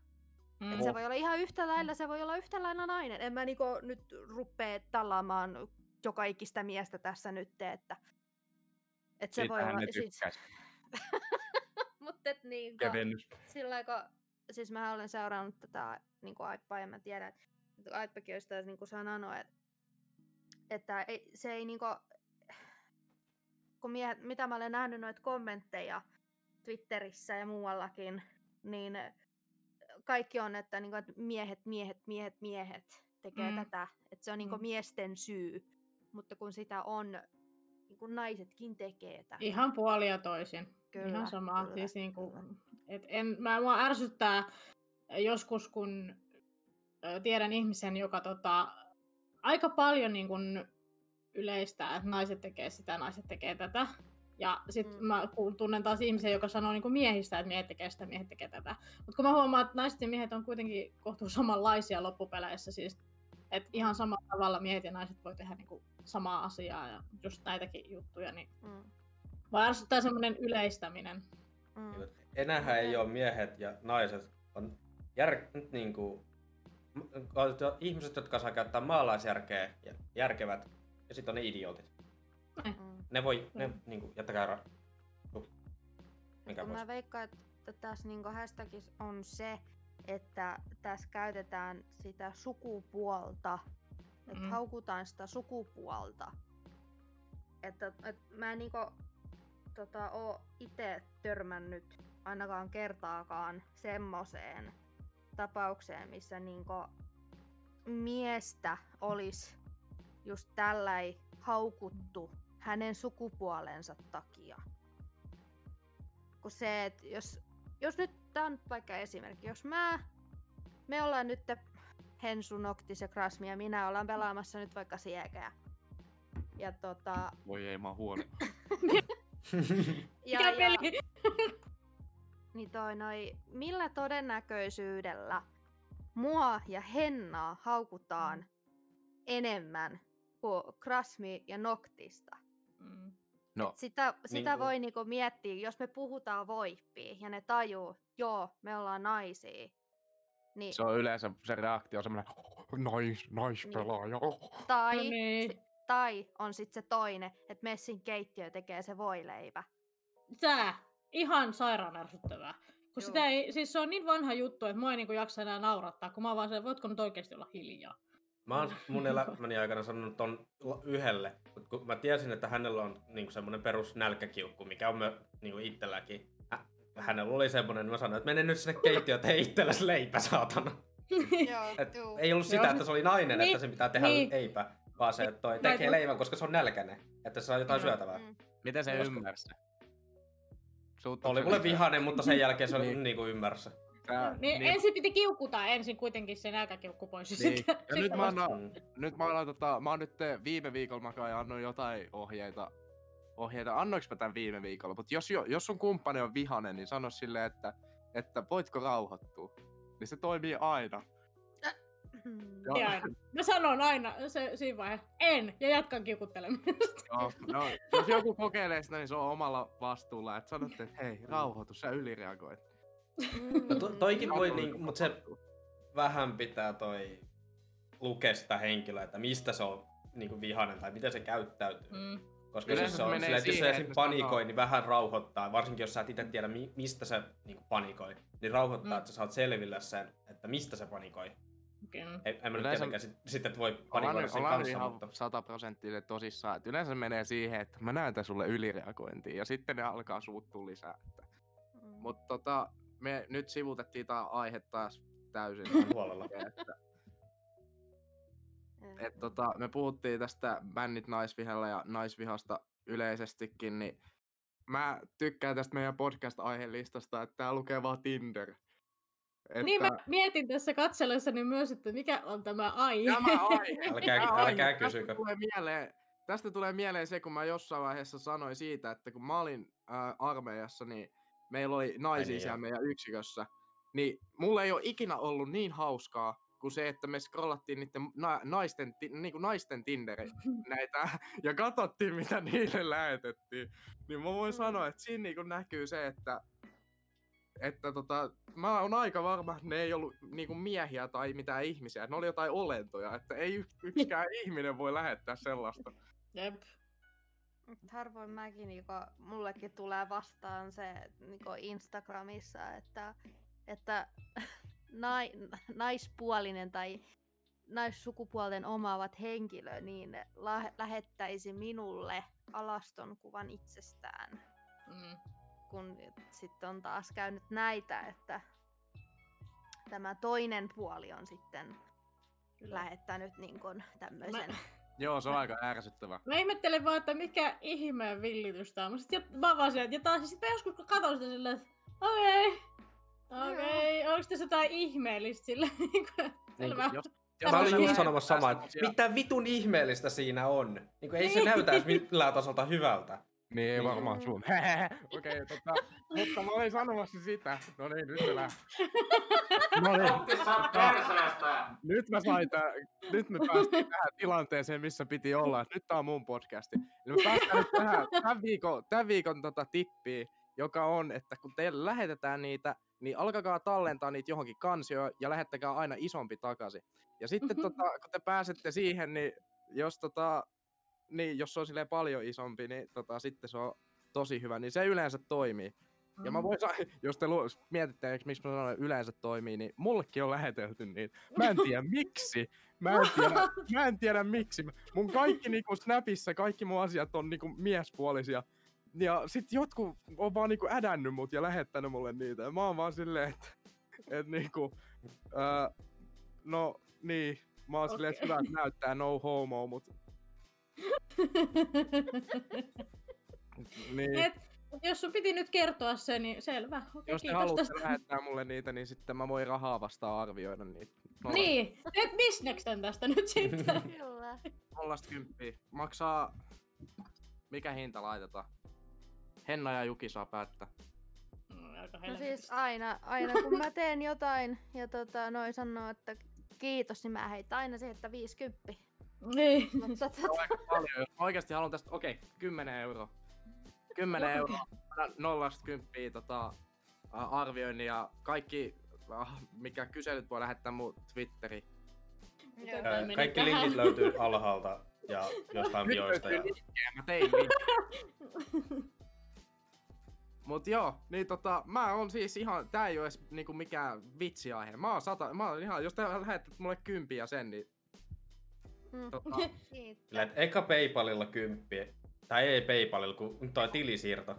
Mm. Et se voi olla ihan yhtä lailla, se voi olla yhtä lailla nainen. En mä niinku nyt rupee tallaamaan joka ikistä miestä tässä nyt, että, että se voi olla... Siis... Mutta et niinku, sillä kun, siis mä olen seurannut tätä niinku aippaa ja mä tiedän, että Aippakin on sitä niinku sanonut, että että ei, se ei niinku, kun mie, mitä mä olen nähnyt noita kommentteja Twitterissä ja muuallakin, niin kaikki on, että, niinku, että miehet, miehet, miehet, miehet tekee mm. tätä. Että se on niinku mm. miesten syy. Mutta kun sitä on, niinku naisetkin tekee tätä. Ihan puolia toisin. Kyllä, Ihan sama. Kyllä, siis niinku, et en, mä, mua ärsyttää joskus, kun tiedän ihmisen, joka tota, aika paljon niin kun yleistää, että naiset tekee sitä, naiset tekee tätä. Ja sitten mm. mä tunnen taas ihmisiä, joka sanoo niin miehistä, että miehet tekee sitä, miehet tekee tätä. Mutta kun mä huomaan, että naiset ja miehet on kuitenkin kohtuu samanlaisia loppupeleissä, siis että ihan samalla tavalla miehet ja naiset voi tehdä niin kuin samaa asiaa ja just näitäkin juttuja, niin mm. vaan ärsyttää semmoinen yleistäminen. Mm. Enähän ei ole miehet ja naiset, on jär, niin kuin, ihmiset, jotka saa käyttää maalaisjärkeä ja järkevät, ja sitten on ne idiotit. Mm. Ne voi, ne mm. niinku, jättäkää ra... Mikä Mä veikkaan, että tässä niinku hashtagissa on se, että tässä käytetään sitä sukupuolta, että mm. haukutaan sitä sukupuolta. Että, et mä en niinku, tota, oo itse törmännyt ainakaan kertaakaan semmoseen tapaukseen, missä niinku miestä olisi just tällai haukuttu hänen sukupuolensa takia. Kun se, että jos, jos nyt, tää on vaikka esimerkki, jos mä, me ollaan nyt Hensu, Noctis ja Krasmi ja minä ollaan pelaamassa nyt vaikka siekää. Ja tota... Voi ei, mä oon huono. ja, Mikä peli? niin toi noi, millä todennäköisyydellä mua ja Hennaa haukutaan enemmän kuin Krasmi ja Noktista. Mm. No, Sitä, sitä Niin- voi niinku miettiä, jos me puhutaan voippia ja ne tajuu, joo, me ollaan naisia. Niin, se on yleensä se reaktio on semmoinen nais, naispelaaja. tai, No niin. si- tai on sitten se toinen, että messin keittiö tekee se voileipä. Tää, ihan sairaan ärsyttävää. Kun sitä ei, siis se on niin vanha juttu, että mua ei niinku jaksa enää naurattaa, kun mä vaan se, voitko nyt oikeasti olla hiljaa. Mä oon mun elämäni aikana sanonut ton l- yhdelle, mut kun mä tiesin, että hänellä on niinku semmonen perus nälkäkiukku, mikä on mä, niinku itselläkin. Hä- Hänellä oli semmonen, niin mä sanoin, että mene nyt sinne keittiöön, tee itsellesi leipä, saatana. Joo, Et ei ollut sitä, että se oli nainen, Niin, että sen pitää tehdä niin. leipä, vaan se, että toi tekee leivän, koska se on nälkäinen, että se saa jotain Joo. syötävää. Mm. Miten se ymmärsi? Suuttuiko Oli se mulle vihainen, mutta sen jälkeen se oli Niin. niinku ymmärsi. Tää- niin, niin, ensin piti kiukkuta ensin kuitenkin se nälkäkiukku pois. ja Niin. sitten- Ja nyt mä, annan, Mm. nyt mä annan tota, mä oon nyt viime viikolla mä kai annoin jotain ohjeita. Ohjeita, annoinko mä tän viime viikolla? Mutta jos, jo, jos sun kumppani on vihanen, niin sano silleen, että, että voitko rauhoittua. Niin se toimii aina. Mm. Joo. Aina. Mä sanon aina se, siinä vaiheessa, en, ja jatkan kiukuttelemista. Joo, no, jos joku kokeilee sitä, niin se on omalla vastuulla. Että sanotte, että hei, rauhoitu, sä ylireagoit. No to, toikin voi, niin, mutta se vähän pitää toi lukea sitä henkilöä, että mistä se on niin vihainen tai miten se käyttäytyy. Mm. Koska Yleensä siis se se on silleen, että jos se esim. panikoi, niin vähän rauhoittaa, varsinkin jos sä et itse tiedä, mi- mistä se niin panikoi, niin rauhoittaa, Mm. että sä saat selville sen, että mistä se panikoi. Ei, en mä nyt tietenkään sit, sit, että voi panikoida sen ollaan kanssa, ihan mutta... sataprosenttisesti tosissaan. Että yleensä se menee siihen, että mä näytän sulle ylireagointia ja sitten ne alkaa suuttua lisää. Että. Mm. Mutta tota, me nyt sivutettiin tää aihe taas täysin. Huolella. että, Joo. et, tota, me puhuttiin tästä bännit naisvihalla ja naisvihasta yleisestikin, niin mä tykkään tästä meidän podcast-aihelistasta, että tää lukee vaan Tinder. Että Niin mä mietin tässä katsellessani myös, että mikä on tämä aihe. tämä aihe, Älkää, tämä aihe, älkää tästä kysykö. Tulee mieleen, tästä tulee mieleen se, kun mä jossain vaiheessa sanoin siitä, että kun mä olin ää, armeijassa, niin meillä oli naisia niin, siellä joo. meidän yksikössä. Niin mulla ei ole ikinä ollut niin hauskaa kuin se, että me scrollattiin niiden na- naisten, ti- niinku naisten Tinderi näitä ja katsottiin, mitä niille lähetettiin. Niin mä voin Mm. sanoa, että siinä niinku näkyy se, että että tota, mä oon aika varma, että ne ei ollut niinku miehiä tai mitään ihmisiä, ne oli jotain olentoja, että ei yksikään ihminen voi lähettää sellaista. Jep. Harvoin mäkin, niinku, mullekin tulee vastaan se niinku Instagramissa, että, että nai, naispuolinen tai naissukupuolten omaavat henkilö niin la- lähettäisi minulle alaston kuvan itsestään. Mm. Kun sitten on taas käynyt näitä, että tämä toinen puoli on sitten Kyllä. lähettänyt niin tämmöisen. Joo, se on aika ärsyttävä. Mä ihmettelen vaan, että mikä ihmeen villitys tää on. Mä, sit, jat- mä vaan sieltä, ja taas sit mä joskus kun katon sitä silleen, että okei, okei, onks tässä jotain ihmeellistä sillä niinku, selvä. Jos, Mä olin just sanomassa samaa, että mitä vitun ihmeellistä siinä on. Niin ei se Niin. näytä edes millään tasolta hyvältä. Niin ei Niin. varmaan sun. Okei, okay, tota, mutta mä olin sanomassa sitä. No niin, nyt me lähdetään. No niin, nyt mä sain tää, nyt me päästiin tähän tilanteeseen, missä piti olla. Nyt tää on mun podcasti. Eli me päästään nyt tähän, tämän viikon, tämän viikon tota tippiin, joka on, että kun teille lähetetään niitä, niin alkakaa tallentaa niitä johonkin kansioon ja lähettäkää aina isompi takaisin. Ja sitten Mhm. tota, kun te pääsette siihen, niin jos tota, niin jos se on silleen paljon isompi, niin tota, sitten se on tosi hyvä, niin se yleensä toimii. Ja mä voin sa- jos te lu- mietitte, miksi mä sanoin, että yleensä toimii, niin mullekin on lähetelty niin. Mä en tiedä miksi. Mä en tiedä, mä en tiedä miksi. Mun kaikki niinku Snapissa, kaikki mun asiat on niinku miespuolisia. Ja sit jotkut on vaan niinku ädännyt mut ja lähettänyt mulle niitä. Ja mä oon vaan silleen, että et niinku, ää, no niin, mä oon silleen, että hyvä, näyttää no homo, mut niin. Et, jos sun piti nyt kertoa se, niin selvä. Okei, Jos te kiitos haluatte tästä. lähettää mulle niitä, niin sitten mä voin rahaa vastaan arvioida niitä. Nolla- Niin, teet bisneksen tästä nyt sitten. Kyllä. Nollasta kymppiä. Maksaa... Mikä hinta laitetaan? Henna ja Juki saa päättää. Mm, aika No siis aina, aina kun mä teen jotain ja tota, noin sanoo, että kiitos, niin mä heitän aina siihen, että 50. Niin. Paljon. Jos mä oikeasti haluan tästä, okei, 10 euroa. 10 Joo, euroa, nollasta kymppiä tota, arvioinnin ja kaikki, ah, mikä kyselyt voi lähettää mun Twitteriin. Meni Kaikki tähän? linkit löytyy alhaalta ja jostain bioista. Ja... mä tein. Mut joo, niin tota, mä oon siis ihan, tää ei oo edes niinku mikään vitsiaihe. Mä oon sata, mä oon ihan, jos te lähette mulle kympiä sen, niin mm, tota. Sillä, eka Paypalilla kymppi. Tai ei Paypalilla, kun toi tilisiirto.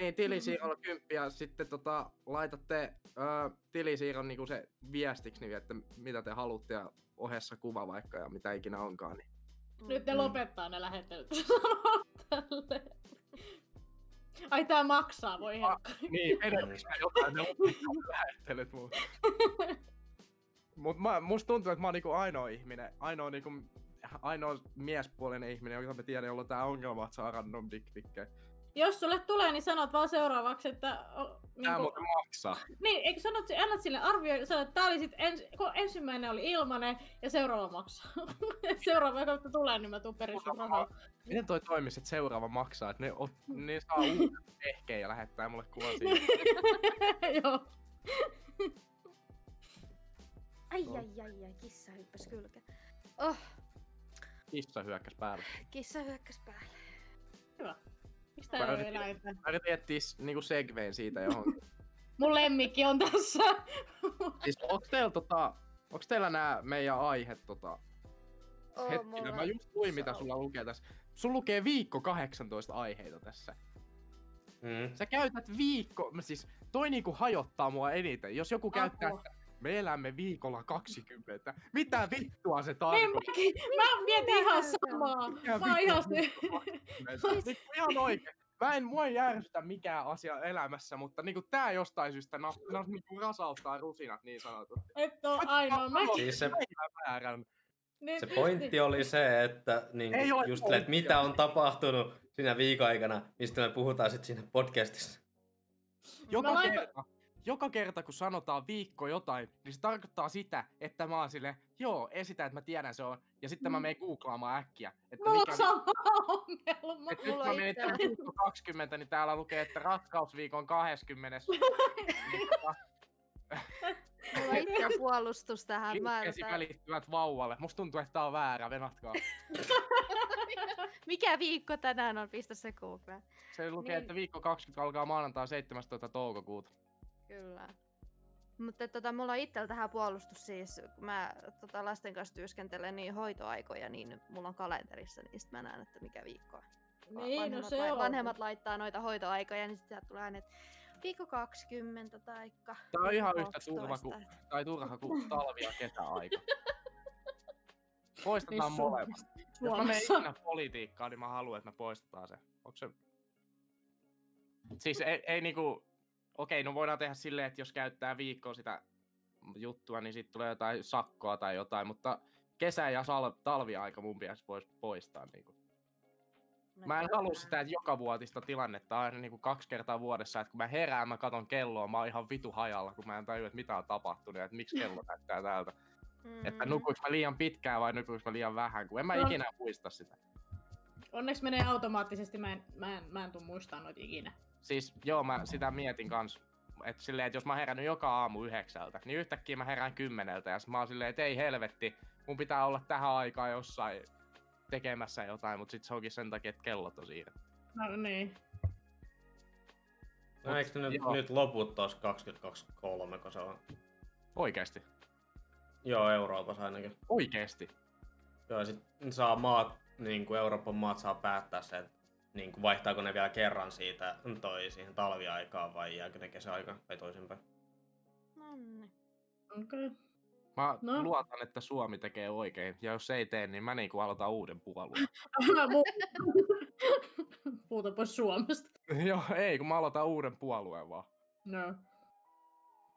niin tilisiirrolla kymppiä, sitten tota, laitatte ö, tilisiirron niinku se viestiksi, niin että mitä te haluatte ja ohessa kuva vaikka ja mitä ikinä onkaan. Niin. Nyt ne Mm. lopettaa ne lähettelyt. Ai tää maksaa, voi helkkari. Niin, edellytys jotain, ne lopettaa lähettelyt mun. Mut mä, musta tuntuu, että mä oon niinku ainoa ihminen, ainoa niinku, ainoa miespuolinen ihminen, joka mä tiedän, jolla on tää ongelma, että saa random dickpikkejä. Jos sulle tulee, niin sanot vaan seuraavaksi, että... O, Tää niinku, muuten maksaa. niin, eikö sanot, annat sille arvio, sanot, että tää oli sit ens, kun ensimmäinen oli ilmanen ja seuraava maksaa. seuraava kautta tulee, niin mä tuun perin rahaa. Miten toi toimisi, että seuraava maksaa, että ne, ot, ne saa uuden ehkeen ja lähettää mulle kuvan siitä. Joo. Ai ai ai ai, kissa hyppäs kylkeen. Oh, Kissa hyökkäs päälle. kissa hyökkäs päälle. Hyvä. Mistä Mä ei ole yritin- eläintä? Mä yritin etsiä niinku segveen siitä johon. Mun lemmikki on tässä. siis onks teillä tota, onks teillä nää meidän aiheet tota, Oh, hetkinen, mulla mä just luin mitä sulla lukee tässä. Sulla lukee viikko 18 aiheita tässä. Mm. Sä käytät viikko, siis toi niinku hajottaa mua eniten. Jos joku käyttää, Apua. että me elämme viikolla 20. Mitä vittua se Niin tarkoittaa? mäkin, mä mietin ihan samaa. Mikä Mä ihan se. Niin, ihan oikein. Mä en, mua ei järjestä mikään asia elämässä, mutta niinku tää jostain syystä nas, nas, niinku rasauttaa rusinat niin sanotusti. Et oo ainoa. Mä, Siis se, Väärän. niin se pointti oli se, että niin Ei just, että mitä on tapahtunut siinä viikon aikana, mistä me puhutaan sitten siinä podcastissa. Joka, laitan- kerta, joka kerta kun sanotaan viikko jotain, niin se tarkoittaa sitä, että mä oon sille, joo, esitä, että mä tiedän se on. Ja sitten mä Mm. menen googlaamaan äkkiä, että Mulla mikä on sama ongelma. Et nyt Mulla mä on menin viikko 20, niin täällä lukee, että raskausviikon 20. Mulla on itse puolustus tähän. Mä välittyvät vauvalle. Musta tuntuu, että tää on väärä, venatkaa. Mikä viikko tänään on? Pistä se Googleen. Se lukee, Niin. että viikko 20 alkaa maanantai 17. toukokuuta. Kyllä. Mutta tota, mulla on itsellä tähän puolustus siis, kun mä tota, lasten kanssa työskentelen niin hoitoaikoja, niin mulla on kalenterissa, niin sit mä näen, että mikä viikko on. Niin, no vanhemmat, se lai- on. vanhemmat laittaa noita hoitoaikoja, niin sit sieltä tulee aina, että viikko 20 taikka Tää on ihan viikko yhtä turva 12. kuin, tai turha kuin talvi- ja kesäaika. Poistetaan Niin molemmat. Jos mä menen ikinä politiikkaan, niin mä haluan, että me poistetaan se. Onko se... Siis ei, ei niinku... Okei, no voidaan tehdä silleen, että jos käyttää viikkoa sitä juttua, niin sitten tulee jotain sakkoa tai jotain, mutta kesä- ja sal- talviaika mun pitäisi voisi poistaa. Niinku. No Mä en kyllä. halua sitä joka vuotista tilannetta aina niinku kaksi kertaa vuodessa, että kun mä herään, mä katon kelloa, mä oon ihan vitu hajalla, kun mä en tajua, että mitä on tapahtunut ja että miksi kello näyttää täältä. Mm. Että nukuinko mä liian pitkään vai nukuinko mä liian vähän, kun en mä No. ikinä muista sitä. Onneksi menee automaattisesti, mä en, mä en, mä en tuu muistaa noita ikinä. Siis joo, mä sitä mietin kans. Että silleen, että jos mä herännyt joka aamu yhdeksältä, niin yhtäkkiä mä herään kymmeneltä ja mä oon silleen, että ei helvetti, mun pitää olla tähän aikaan jossain tekemässä jotain, mutta sit se onkin sen takia, että kellot on siirretty. No niin. No eikö nyt, Joo. nyt loput tos 2023, kun se on? Oikeesti. Joo, Euroopassa ainakin. Oikeesti. Joo, ja sit saa maat, niin kuin Euroopan maat saa päättää se, että niin kuin vaihtaako ne vielä kerran siitä toi siihen talviaikaan vai jääkö ne kesäaikaan vai toisinpäin. Nonni. Okei. Mä No. luotan, että Suomi tekee oikein, ja jos ei tee, niin mä niinku aloitan uuden puolueen. Puhuta pois Suomesta. Joo, ei, kun mä aloitan uuden puolueen vaan. No.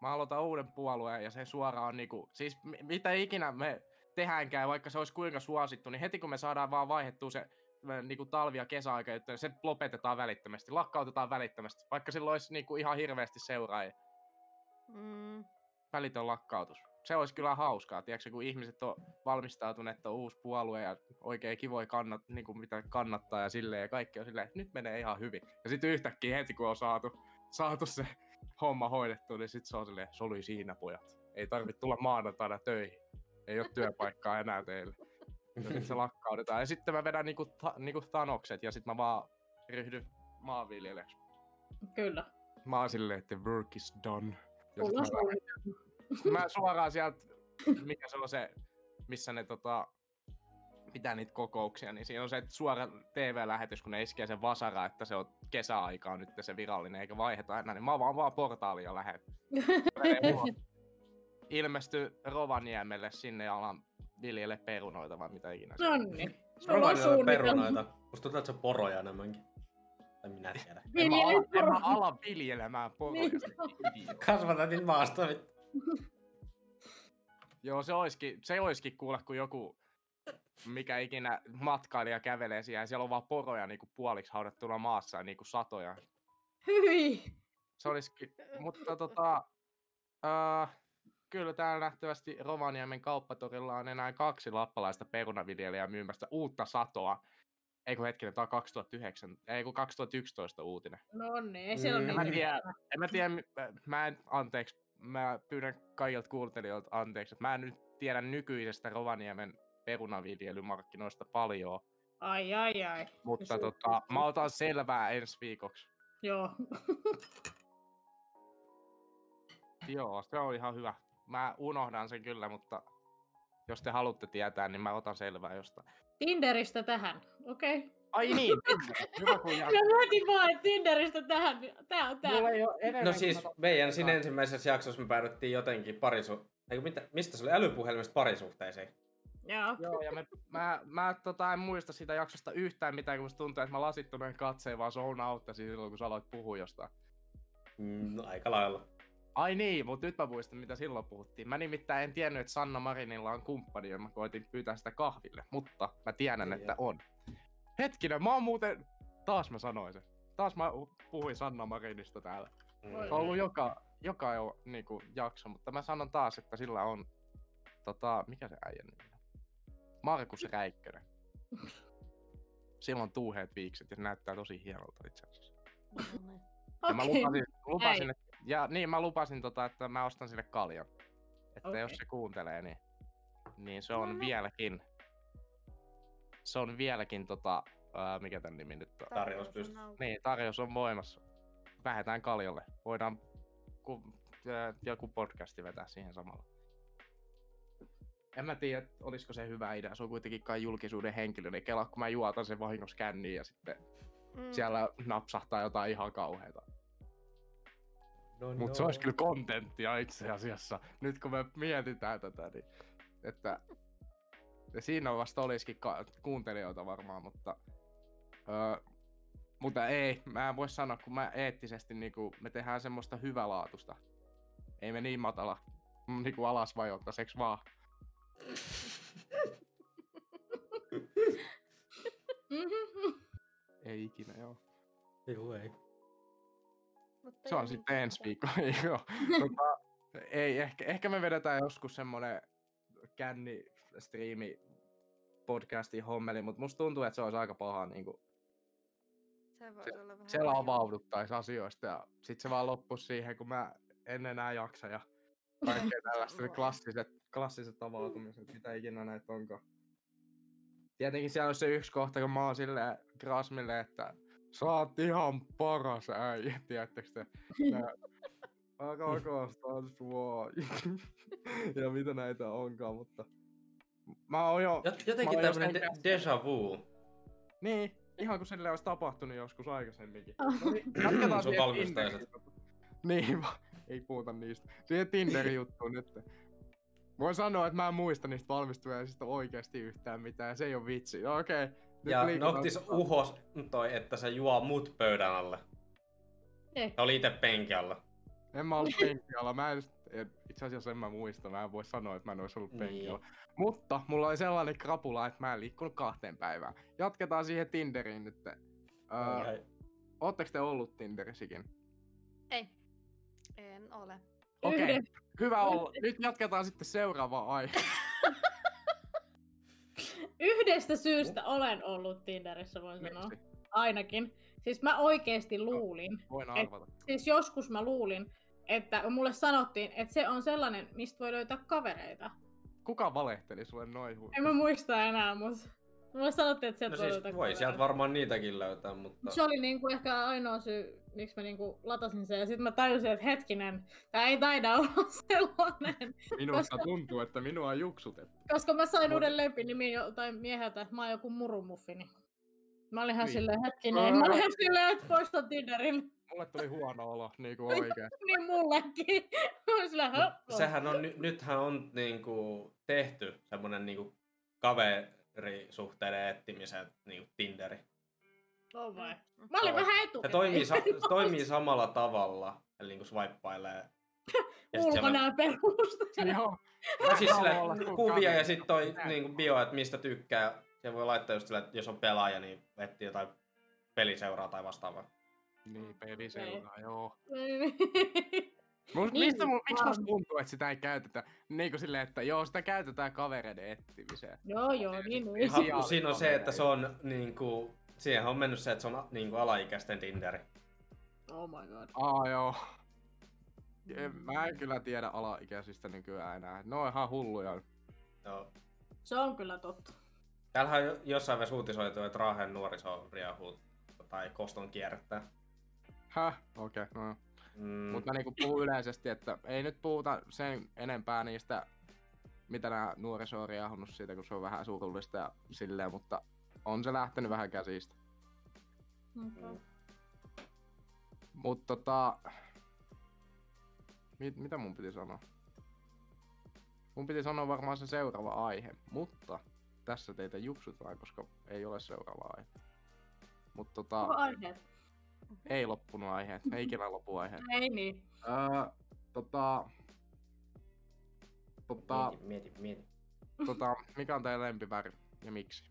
Mä aloitan uuden puolueen ja se suoraan niinku, siis mi- mitä ikinä me tehdäänkään, vaikka se olisi kuinka suosittu, niin heti kun me saadaan vaan vaihettua se ö, niinku talvi- ja kesäaika, että se lopetetaan välittömästi, lakkautetaan välittömästi, vaikka sillä olisi niinku ihan hirveästi seuraajia. Mm. Välitön lakkautus. se olisi kyllä hauskaa, tiedätkö, kun ihmiset on valmistautuneet, että on uusi puolue ja oikein kivoja kannat, niin kuin mitä kannattaa ja silleen, ja kaikki on silleen, että nyt menee ihan hyvin. Ja sitten yhtäkkiä heti, kun on saatu, saatu se homma hoidettu, niin sitten se on silleen, se oli siinä pojat. Ei tarvitse tulla maanantaina töihin. Ei ole työpaikkaa enää teille. Ja sit se lakkautetaan. Ja sitten mä vedän niinku, ta, niinku Thanokset ja sitten mä vaan ryhdyn maanviljelijäksi. Kyllä. Mä oon silleen, että work is done. Ja mä, suunnitelma. mä suoraan sieltä, mikä se on se, missä ne tota, pitää niitä kokouksia, niin siinä on se että suora TV-lähetys, kun ne iskee sen vasara, että se on kesäaikaa nyt se virallinen, eikä vaiheta enää, niin mä vaan vaan portaalia ja lähden. Ilmesty Rovaniemelle sinne ja alan viljelle perunoita vai mitä ikinä. on. Nonni. Sulla on suunnitelma. perunoita. Musta tuntuu, että se on poroja enemmänkin. Tai minä tiedä. En mä, ala, Viljele en mä ala viljelemään poroja. Niin. Kasvatatin maasta. vittu. Joo, se olisikin, se olisikin kuulla, kun joku mikä ikinä matkailija kävelee siellä, ja siellä on vaan poroja niin kuin puoliksi haudattuna maassa, niin kuin satoja. Hyi. Se olisikin, mutta tota, uh, kyllä täällä nähtävästi Rovaniemen kauppatorilla on enää kaksi lappalaista perunaviljelijää myymästä uutta satoa. Ei kun hetkinen, tämä on 2009, ei kun 2011 uutinen. No niin, ei siellä Mm. En mä niin tiedä, en mä tiedä, mä- mä en, anteeksi, mä pyydän kaikilta kuuntelijoilta anteeksi, että mä en nyt tiedä nykyisestä Rovaniemen perunaviljelymarkkinoista paljon, Ai ai ai. mutta se- tota, mä otan selvää ensi viikoksi. Joo. Joo, se on ihan hyvä. Mä unohdan sen kyllä, mutta jos te haluatte tietää, niin mä otan selvää jostain. Tinderistä tähän, okei. Okay. Ai niin, hyvä kun jat... Mä mietin vaan, että Tinderistä tähän. Tää on tää. Mulla ei ole No siis meidän siinä ensimmäisessä jaksossa me päädyttiin jotenkin parisu... Eikö, mitä, mistä se oli? Älypuhelimesta parisuhteisiin. Joo. Joo, ja me, mä, mä tota, en muista sitä jaksosta yhtään mitään, kun musta tuntuu, että mä lasittuneen katseen vaan zone outtasin silloin, kun sä aloit puhua jostain. Mm, no, aika lailla. Ai niin, mutta nyt mä muistan, mitä silloin puhuttiin. Mä nimittäin en tiennyt, että Sanna Marinilla on kumppani, ja mä koitin pyytää sitä kahville, mutta mä tiedän, Niin, että on. Hetkinen, mä oon muuten... Taas mä sanoin sen. Taas mä puhuin Sanna Marinista täällä. Mm. On ollut joka, joka jo, niinku, jakso, mutta mä sanon taas, että sillä on... Tota, mikä se äijän nimi on? Markus Räikkönen. Sillä on tuuheet viikset ja se näyttää tosi hienolta itse asiassa. Ja mä lupasin, lupasin että, ja niin mä lupasin tota, että mä ostan sille kaljan. Että Okei. jos se kuuntelee, niin, niin se on Mhm. vieläkin, se on vieläkin tota, ää, mikä tän nimi nyt on? Tarjous pystyy. Niin, tarjous on voimassa. Lähetään kaljalle. Voidaan ku, ää, joku podcasti vetää siihen samalla. En mä tiedä, olisiko se hyvä idea. Se on kuitenkin kai julkisuuden henkilö, niin kela, kun mä juotan sen vahingossa känniin ja sitten Mm. siellä napsahtaa jotain ihan kauheita. No, Mutta se olisi kyllä kontenttia itse asiassa, nyt kun me mietitään tätä, niin että ja siinä vasta olisikin ka- kuuntelijoita varmaan, mutta öö, mutta ei, mä en voi sanoa, kun mä eettisesti niinku, me tehdään semmoista hyvälaatusta. Ei me niin matala mm, niinku alas vajottaiseksi vaan. Mhm. Ei ikinä, joo. Joo, ei. Mutta Se on sitten ensi viikko. joo. tota, ei, ehkä, ehkä me vedetään joskus semmonen känni striimi podcastin hommeli, mutta musta tuntuu, että se olisi aika paha niin Se voisi olla vähän siellä raju. avauduttaisi asioista ja sit se vaan loppuisi siihen, kun mä en enää jaksa ja kaikkea tällaista klassiset, klassiset avautumiset, mitä ikinä näitä onkaan. Tietenkin siellä on se yksi kohta, kun mä oon silleen Grasmille, että sä oot ihan paras äijä, tiedättekö te? Mä rakastan sua. ja mitä näitä onkaan, mutta mä oon jo... Jot- Jotenkin tämmönen de- déjà vu. Niin, ihan kuin sille olisi tapahtunut joskus aikaisemminkin. Ah. No niin, jatketaan Sun. Tinderin- Niin, va- ei puhuta niistä. Siihen Tinderin juttuun nyt. Voin sanoa, että mä en muista niistä valmistujaisista oikeasti yhtään mitään, se ei ole vitsi. Okei. Okay. Ja Noctis uhos toi, että se juo mut pöydän alle. Eh. Se oli itse penkillä. En mä ollut penkialla. Mä en, itse asiassa en mä muista. Mä en voi sanoa, että mä en olisi ollut Niin. penkialla. Mutta mulla oli sellainen krapula, että mä en liikkunut kahteen päivään. Jatketaan siihen Tinderiin nyt. Öö, Ai. Ootteko te ollut Tinderissäkin? Ei. En ole. Okei. Yhden. Hyvä olla. Nyt jatketaan sitten seuraavaan aihe. Yhdestä syystä olen ollut Tinderissä, voin sanoa. Miksi? Ainakin. Siis mä oikeesti luulin, Voin Et- arvata. siis joskus mä luulin, että mulle sanottiin, että se on sellainen, mistä voi löytää kavereita. Kuka valehteli sulle noin En mä muista enää, mutta mulle sanottiin, että sieltä No voi siis voi kavereita. sieltä varmaan niitäkin löytää, mutta... Se oli niinku ehkä ainoa syy, miksi mä niinku latasin sen. Ja sitten mä tajusin, että hetkinen, tää ei taida olla sellainen. Minusta tuntuu, että minua on juksutettu. Koska mä sain Mut- uuden lempinimin joltain mieheltä, että mä oon joku murumuffini. Mä olin ihan Niin. silleen hetkinen, mä olin silleen, että poistan Tinderin. Mulle tuli huono olo, niinku oikein. Niin mullekin. Mä olin silleen, Mut "Höppö." sehän on, ny- nythän on niinku tehty semmonen niinku kaverisuhteiden etsimisen niinku Tinderi. On vai? Mä olin vähän Se etukäteen. toimii, sa- se toimii samalla tavalla, eli niinku swipeilee. Ja sit siellä on- Ulkonäön perusta. Joo. No siis sille, kuin kuvia ja sitten toi niinku bio, että mistä tykkää. Ja voi laittaa just sille, että jos on pelaaja, niin etsii jotain peliseuraa tai vastaavaa. Niin, peliseuraa, joo. Niin. Must, Niin, mistä, mu- miksi musta tuntuu, että sitä ei käytetä? Niin kuin silleen, että joo, sitä käytetään kavereiden etsimiseen. joo, joo, niin, niin. Ihan- Ihan, siinä on se, että se on niinku, siihen on mennyt se, että se on niinku alaikäisten Tinderi. Oh my god. Aa, joo. En, mä en kyllä tiedä alaikäisistä nykyään enää. Ne on ihan hulluja. Joo. Se on kyllä totta. Täällähän on jossain vaiheessa uutisoitu, että Raahen nuoriso riahuu tai koston kierrättää. Häh? Okei, okay, no. Mm, Mutta mä niinku puhun yleisesti, että ei nyt puhuta sen enempää niistä, mitä nämä nuoriso on riahunut siitä, kun se on vähän surullista ja silleen, mutta on se lähtenyt vähän käsistä. Okay. Mutta tota... Mit, mitä mun piti sanoa? Mun piti sanoa varmaan se seuraava aihe, mutta tässä teitä juksutaan, koska ei ole seuraava aihe. Mutta tota, Onko aiheet? Ei loppunut aiheet, ei ikinä lopu aiheet. Ei niin. Öö, tota, tota, Mieti, mieti, mieti. tota, mikä on teidän lempiväri ja miksi?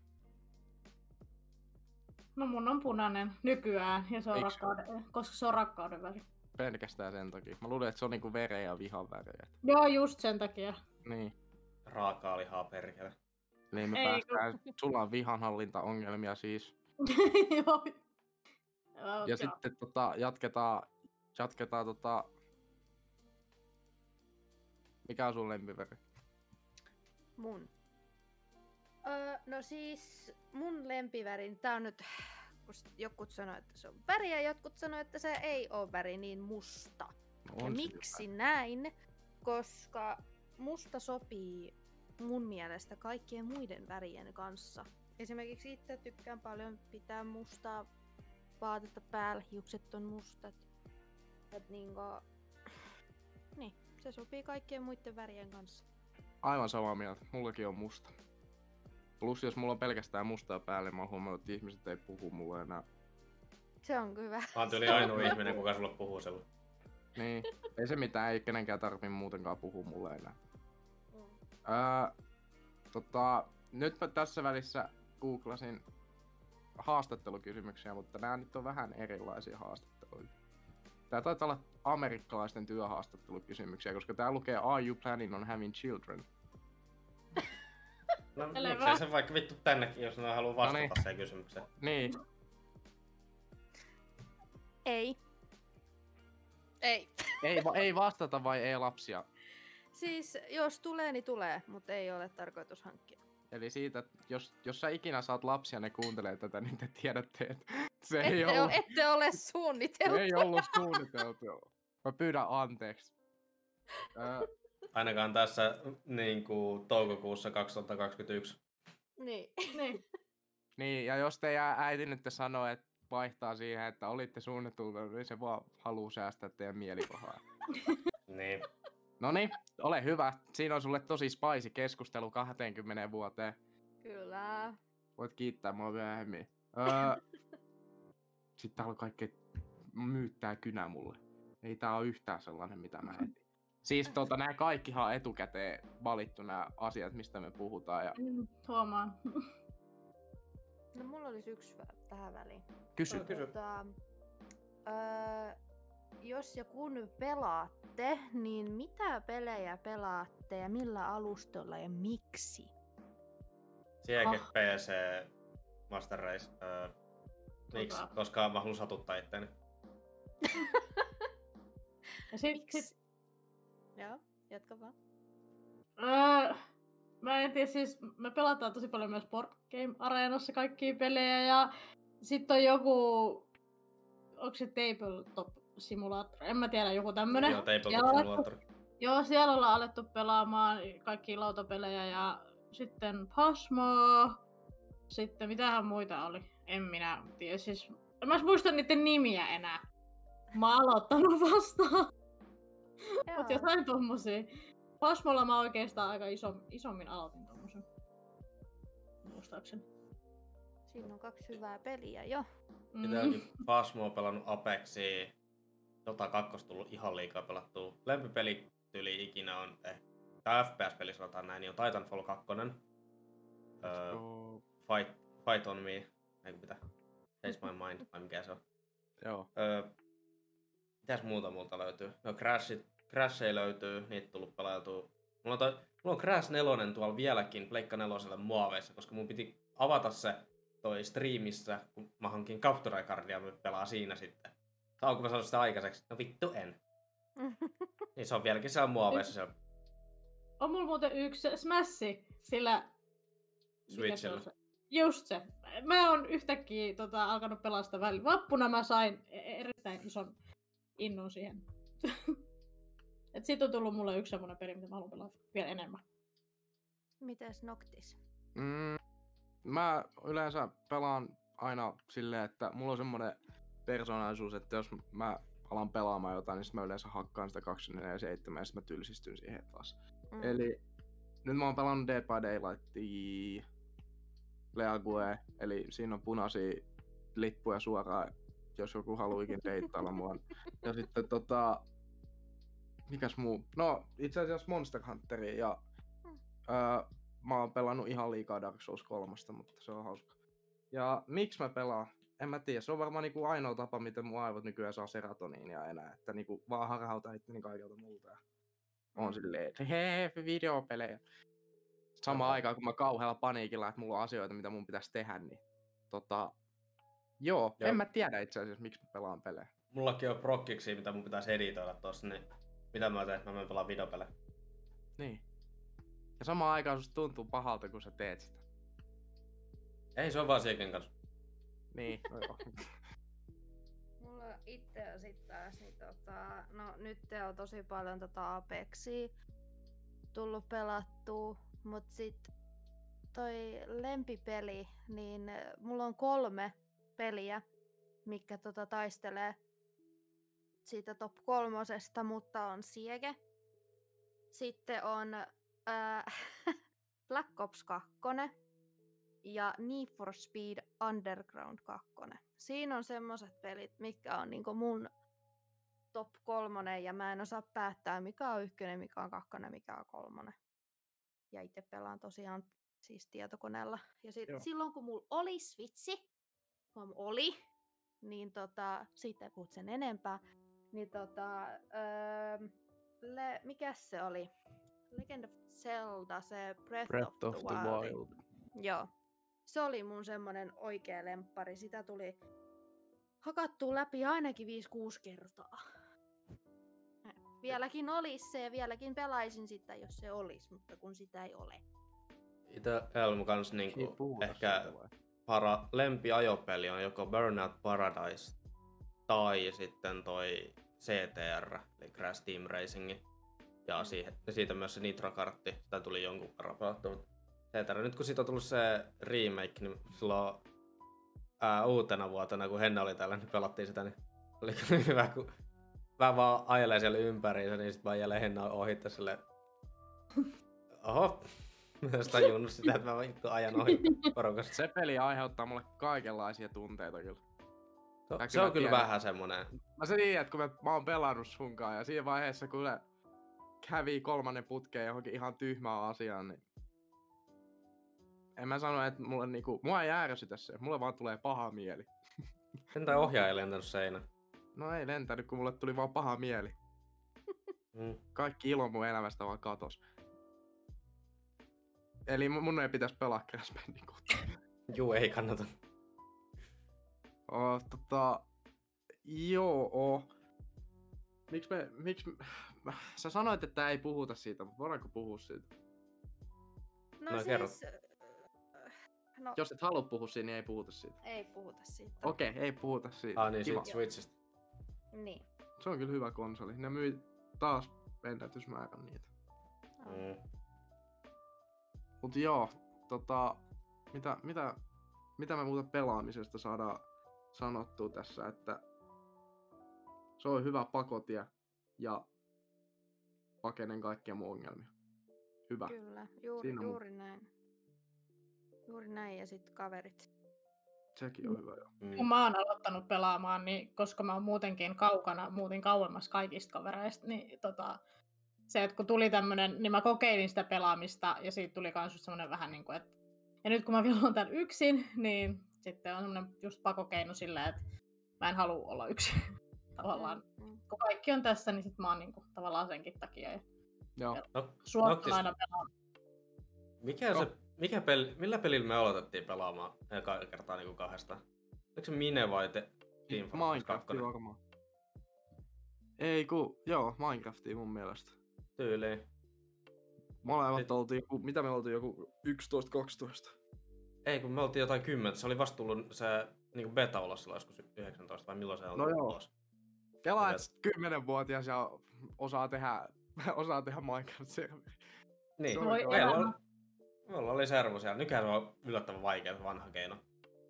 No mun on punainen nykyään, ja se on rakkauden, koska se on rakkauden väri. Pelkästään sen takia. Mä luulen, että se on niinku veren ja vihan väriä. Joo, just sen takia. Niin. Raakaa lihaa perkele. Niin me Ei, päästään, sulla on vihanhallintaongelmia siis. Joo. Joo, Ja sitten tota, jatketaan, jatketaan tota... Mikä on sun lempiväri? Mun. Öö, no siis mun lempiväri, tää on nyt, kun jotkut sanoo, että se on väri ja jotkut sanoo, että se ei ole väri, niin musta. No, ja miksi näin? Koska musta sopii mun mielestä kaikkien muiden värien kanssa. Esimerkiksi itse tykkään paljon pitää mustaa vaatetta päällä, hiukset on mustat. Et niinku, niin, se sopii kaikkien muiden värien kanssa. Aivan samaa mieltä. Mullakin on musta. Plus jos mulla on pelkästään mustaa päälle, mä oon huomannut, että ihmiset ei puhu mulle enää. Se on hyvä. Mä oon tyyli ainoa ihminen, kuka sulle puhuu sillä. Niin, ei se mitään, ei kenenkään tarvi muutenkaan puhua mulle enää. Mm. Öö, tota, nyt mä tässä välissä googlasin haastattelukysymyksiä, mutta nämä nyt on vähän erilaisia haastatteluja. Tää taitaa olla amerikkalaisten työhaastattelukysymyksiä, koska tää lukee Are you planning on having children? No Selvä. miksei se vaikka vittu tännekin, jos ne haluaa vastata Noniin. siihen kysymykseen. Niin, Ei. Ei. ei, va- ei vastata vai ei lapsia. Siis jos tulee, niin tulee, mutta ei ole tarkoitus hankkia. Eli siitä, että jos, jos sä ikinä saat lapsia, ne kuuntelee tätä, niin te tiedätte, että se ei Ette, ollut, ole, ette ole suunniteltu. ei ollut suunniteltu. Mä pyydän anteeksi. Öö, Ainakaan tässä niin kuin, toukokuussa 2021. Niin. Niin. Niin, ja jos teidän äiti nyt sanoo, että vaihtaa siihen, että olitte suunniteltu, niin se vaan haluaa säästää teidän mielipahaa. Niin. No niin, ole hyvä. Siinä on sulle tosi spicy keskustelu 20 vuoteen. Kyllä. Voit kiittää mua myöhemmin. Öö, sitten täällä on kaikkea myyttää kynä mulle. Ei tää ole yhtään sellainen, mitä mä etin. Siis tota, nämä kaikkihan on etukäteen valittu nämä asiat, mistä me puhutaan. Ja Mm, Huomaan. No mulla olisi yksi tähän väliin. kysy. Kysy. Tota, öö, jos ja kun pelaatte, niin mitä pelejä pelaatte ja millä alustoilla ja miksi? Siege, Ah. PC, Master Race. Öö, miksi? Tota. Koska mä haluan satuttaa itteeni. Ja sit, Miksi? sit, Joo, jatka vaan. öö, mä en tiedä, siis me pelataan tosi paljon myös Board Game Areenassa kaikkia pelejä ja sitten on joku, onko se Tabletop Simulator, en mä tiedä, joku tämmönen. Joo, Simulator. Joo, siellä ollaan alettu pelaamaan kaikkia lautapelejä ja sitten Pasmo, sitten mitähän muita oli, en minä tiedä, siis en mä muista niiden nimiä enää. Mä oon aloittanut vasta, mut jotain tommosia. Pasmolla mä oikeastaan aika iso, isommin aloitin tommosen. Muistaakseni. Siinä on kaksi hyvää peliä jo. Mm. Itse onkin Phasmoa pelannut Apexia. Dota 2 tullut ihan liikaa pelattua. Lempipeli tyyli ikinä on, eh, tai FPS-peli sanotaan näin, niin on Titanfall 2. Öö. Fight, Fight on Me, eikö mitä? Chase My Mind, vai mikä se on. Joo. Öö, mitäs muuta multa löytyy? No Crashit, Crashei löytyy, niitä tullut pelailtua. Mulla on, toi, mulla on Crash 4 tuolla vieläkin Pleikka 4 muoveissa, koska mun piti avata se toi striimissä, kun mä hankin Capture Cardia, mä pelaa siinä sitten. Saanko mä saada sitä aikaiseksi? No vittu en. Niin se on vieläkin siellä muoveissa siellä On mulla muuten yksi Smashi, sillä... Switchillä. se? Just se. Mä oon yhtäkkiä tota, alkanut pelaa sitä välillä. Vappuna mä sain e- erittäin ison innon siihen. Et siitä on tullut mulle yksi semmonen peli, mitä mä haluan pelata vielä enemmän. Mites Noctis? Mm, mä yleensä pelaan aina silleen, että mulla on semmonen persoonallisuus, että jos mä alan pelaamaan jotain, niin mä yleensä hakkaan sitä 247 ja sit mä tylsistyn siihen taas. Mm. Eli nyt mä oon pelannut Dead by Daylightia, League, eli siinä on punaisia lippuja suoraan, jos joku haluikin deittailla mua. Ja sitten tota, mikäs muu? No, itse asiassa Monster Hunteria ja Mm. öö, mä oon pelannut ihan liikaa Dark Souls 3, mutta se on hauska. Ja miksi mä pelaan? En mä tiedä, se on varmaan niinku ainoa tapa, miten mun aivot nykyään saa serotoniinia enää, että niinku vaan harhauta itteni kaikelta muulta. Ja on silleen, että hei, videopelejä. Samaan aikaan, kun mä kauhealla paniikilla, että mulla on asioita, mitä mun pitäisi tehdä, niin tota, joo, Joo. en mä tiedä itse asiassa, miksi mä pelaan pelejä. Mullakin on prokkiksi, mitä mun pitäisi editoida tossa, niin mitä mä teen? Mä menen pelaa videopelejä. Niin. Ja samaan aikaan susta tuntuu pahalta, kun sä teet sitä. Ei, se on vaan Siegen kanssa. Niin, no joo. Mulla itse on sit taas, niin tota, no nyt on tosi paljon tota Apexia tullut pelattua, mut sit toi lempipeli, niin äh, mulla on kolme peliä, mikä tota taistelee siitä top kolmosesta, mutta on Siege. Sitten on ää, Black Ops 2 ja Need for Speed Underground 2. Siinä on semmoset pelit, mitkä on niinku mun top kolmonen ja mä en osaa päättää mikä on ykkönen, mikä on kakkonen, mikä on kolmonen. Ja itse pelaan tosiaan siis tietokoneella. Ja sit, Joo. silloin kun mulla oli Switchi, huom oli, niin tota, siitä ei puhut sen enempää, niin tota, öö, le, mikä se oli? Legend of Zelda, se Breath, Breath of, of the, the Wild. Wild. Joo. Se oli mun semmonen oikea lemppari. Sitä tuli hakattua läpi ainakin 5-6 kertaa. Vieläkin olisi se ja vieläkin pelaisin sitä, jos se olisi, mutta kun sitä ei ole. Mun kanssa Siitä niinku ehkä para, lempiajopeli on joko Burnout Paradise tai sitten toi CTR, eli Crash Team Racing. Ja Mm. siitä myös se Nitro-kartti, sitä tuli jonkun verran pelattua. CTR, nyt kun siitä on tullut se remake, niin silloin ää, uutena vuotena, kun Henna oli täällä, niin pelattiin sitä, niin oli kyllä hyvä, kun mä vaan ajelee siellä ympäriinsä, niin sit vaan ajelee Henna ohittaa sille. Oho, mä edes tajunnut sitä, että mä vittu ajan ohi porukasta. Se peli aiheuttaa mulle kaikenlaisia tunteita kyllä. Se, Mä se on kyllä tiedän. vähän semmonen. Mä se tiedän, että kun mä, mä oon pelannut sunkaan ja siinä vaiheessa kun kävi kolmannen putkeen johonkin ihan tyhmään asiaan, niin en mä sano, että mulle niinku, mua ei ärsytä se, mulle vaan tulee paha mieli. Entä ohjaaja lentänyt seinä? No ei lentänyt, kun mulle tuli vaan paha mieli. Mm. Kaikki ilo mun elämästä vaan katos. Eli mu- mun ei pitäisi pelaa Crash Bandicoot. Juu, ei kannata. Oh, tota... Joo. Miksi me... Miksi me... Sä sanoit, että ei puhuta siitä, mutta voidaanko puhua siitä? No, No, siis... kerro. No, Jos et halua puhua siitä, niin ei puhuta siitä. ei puhuta siitä. Okei, okay, ei puhuta siitä. Ah niin, Kiva. siitä Switchistä. Niin. Se on kyllä hyvä konsoli. Ne myi taas ennätysmäärän niitä. Mm. Mut joo, tota, mitä, mitä, mitä me muuta pelaamisesta saadaan sanottua tässä, että se on hyvä pakotie ja pakenen kaikkia mun ongelmia. Hyvä. Kyllä, juuri, Siinä juuri näin. Juuri näin ja sitten kaverit. Sekin on hyvä joo. Mm. kun mä oon aloittanut pelaamaan, niin koska mä oon muutenkin kaukana, muutin kauemmas kaikista kavereista, niin tota, se, että kun tuli tämmönen, niin mä kokeilin sitä pelaamista ja siitä tuli kans just semmonen vähän niin kuin, että ja nyt kun mä vielä oon täällä yksin, niin sitten on semmonen just pakokeino silleen, että mä en halua olla yksin tavallaan. Mm, mm. Kun kaikki on tässä, niin sit mä oon niinku, tavallaan senkin takia. Ja Joo. No, Noctis- aina pelaa. mikä No. se, mikä peli, millä pelillä me aloitettiin pelaamaan eka kertaa niinku kahdesta? Oliko se Mine vai te, Team Fortress Minecrafti 2? varmaan. Ei ku, joo, Minecrafti mun mielestä. Tyyliin. Molemmat Et- oltiin joku, mitä me oltiin joku 11-12. Ei, kun me oltiin jotain kymmentä. Se oli vasta tullut se niinku beta ulos silloin joskus 19 vai milloin se on No joo. ulos? Kela, että 10-vuotias ja osaa tehdä, osaa tehdä Minecraft-serveri. Niin, Se on Voi meillä. Meillä oli servu siellä. Nykyään se on yllättävän vaikea se vanha keino.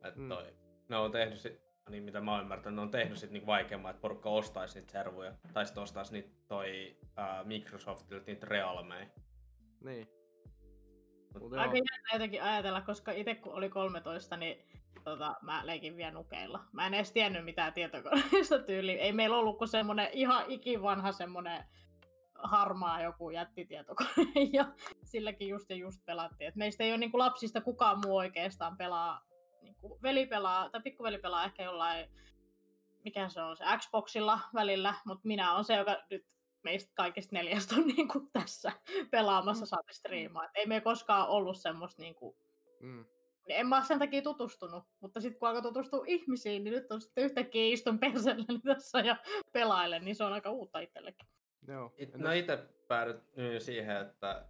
Et Mm. toi, ne on tehnyt sit, niin mitä mä oon ymmärtänyt, ne on tehnyt sit niinku vaikeamman, että porukka ostaisi niitä servuja. Tai sit ostaisi niitä toi ää, Microsoftilta niitä realmeja. Niin. Mut Aika jännä jotenkin ajatella, koska itse kun oli 13, niin tota, mä leikin vielä nukeilla. Mä en edes tiennyt mitään tietokoneista tyyliin. Ei meillä ollut kuin semmonen ihan ikivanha semmonen harmaa joku jättitietokone ja silläkin just ja just pelattiin. Et meistä ei ole niinku lapsista kukaan muu oikeastaan pelaa, niinku veli pelaa, tai pikkuveli pelaa ehkä jollain, mikä se on se Xboxilla välillä, mutta minä on se, joka nyt meistä kaikista neljästä on niinku tässä pelaamassa saati striimaa. Et ei me koskaan ollut semmoista niinku, Mm. niin en mä sen takia tutustunut, mutta sitten kun alkoi tutustua ihmisiin, niin nyt on sitten yhtäkkiä istun perselläni tässä ja pelailen, niin se on aika uutta itsellekin. Joo. It, no itse päädyin siihen, että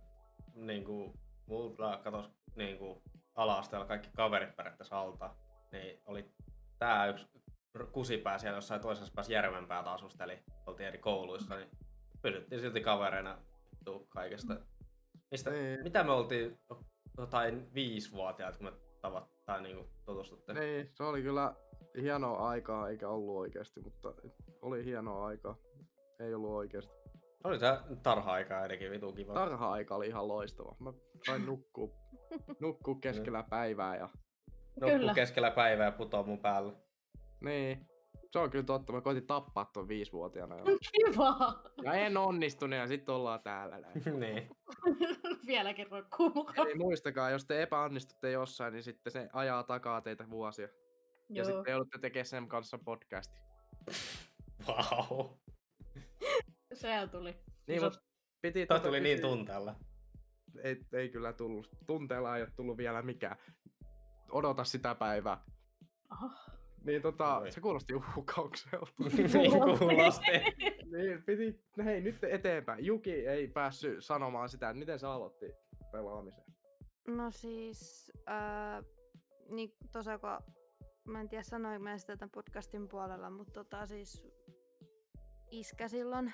niinku, mulla katos niinku, ala-asteella kaikki kaverit periaatteessa alta, niin oli tää yksi kusipää siellä jossain toisessa päässä Järvenpäältä asusteli, oltiin eri kouluissa, niin pysyttiin silti kavereina kaikesta. Mistä, Niin. mitä me oltiin jotain viisivuotiaat, kun me tavat, tai niinku tutustuttiin? Niin, se oli kyllä hienoa aikaa, eikä ollut oikeasti, mutta oli hienoa aikaa. Ei ollut oikeasti. Oli se tarha-aikaa etenkin vitu kiva. Tarha-aika oli ihan loistava. Mä sain nukkua, nukkua keskellä päivää ja Nukkuu Kyllä. keskellä päivää ja putoo mun päälle. niin. Se on kyllä totta, mä koitin tappaa ton viisivuotiaana. jo. Kiva! Ja en onnistunut ja sitten ollaan täällä näin. niin. Vieläkin roikkuu mukaan. Eli muistakaa, jos te epäonnistutte jossain, niin sitten se ajaa takaa teitä vuosia. Ja Joo. sitten joudutte tekemään sen kanssa podcasti. Wow. Sehän tuli. Niin, Iso- mut piti Toi tota tuli niin kysyä- tunteella. Ei, ei kyllä tullut. Tunteella ei ole tullut vielä mikään. Odota sitä päivää. Aha. Niin tota, Oi. se kuulosti uhkaukselta. niin kuulosti. niin, piti, hei nyt eteenpäin. Juki ei päässyt sanomaan sitä, että miten se aloitti pelaamisen. No siis, ää, niin tosiaan kun, mä en tiedä sanoinko mä sitä tämän podcastin puolella, mutta tota siis iskä silloin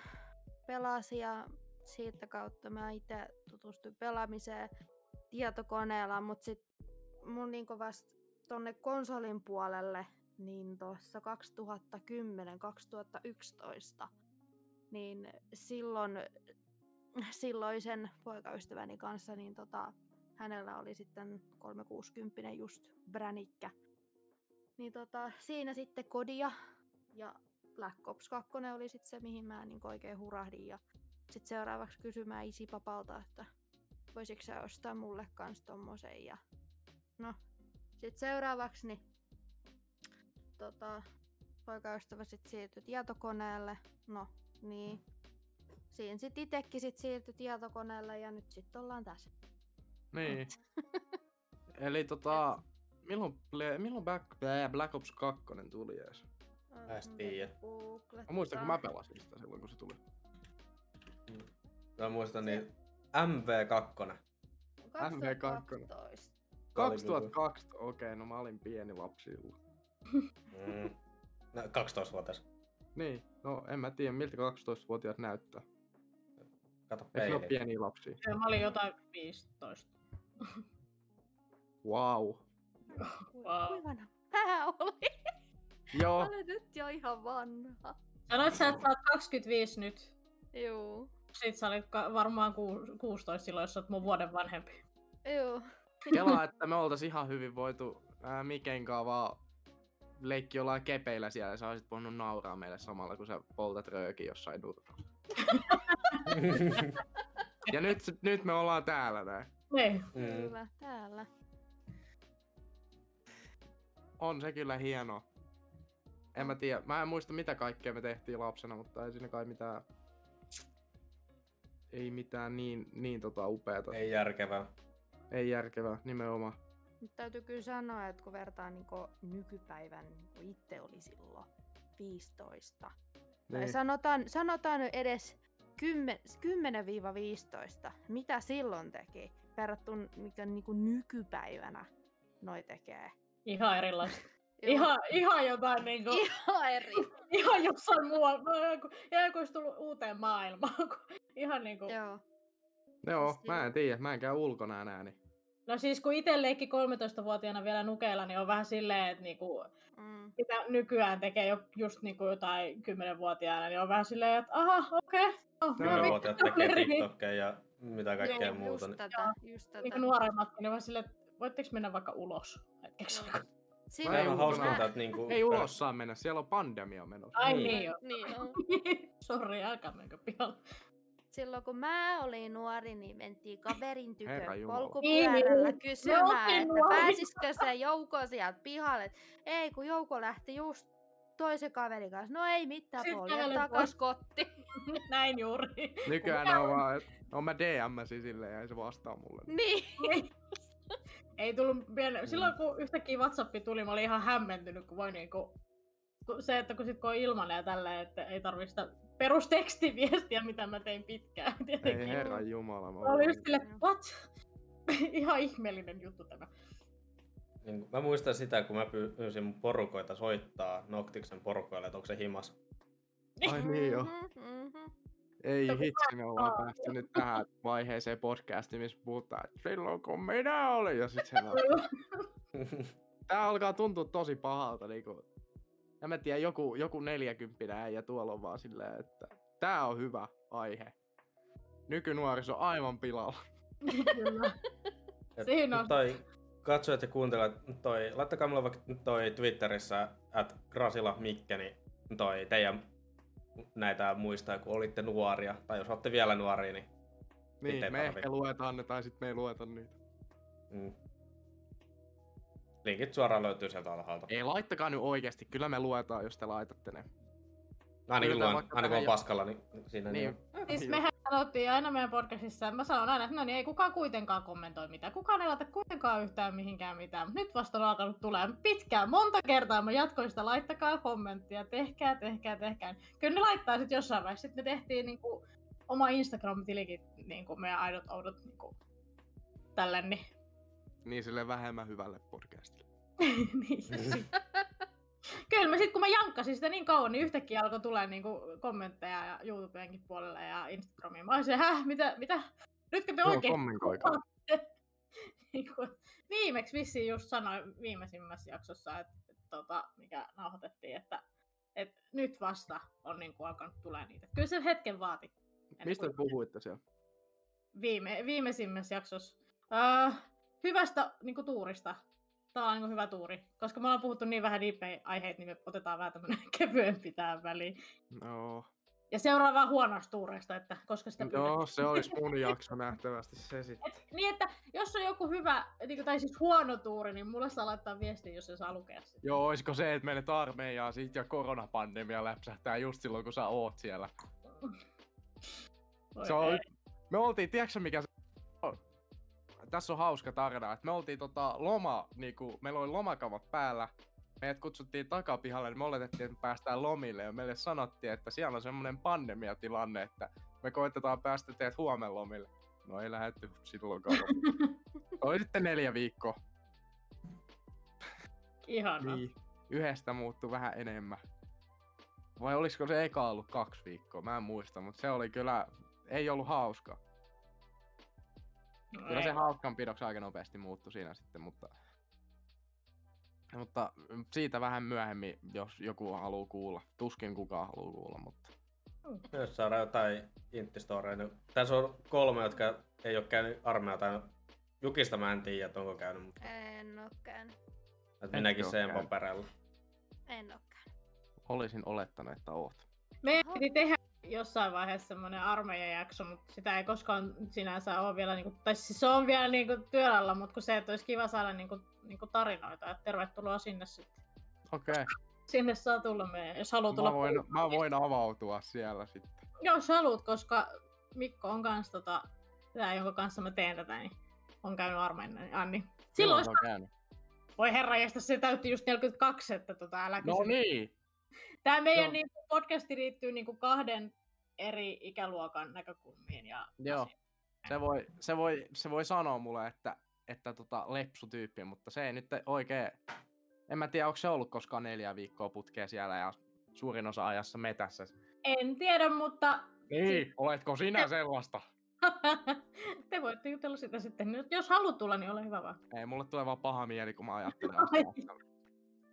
pelasi ja siitä kautta mä itse tutustuin pelaamiseen tietokoneella, mutta sitten mun niinku vasta tonne konsolin puolelle niin tuossa 2010-2011, niin silloin silloisen poikaystäväni kanssa, niin tota, hänellä oli sitten 360 just bränikkä. Niin tota, siinä sitten kodia ja Black Ops 2 oli sitten se, mihin mä niin oikein hurahdin. Ja sitten seuraavaksi kysymään isipapalta, että voisiko sä ostaa mulle kans tommosen. Ja no, sitten seuraavaksi niin tota, poikaystävä sit siirtyi tietokoneelle. No, niin. Siinä sit itekin sit siirtyi tietokoneelle ja nyt sit ollaan tässä. Niin. Eli tota, milloin, milloin Black, Black Ops 2 tuli edes? Mä en tiedä. Mä muistan, kun mä pelasin sitä silloin, kun se tuli. Mä muistan niin MV2. MV2. 2012. 2002, okei, okay, no mä olin pieni lapsi silloin. Mm. No, 12-vuotias. Niin, no en mä tiedä miltä 12-vuotiaat näyttää. Kato Eikö ne ole peiliin. pieniä lapsia? Ja Mä olin jotain 15. Wow. Wow. Kuivana mä olin. Joo, Mä olen nyt jo ihan vanha. Sanoit sä, että sä oot 25 nyt. Juu. Sit sä olit varmaan ku- 16 silloin, jos sä oot mun vuoden vanhempi. Juu. kelaa, että me oltais ihan hyvin voitu ää, Miken kanssa vaan leikki jollain kepeillä siellä ja sä olisit voinut nauraa meille samalla, kun sä poltat röökin jossain nurkalla. Ja nyt, nyt me ollaan täällä näin. Niin. mm. Kyllä, täällä. On se kyllä hieno. En mä tiedä, mä en muista mitä kaikkea me tehtiin lapsena, mutta ei siinä kai mitään... Ei mitään niin, niin tota upeata. Ei, järkevää. ei järkevää, nimenomaan. Nyt täytyy kyllä sanoa, että kun vertaa niin nykypäivän, niin kuin itse oli silloin 15. Tai Niin. sanotaan, sanotaan nyt edes 10-15, mitä silloin teki, verrattuna mikä niin kuin nykypäivänä noi tekee. Ihan erilaista. Joo. Ihan, ihan jotain niinku, Ihan eri. ihan jossain muualla. Ihan kuin, kuin olisi tullut uuteen maailmaan. Ihan niinku. Joo. Joo, Siis mä en tiedä, mä en käy ulkona enää, niin No siis kun itse leikki 13-vuotiaana vielä nukeilla, niin on vähän silleen, että niinku, Mm. mitä nykyään tekee jo, just niinku jotain 10-vuotiaana, niin on vähän silleen, että aha, okei. Okay. No, Joo, no, joo. Vuotiaat tekee TikTokkeja ja mitä kaikkea Joo, muuta. Just Niin. tätä, just tätä. niin nuoremmat, niin on vähän silleen, että voitteko mennä vaikka ulos hetkeksi? Joo. Kun hauskinta, mä- että niinku... ei ulos saa mennä, siellä on pandemia menossa. Ai Niin. niin. Niin on. Sori, älkää menkö pihalle. Silloin kun mä olin nuori, niin mentiin kaverin tykö polkupyörällä Niin, kysymään, että pääsisikö se Jouko sieltä pihalle. Et Ei, kun Jouko lähti just toisen kaverin kanssa. No ei mitään, polje takas kotti. Näin juuri. Nykyään on vaan, että on mä DMsin silleen ja ei se vastaa mulle. Niin. Ei tullut pien... Silloin kun yhtäkkiä WhatsApp tuli, mä olin ihan hämmentynyt, kun voi niinku... Se, että kun sit kun on ilmanen ja tälleen, että ei tarvi sitä perustekstiviestiä, mitä mä tein pitkään. Ei Tietenkin. herran jumala. Mä Mä olin just silleen, what? ihan ihmeellinen juttu tämä. Niin, mä muistan sitä, kun mä pyysin mun porukoita soittaa Noctiksen porukoille, että onko se himas. Ai niin joo. Mhm, mhm. Ei hitsi, me ollaan päästy nyt tähän vaiheeseen podcastiin, missä puhutaan, että silloin kun minä olin, ja sit se on... Tää alkaa tuntua tosi pahalta, niinku... En mä tiedä, joku, joku 40 ja tuolla on vaan silleen, että tää on hyvä aihe. Nykynuoriso aivan pilalla. Kyllä. Siinä on. Toi, katsojat ja kuuntelijat, toi, laittakaa mulle vaikka toi Twitterissä, että Grasila Mikke, niin toi teidän näitä muistaa, kun olitte nuoria, tai jos olette vielä nuoria, niin Niin, me tarvi. ehkä luetaan ne, tai sit me ei lueta niitä. mm. linkit suoraan löytyy sieltä alhaalta. Ei, laittakaa nyt oikeesti, kyllä me luetaan, jos te laitatte ne. Ainakin, luen, aina kun on paskalla, niin siinä Niin. niin. Siis mehän sanottiin aina meidän podcastissa, mä sanon aina, että no niin, ei kukaan kuitenkaan kommentoi mitään. Kukaan ei laita kuitenkaan yhtään mihinkään mitään. Mut nyt vasta on alkanut tulee pitkään, monta kertaa mä jatkoin sitä, laittakaa kommenttia, tehkää, tehkää, tehkää. Kyllä ne laittaa sitten jossain vaiheessa. Sitten me tehtiin niinku oma Instagram-tilikin niinku meidän aidot oudot niinku tälle, niin. Niin sille vähemmän hyvälle podcastille. niin. Kyllä mä sit kun mä jankkasin sitä niin kauan, niin yhtäkkiä alkoi tulee niinku kommentteja ja YouTubeenkin puolelle ja Instagramiin. Mä olisin, häh, mitä, mitä? Nytkö te oikein kommentoikaa. Niinku, viimeksi vissiin just sanoin viimeisimmässä jaksossa, että, että tota, mikä nauhoitettiin, että, että nyt vasta on niin kuin alkanut tulee niitä. Kyllä se hetken vaati. Mistä kuin- puhuitte siellä? Viime, viimeisimmässä jaksossa. Uh, hyvästä niin kuin, tuurista. Tämä on niin hyvä tuuri. Koska me ollaan puhuttu niin vähän deep aiheita, niin me otetaan vähän tämmönen kevyempi tähän väliin. No, Ja seuraava huonosta tuureista, että koska sitä pyydetään. Joo, se olisi mun jakso nähtävästi se sitten. Et, niin, että jos on joku hyvä, niin kuin, tai siis huono tuuri, niin mulle saa laittaa viestiä, jos se saa lukea sitä. Joo, olisiko se, että menet armeijaan sit ja koronapandemia läpsähtää just silloin, kun sä oot siellä. Voi Se on, me oltiin, tiedätkö mikä se? Tässä on hauska tarina, että me oltiin tota loma, niinku, meillä oli lomakamat päällä, meidät kutsuttiin takapihalle, niin me oletettiin, että me päästään lomille, ja meille sanottiin, että siellä on semmoinen pandemiatilanne, että me koitetaan päästä teet huomenna lomille. No ei lähetty silloinkaan. oli sitten neljä viikkoa. Ihana. Niin, yhdestä muuttui vähän enemmän. Vai olisiko se eka ollut kaksi viikkoa? Mä en muista, mutta se oli kyllä, ei ollut hauska. No Kyllä ei. se hauskanpidoksi aika nopeasti muuttui siinä sitten, mutta... Mutta siitä vähän myöhemmin, jos joku haluaa kuulla. Tuskin kukaan haluaa kuulla, mutta... Jos saadaan jotain intistoreja, niin tässä on kolme, jotka ei ole käynyt armeijaa tai Jukista mä en tiedä, että onko käynyt, mutta En oo käynyt. että minäkin sen käynyt. paperilla. En oo käynyt. Olisin olettanut, että oot. Meidän piti tehdä jossain vaiheessa semmoinen armeijajakso, mutta sitä ei koskaan sinänsä ole vielä, niinku, tai siis se on vielä niinku työllä, mutta kun se, että olisi kiva saada niinku, niinku tarinoita, että tervetuloa sinne sitten. Okei, okay. Sinne saa tulla meidän, jos haluaa tulla mä, voin, mä voin avautua siellä sitten. Jos haluat, koska Mikko on kans tota, tää, jonka kanssa mä teen tätä, niin on käynyt armeijan, niin Anni. Silloin, se on käynyt. voi herra se täytti just 42, että tota, älä No kysy. niin, Tämä meidän Joo. niin, podcasti liittyy niin kahden eri ikäluokan näkökulmiin. Ja Joo. asioihin. se voi, se voi, se voi sanoa mulle, että, että tota, lepsutyyppi, mutta se ei nyt oikein... En mä tiedä, onko se ollut koskaan neljä viikkoa putkea siellä ja suurin osa ajassa metässä. En tiedä, mutta Niin, oletko sinä sellaista? te voitte jutella sitä sitten. Jos haluat tulla, niin ole hyvä vaan. Ei, mulle tulee vaan paha mieli, kun mä ajattelen.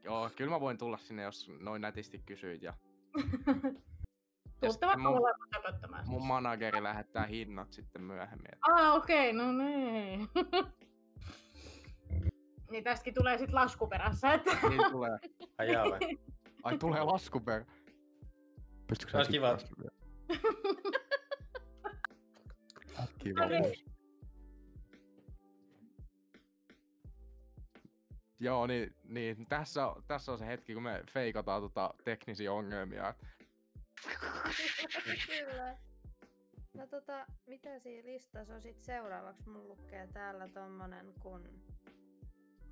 Joo, kyllä mä voin tulla sinne, jos noin nätisti kysyit. Ja vaikka mun- mulle höpöttämään. mun manageri lähettää hinnat sitten myöhemmin. et- Ah, okei, okay, no niin. niin tästäkin tulee sitten lasku perässä, että Niin tulee. Ai vai? Ai tulee lasku per... Pystytkö Olisi kiva. kiittää sitä vielä? Kiva. Joo, niin, niin tässä, on, tässä on se hetki, kun me feikataan tota teknisiä ongelmia. Kyllä. No tota, mitä siinä listassa on sit seuraavaksi? Mun lukee täällä tommonen kun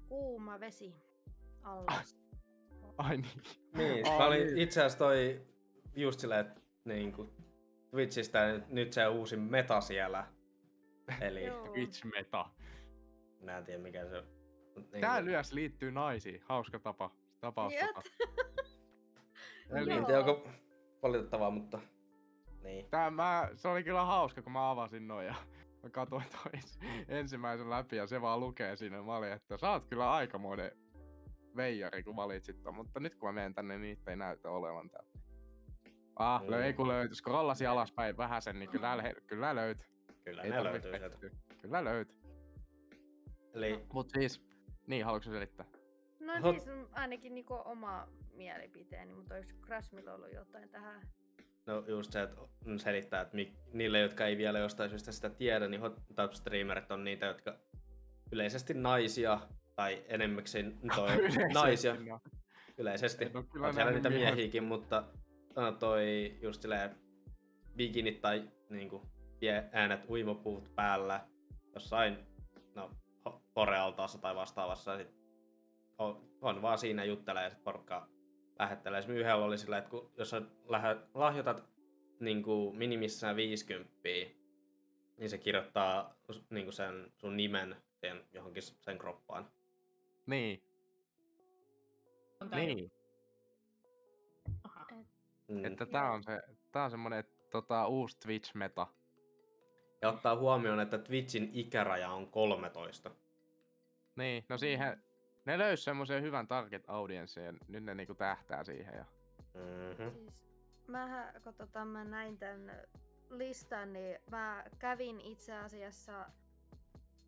kuuma vesi allas. Ai niin. Niin, Ai mä olin niin. itse asiassa toi just silleen, että niin kuin Twitchistä nyt, nyt se uusi meta siellä. Eli Joo. Twitch meta. mä en tiedä mikä se on. Niin Tää lyös liittyy naisiin. Hauska tapa. Tapaus Eli tiedä, onko valitettavaa, mutta niin. tää mä, se oli kyllä hauska, kun mä avasin noin ja mä katsoin toi ens- ensimmäisen läpi ja se vaan lukee siinä. Mä olin, että sä oot kyllä aikamoinen veijari, kun valitsit ton, mutta nyt kun mä menen tänne, niin niitä ei näytä olevan täällä. Ah, Mm. ei kun löytys. Scrollasi alaspäin vähän sen, niin kyllä, kyllä löytyy. Kyllä Ei ne löytyy sieltä. Kyllä löytyy. Eli Mut siis, niin, haluatko selittää? No Hot- siis ainakin niinku oma mielipiteeni, mutta oliko Krasmilla ollut jotain tähän? no just se, että selittää, että mik, niille, jotka ei vielä jostain syystä sitä tiedä, niin hot top streamerit on niitä, jotka yleisesti naisia, tai enemmäkseen toi Yleisesti naisia, no. yleisesti. Kyllä On siellä niitä miehiä. miehiäkin, mutta äh, toi just silleen bikinit tai niinku äänet uimapuut päällä jossain no, korealtaassa tai vastaavassa. Sit on, on, vaan siinä juttelee ja sit porukka lähettelee. Esimerkiksi yhdellä oli sillä, että kun, jos sä lähdet, lahjoitat niinku minimissään 50, niin se kirjoittaa s- niinku sen sun nimen sen, johonkin sen kroppaan. Niin, niin. Aha. Mm. Että tää on se, tää on semmonen tota, uusi Twitch-meta. Ja ottaa huomioon, että Twitchin ikäraja on 13. Niin, no siihen, ne löys semmoisen hyvän target audienssin ja nyt ne niinku tähtää siihen. Ja... Mm-hmm. Siis mähän, kun tota, mä näin tän listan, niin mä kävin itse asiassa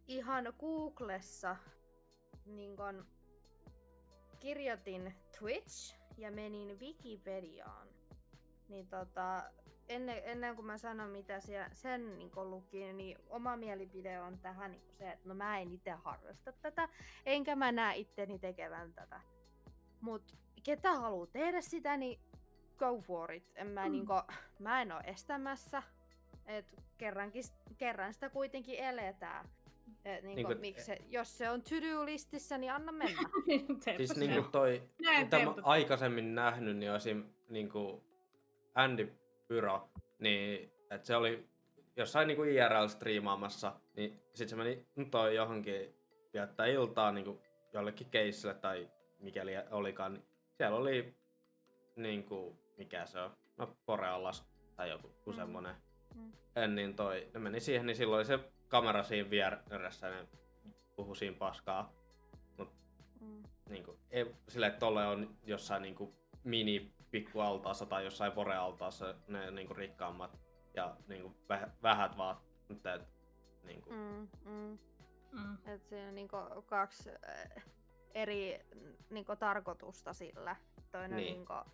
ihan Googlessa, niin kun kirjoitin Twitch ja menin Wikipediaan. Niin tota, ennen, ennen kuin mä sanon mitä siellä, sen niin luki, niin oma mielipide on tähän niin se, että no mä en itse harrasta tätä, enkä mä näe itteni tekevän tätä. Mut ketä haluaa tehdä sitä, niin go for it. En mä, mm. niinku, mä en oo estämässä. Et kerrankin, kerran sitä kuitenkin eletään. Et niinku, niin kuin, miksi se, jos se on to-do-listissä, niin anna mennä. siis niin kuin toi, mitä mä aikaisemmin nähnyt, niin olisin niin kuin Andy Pyro, niin että se oli jossain niin kuin IRL-striimaamassa, niin sitten se meni toi johonkin viettää iltaa niin kuin jollekin keissille tai mikäli olikaan, niin siellä oli niin kuin, mikä se on, no Borealas tai joku mm. semmonen. Mm. En, niin toi, ne meni siihen, niin silloin oli se kamera siinä vieressä ja ne puhu siinä paskaa. Mut mm. niin kuin, ei, silleen, että tolle on jossain niin kuin, mini pikkualtaassa tai jossain Borealtaassa ne niin kuin, rikkaammat ja niin kuin, vähät vaatteet. Niin kuin. Mm, mm. Mm. Et siinä on niin kuin, kaksi äh, eri niin kuin, tarkoitusta sillä. Toinen niin. niin kuin,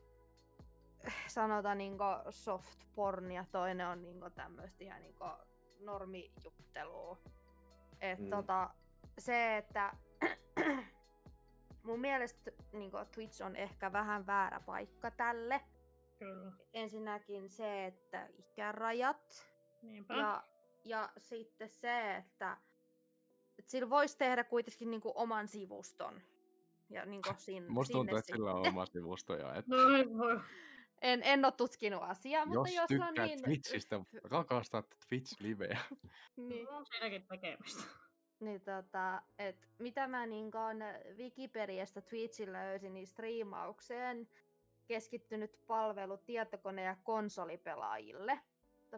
sanotaan niin kuin, soft porn ja toinen on niin kuin, tämmöistä ihan niin kuin, normijuttelua. Et, mm. tota, se, että mun mielestä niin kuin, Twitch on ehkä vähän väärä paikka tälle. Kyllä. Ensinnäkin se, että ikärajat. Niinpä. Ja, ja sitten se, että, että sillä voisi tehdä kuitenkin niin kuin, oman sivuston. Ja niin kuin sin, Musta tuntuu, että sillä on oma sivusto jo. Että... en, en ole tutkinut asiaa, mutta jos, jos on niin... Twitchistä, rakastat Twitch-liveä. niin. On siinäkin tekemistä. Niin tota, et mitä mä niin Wikipediasta Twitchillä löysin, niin striimaukseen keskittynyt palvelu tietokone- ja konsolipelaajille.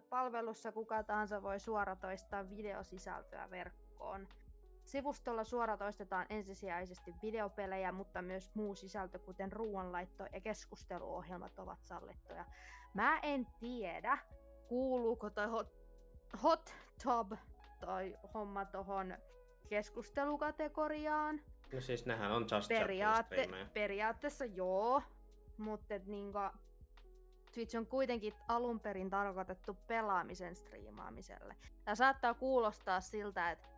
Palvelussa kuka tahansa voi suoratoistaa videosisältöä verkkoon. Sivustolla suoratoistetaan ensisijaisesti videopelejä, mutta myös muu sisältö, kuten ruoanlaitto ja keskusteluohjelmat ovat sallittuja. Mä en tiedä, kuuluuko toi hot, hot tub toi homma tohon keskustelukategoriaan. No siis nehän on just Periaatte, Periaatteessa joo, mutta niinku, Twitch on kuitenkin alun perin tarkoitettu pelaamisen striimaamiselle. Tämä saattaa kuulostaa siltä, että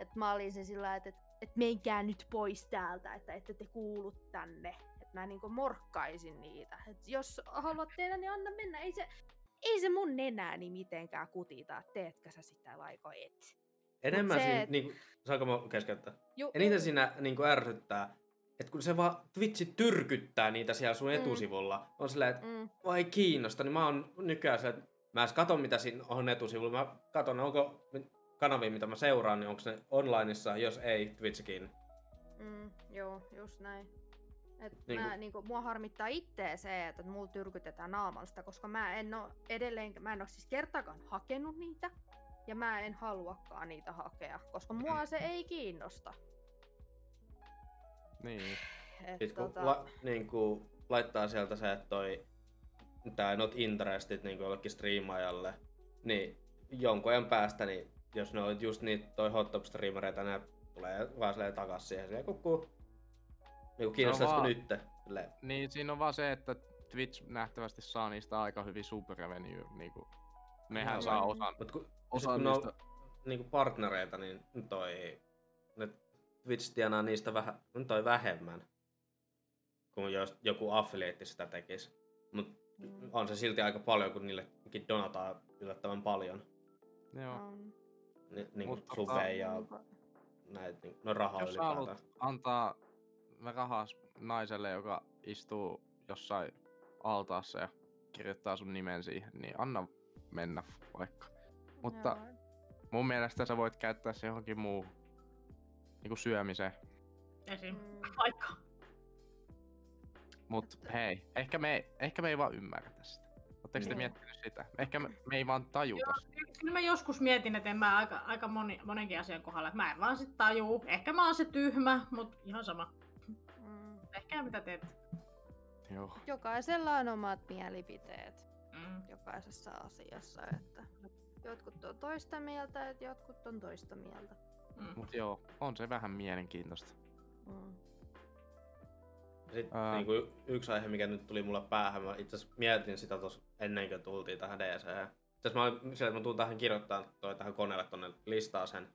että mä olisin sillä että, että, että menkää nyt pois täältä, että ette te kuulu tänne. Että mä niinku morkkaisin niitä. Että jos haluat tehdä, niin anna mennä. Ei se, ei se mun nenääni mitenkään kutita, teetkö sä sitä vai et. Enemmän se, siinä, et... niin, saanko mä keskeyttää? Ju, Eniten siinä niin kuin ärsyttää, että kun se vaan Twitchi tyrkyttää niitä siellä sun mm. etusivulla, on silleen, että mm. vai kiinnosta, niin mä oon nykyään se, että mä en katso mitä siinä on etusivulla, mä katson onko kanavia, mitä mä seuraan, niin onko ne onlineissa, jos ei, Twitchikin. Mm, joo, just näin. Et niin mä, niinku, mua harmittaa itse se, että mulla tyrkytetään naamasta, koska mä en oo edelleen, mä en oo siis kertaakaan hakenut niitä, ja mä en haluakaan niitä hakea, koska mua se ei kiinnosta. Niin. Et, Sitten kun tota... la, niin kuin, laittaa sieltä se, että toi tää not interested niin jollekin striimaajalle, niin jonkun ajan päästä niin jos ne on just niitä toi hot top streamereita, ne tulee vaan silleen takas siihen. Silleen kukkuu. Niinku kiinnostaisiko vaan... nyt? Silleen. Niin, siinä on vaan se, että Twitch nähtävästi saa niistä aika hyvin superrevenue. Niinku, nehän no, saa osan, Mut kun, osan kun niistä... on niinku partnereita, niin toi... Ne Twitch tienaa niistä vähän, toi vähemmän kuin jos joku affiliate sitä tekisi. Mutta on se silti aika paljon, kun niillekin donataan yllättävän paljon. Joo. Ni, niin kuin subeja ja näitä, niin, no rahaa Jos ylipäätään. antaa rahaa naiselle, joka istuu jossain altaassa ja kirjoittaa sun nimen siihen, niin anna mennä vaikka. Mutta Joo. mun mielestä sä voit käyttää se johonkin muu niinku syömiseen. Esim. Mm. Vaikka. Mut hei, ehkä me, ehkä me ei vaan ymmärrä tästä. Oletteko te miettinyt sitä? Ehkä me, me ei vaan tajuta Joo, Kyllä mä joskus mietin, että en mä aika, aika moni, monenkin asian kohdalla, että mä en vaan sit tajuu. Ehkä mä oon se tyhmä, mutta ihan sama. Ehkä mitä teet. Joo. Jokaisella on omat mielipiteet mm. jokaisessa asiassa, että jotkut on toista mieltä, että jotkut on toista mieltä. Mm. Mut joo, on se vähän mielenkiintoista. Mm. Sitten Ää. niin kuin yksi aihe, mikä nyt tuli mulle päähän, mä itse asiassa mietin sitä tuossa ennen kuin tultiin tähän DC. Itse mä olin sillä, että mä tuun tähän kirjoittamaan toi tähän koneelle tonne listaa sen.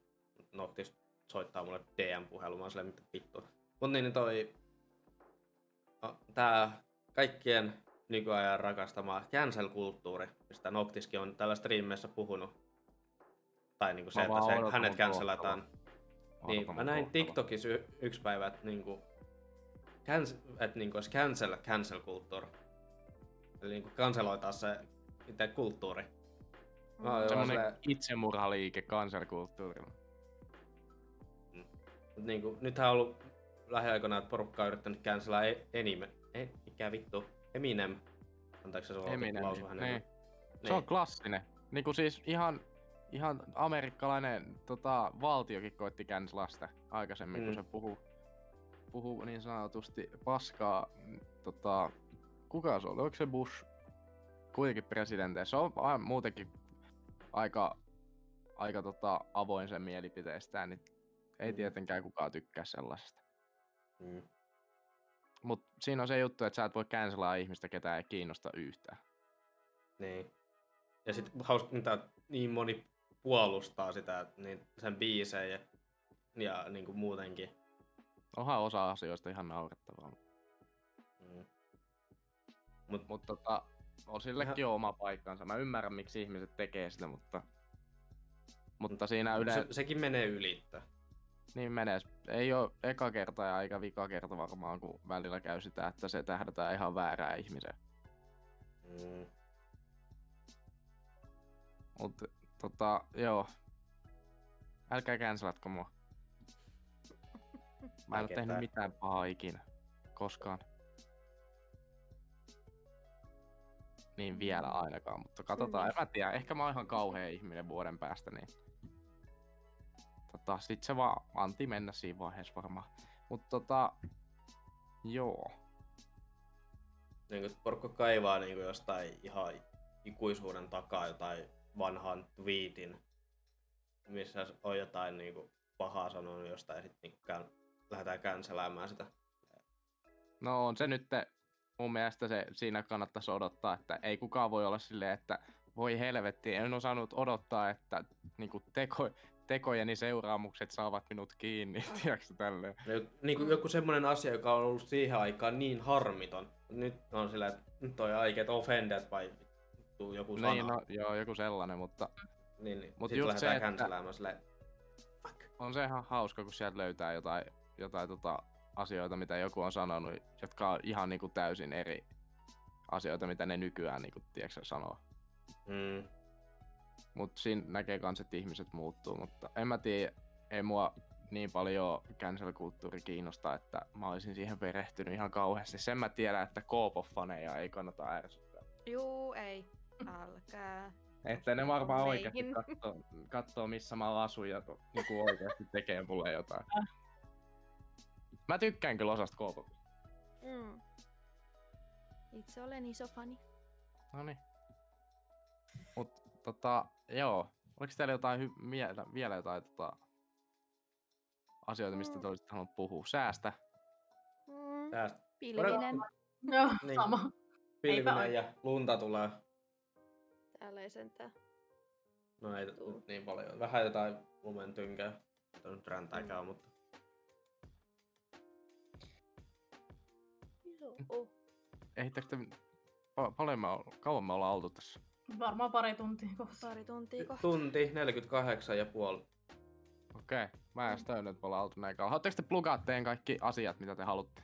Noctis soittaa mulle DM-puhelu, mä oon silleen, mitä vittua. Mut niin, niin toi... No, tää kaikkien nykyajan rakastama cancel-kulttuuri, mistä Noctiskin on tällä streameissä puhunut. Tai niinku se, Mä että se, odotan hänet cancelataan. Niin, Odotan mä näin. TikTokissa y- yksi päivä, että niinku, cancel, että niinku olisi cancel, cancel kulttuuri. Eli niinku canceloitaa se itse kulttuuri. Mm. jo Semmonen silleen- itsemurhaliike kansankulttuurilla. Mut niinku, nythän on ollut lähiaikoina, että porukka on yrittänyt cancelaa e- enime, e- mikä vittu, Eminem. Anteeksi se Eminem, lausu hänen. niin. Se on klassinen. Niinku siis ihan, ihan amerikkalainen tota, valtiokin koitti sitä aikaisemmin, mm. Kun se puhuu, puhuu niin sanotusti paskaa. Tota, kuka se oli? Oliko se Bush? Kuitenkin presidentti. Se on vähän muutenkin aika, aika tota, avoin sen mielipiteestään, niin ei Mm. tietenkään kukaan tykkää sellaisesta. Mm. Mut siinä on se juttu, että sä et voi cancelaa ihmistä, ketä ei kiinnosta yhtään. Niin. Ja sit hauska, mitä niin moni puolustaa sitä, niin sen biisejä ja, ja niin kuin muutenkin. Onhan osa asioista ihan naurettavaa. Mm. Mut, Mutta tota, on sillekin on oma paikkansa. Mä ymmärrän, miksi ihmiset tekee sitä, mutta... Mutta siinä yle... se, sekin menee ylittä. Niin menee. Ei oo eka kerta ja eikä vika kerta varmaan, kun välillä käy sitä, että se tähdätään ihan väärää ihmiseen. Mm. Mutta tota, joo. Älkää cancelatko mua. Mä en oo tehnyt mitään pahaa ikinä. Koskaan. Niin vielä ainakaan, mutta katsotaan. En mä tiedä, ehkä mä oon ihan kauhea ihminen vuoden päästä, niin... Tota, sit se vaan anti mennä siinä vaiheessa varmaan. Mutta tota... Joo. Niin kuin porukka kaivaa niin kuin jostain ihan ikuisuuden takaa jotain vanhan tweetin, missä on jotain niin kuin pahaa sanonut jostain ja sitten niin kuin lähdetään canceläämään sitä. No on se nyt mun mielestä se, siinä kannattaisi odottaa, että ei kukaan voi olla silleen, että voi helvetti, en osannut odottaa, että niinku teko, tekojeni seuraamukset saavat minut kiinni, tiedätkö tälleen. Niin, niin kuin joku semmoinen asia, joka on ollut siihen aikaan niin harmiton. Nyt on sillä, että nyt on I get offended vai joku sana. Niin, no, joo, joku sellainen, mutta niin, niin. mut Sitten just se, että- silleen, fuck. on se ihan hauska, kun sieltä löytää jotain, jotain tota, asioita, mitä joku on sanonut, jotka on ihan niinku täysin eri asioita, mitä ne nykyään niinku, tiedätkö, sanoo. Mm. Mutta siinä näkee kans, että ihmiset muuttuu, mutta en mä tiedä, ei mua niin paljon cancel-kulttuuri kiinnosta, että mä olisin siihen perehtynyt ihan kauheasti. Sen mä tiedän, että K-pop-faneja ei kannata ärsyttää. Juu, ei. Älkää. Että ne varmaan oikeasti katsoo, katsoo missä mä asun ja to- niinku oikeasti tekee mulle jotain. Mä tykkään kyllä osasta K-popista. Mm. Itse olen iso fani. Noniin. Mut tota, joo. Oliko teillä jotain hy- vielä, vielä jotain tota, asioita, mistä te Mm. olisitte halunnut puhua? Säästä. Mm. Tästä Pilvinen. Joo, Niin. sama. Eipä pilvinen oikein. ja lunta tulee. Täällä ei sentään. No ei Tuu. niin paljon. Vähän jotain lumen tynkää. Tämä nyt räntääkään, mutta Joo. Ehdittekö te... Pa- paljon me kauan me ollaan oltu tässä? Varmaan pari tuntia kohta. Pari tuntia kohta. tunti 48 ja puoli. Okei, mä en että me ollaan oltu näin kauan. Haluatteko te plugaa teidän kaikki asiat, mitä te haluatte?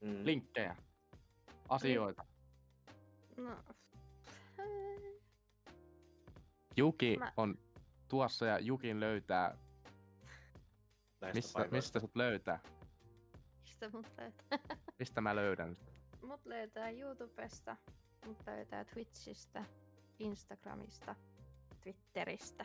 Mm. Linkkejä, asioita. No. Juki Mä- on tuossa ja Jukin löytää. näistä Mistä, paikoista. mistä sut löytää? Mistä mut löytää? Mistä mä löydän? Mut löytää YouTubesta, mut löytää Twitchistä, Instagramista, Twitteristä.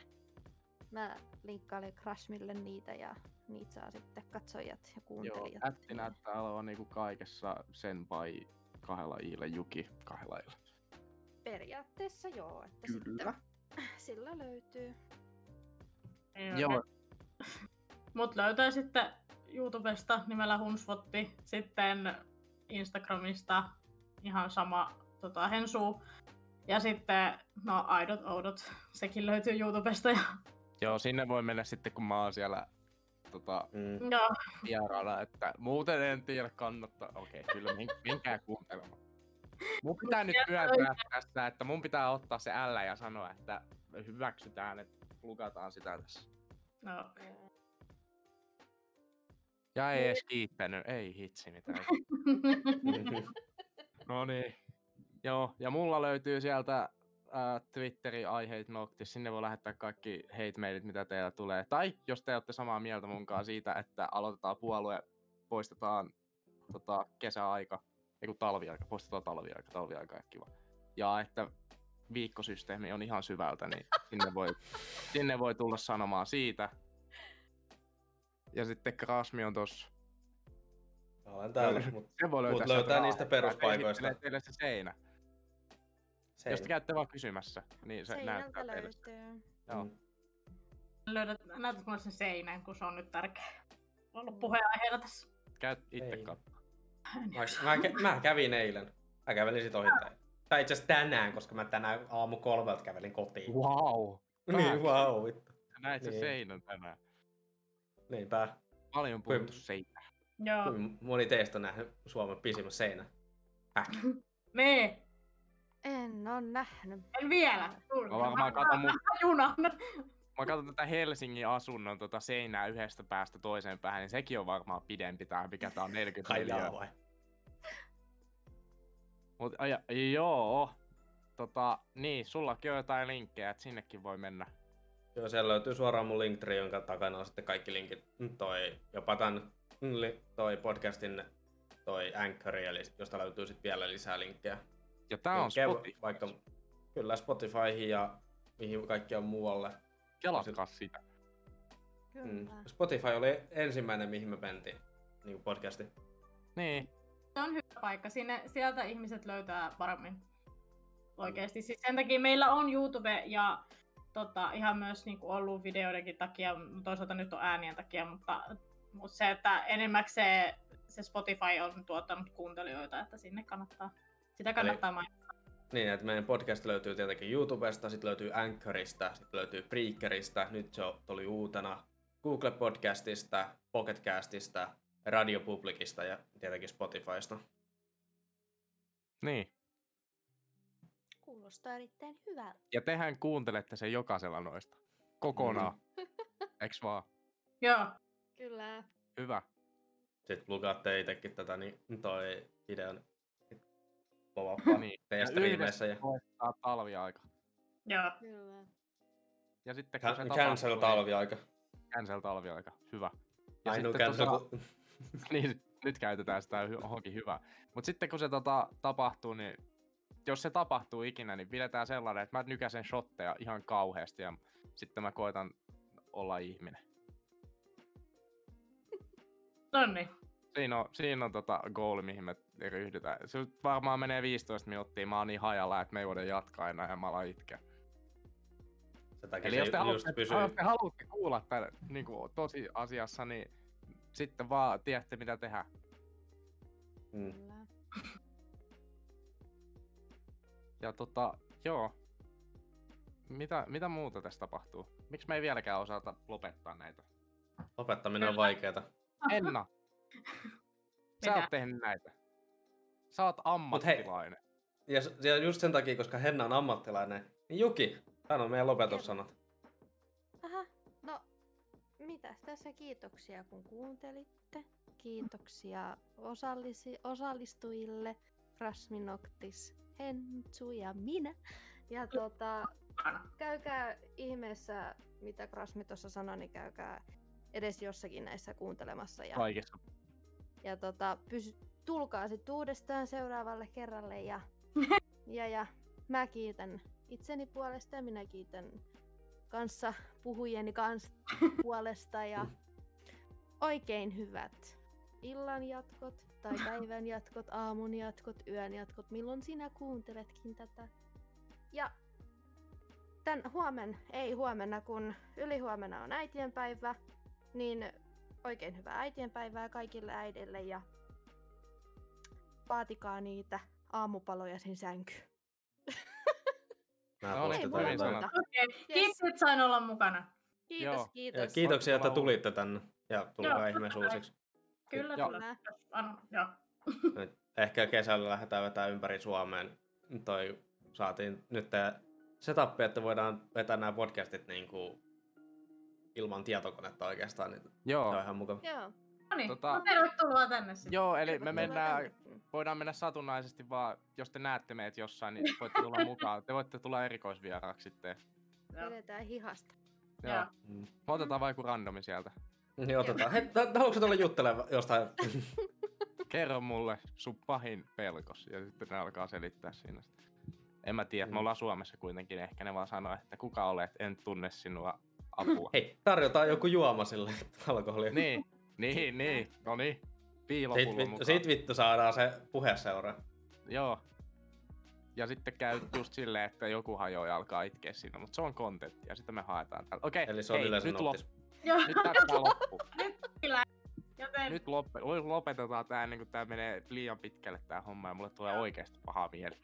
Mä linkkailen Crashmille niitä ja niitä saa sitten katsojat ja Joo, kuuntelijat. ätti näyttää olevan niinku kaikessa senpai kahdella iillä, Juki kahdella iillä. Periaatteessa joo, että Kyllä. sitten sillä löytyy. Joo, Mut löytää sitten YouTubesta nimellä Hunsvotti. Sitten Instagramista ihan sama tota, Hensu. Ja sitten, no Aidot Oudot, sekin löytyy YouTubesta. Ja, Joo, sinne voi mennä sitten, kun mä oon siellä tota, Mm. joo, vieraana, että muuten en tiedä kannattaa. Okei, kyllä min, minkään kuuntelemaan. Mun pitää nyt myöntää tässä, että mun pitää ottaa se L ja sanoa, että hyväksytään, että lukataan sitä tässä. no, Ja ei edes kiittänyt, ei hitsi mitään. No niin. Joo, ja mulla löytyy sieltä äh, Twitterin aiheet Noctis. Sinne voi lähettää kaikki hate mailit, mitä teillä tulee. Tai jos te olette samaa mieltä munkaan siitä, että aloitetaan puolue, poistetaan tota, kesäaika, ei kun talviaika, poistetaan talviaika, talviaika on kiva. Ja että viikkosysteemi on ihan syvältä, niin sinne voi, sinne voi tulla sanomaan siitä. Ja sitten Krasmi on tossa. Olen täällä, mutta Mut löytää, löytää sieltä niistä peruspaikoista. teille se seinä. Se Jos te käytte vaan kysymässä, niin se Seinältä näyttää teille. sitä. löytyy. Joo. Mm. löydät, näytät mulle sen seinän, kun se on nyt tärkeä. Ollut puheenaiheena tässä. Käy itse Ei. katsoa. Mä, mä, mä kävin eilen. Mä kävelin sit ohi. Tai itse asiassa tänään, koska mä tänään aamu kolmelta kävelin kotiin. Wow! Niin, wow, vittu. Näit se Niin. seinän tänään. Niinpä. Paljon puhuttu Kyllä. seinä. Joo. Kuin moni teistä on nähnyt Suomen pisimmän seinän. Häh? Me. En oo nähnyt. En vielä. Mä varmaan katon, mun, junan. mä katon tätä Helsingin asunnon tota seinää yhdestä päästä toiseen päähän, niin sekin on varmaan pidempi tää, mikä tää on 40 Ai jaa neliöä. vai? Mut aja, joo. Tota, niin, sullakin on jotain linkkejä, että sinnekin voi mennä. Joo, siellä löytyy suoraan mun Linktree, jonka takana on sitten kaikki linkit. Toi, jopa tän, toi podcastin toi Anchori, eli josta löytyy sitten vielä lisää linkkejä. Ja tää on Linkkejä Spotify. Vaikka, kyllä Spotifyhin ja mihin kaikkiaan muualle. Kelatkaa sitä. Mm. Kyllä. Spotify oli ensimmäinen, mihin me mentiin. Niin kuin podcasti. Niin. Se on hyvä paikka. Sinne, sieltä ihmiset löytää paremmin. Oikeesti. Siis sen takia meillä on YouTube ja tota, ihan myös niin kuin ollut videoidenkin takia, toisaalta nyt on äänien takia, mutta, mutta se, että enemmäkseen se Spotify on tuottanut kuuntelijoita, että sinne kannattaa, sitä kannattaa mainita. Niin, että meidän podcast löytyy tietenkin YouTubesta, sitten löytyy Anchorista, sitten löytyy Breakerista, nyt se tuli uutena Google Podcastista, Pocketcastista, Radio Publicista ja tietenkin Spotifysta. Niin. Kuulostaa erittäin hyvältä. Ja tehän kuuntelette sen jokaisella noista. Kokonaan. Mm. Eiks vaan? Joo, Kyllä. Hyvä. Sitten lukaatte itsekin tätä, niin toi videon Niin. teidän Ja striimeissä. Ja voittaa talviaika. joo. Kyllä. Ja sitten kun se Can- cancel tapahtuu, talviaika. Niin, cancel talviaika. Hyvä. Ja Ainoa sitten cancel. tota, kun- niin, nyt käytetään sitä johonkin hyvää. Mutta sitten kun se tota, tapahtuu, niin jos se tapahtuu ikinä, niin pidetään sellainen, että mä nykäsen shotteja ihan kauheasti ja sitten mä koitan olla ihminen. Nonni. Siinä on, siinä on tota goali, mihin me ryhdytään. Se varmaan menee 15 minuuttia, mä oon niin hajalla, että me ei voida jatkaa enää ja mä alan itkeä. Sen takia Eli se jos te, haluatte, pysyy. jos te haluatte kuulla tämän niin kuin, tosi asiassa, niin sitten vaan tiedätte mitä tehdä. Mm. Kyllä. Ja tota, joo. Mitä, mitä muuta tässä tapahtuu? Miksi me ei vieläkään osata lopettaa näitä? Lopettaminen on vaikeeta. Enna! Sä oot tehnyt näitä. Sä oot ammattilainen. Ja, ja just sen takia, koska Henna on ammattilainen, niin Juki, hän on meidän lopetussanat. Aha, no mitäs tässä kiitoksia kun kuuntelitte. Kiitoksia osallisi, osallistujille, Rasminoktis, Hentsu ja minä. Ja tota, käykää ihmeessä, mitä Krasmi tuossa sanoi, niin käykää edes jossakin näissä kuuntelemassa. Ja, Kaikessa. Ja tota, pysy, tulkaa sitten uudestaan seuraavalle kerralle. Ja, ja, ja mä kiitän itseni puolesta ja minä kiitän kanssa puhujieni kanssa puolesta ja oikein hyvät illan jatkot tai päivän jatkot, aamun jatkot, yön jatkot, milloin sinä kuunteletkin tätä. Ja tän huomen, ei huomenna, kun ylihuomenna on äitienpäivä, niin oikein hyvää äitienpäivää kaikille äidille ja vaatikaa niitä aamupaloja sen sänkyyn. Mä No niin, hyvin sanottu. Yes. kiitos, että sain olla mukana. Kiitos, Joo. Ja kiitos. kiitoksia, että tulitte tänne. Ja tulkaa ihmeessä uusiksi. Kyllä, Joo. kyllä. Anna, joo. Nyt Ehkä kesällä lähdetään vetää ympäri Suomeen. Toi saatiin nyt tää setup, että voidaan vetää nämä podcastit niin kuin ilman tietokonetta oikeastaan. Niin se Joo, on ihan mukava. Joo. No niin, Tota- tervetuloa tänne sitten. joo, eli me mennään, voidaan mennä satunnaisesti vaan, jos te näette meitä jossain, niin voitte tulla mukaan. Te voitte tulla erikoisvieraaksi sitten. Joo. Vedetään hihasta. Joo. Joo. Mm. Me otetaan vaikka randomi sieltä. Niin otetaan. Hei, haluatko tulla juttelemaan jostain? Kerro mulle sun pahin pelkos, ja sitten ne alkaa selittää siinä. En mä tiedä, me Mm. ollaan Suomessa kuitenkin, ehkä ne vaan sanoo, että kuka olet, en tunne sinua apua. Hei, tarjotaan joku juoma sille alkoholia. niin, niin, niin, no niin. Piilopullo vittu, mukaan. siitä vittu saadaan se puheseura. Joo. Ja sitten käy just silleen, että joku hajoaa ja alkaa itkeä siinä, mutta se on kontentti ja sitten me haetaan täällä. Okei, Eli se on hei, nyt, lop. Joo, nyt tästä loppu. joten Nyt loppe, oi, lopetetaan tää ennen kuin tää menee liian pitkälle tää homma ja mulle tulee Joo. oikeesti paha mieli.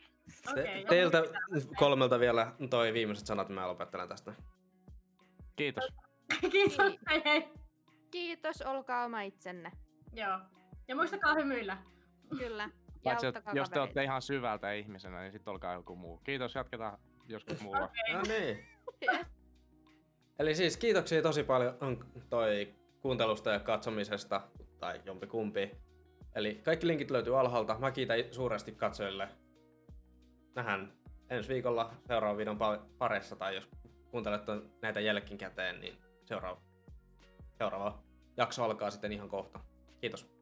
Te, joku teiltä kolmelta vielä toi viimeiset sanat, mä lopettelen tästä. Kiitos. Kiitos, Niin. hei hei. Kiitos, olkaa oma itsenne. Joo. Ja muistakaa hymyillä. Kyllä. Ja Paitsi, jos te kavereita. olette ihan syvältä ihmisenä, niin sitten olkaa joku muu. Kiitos, jatketaan joskus muulla. No niin. Eli siis kiitoksia tosi paljon on toi kuuntelusta ja katsomisesta, tai jompikumpi. Eli kaikki linkit löytyy alhaalta. Mä kiitän suuresti katsojille. Nähdään ensi viikolla seuraavan videon pa- parissa, tai jos kuuntelet näitä jälkikäteen, niin seuraava, seuraava jakso alkaa sitten ihan kohta. Kiitos.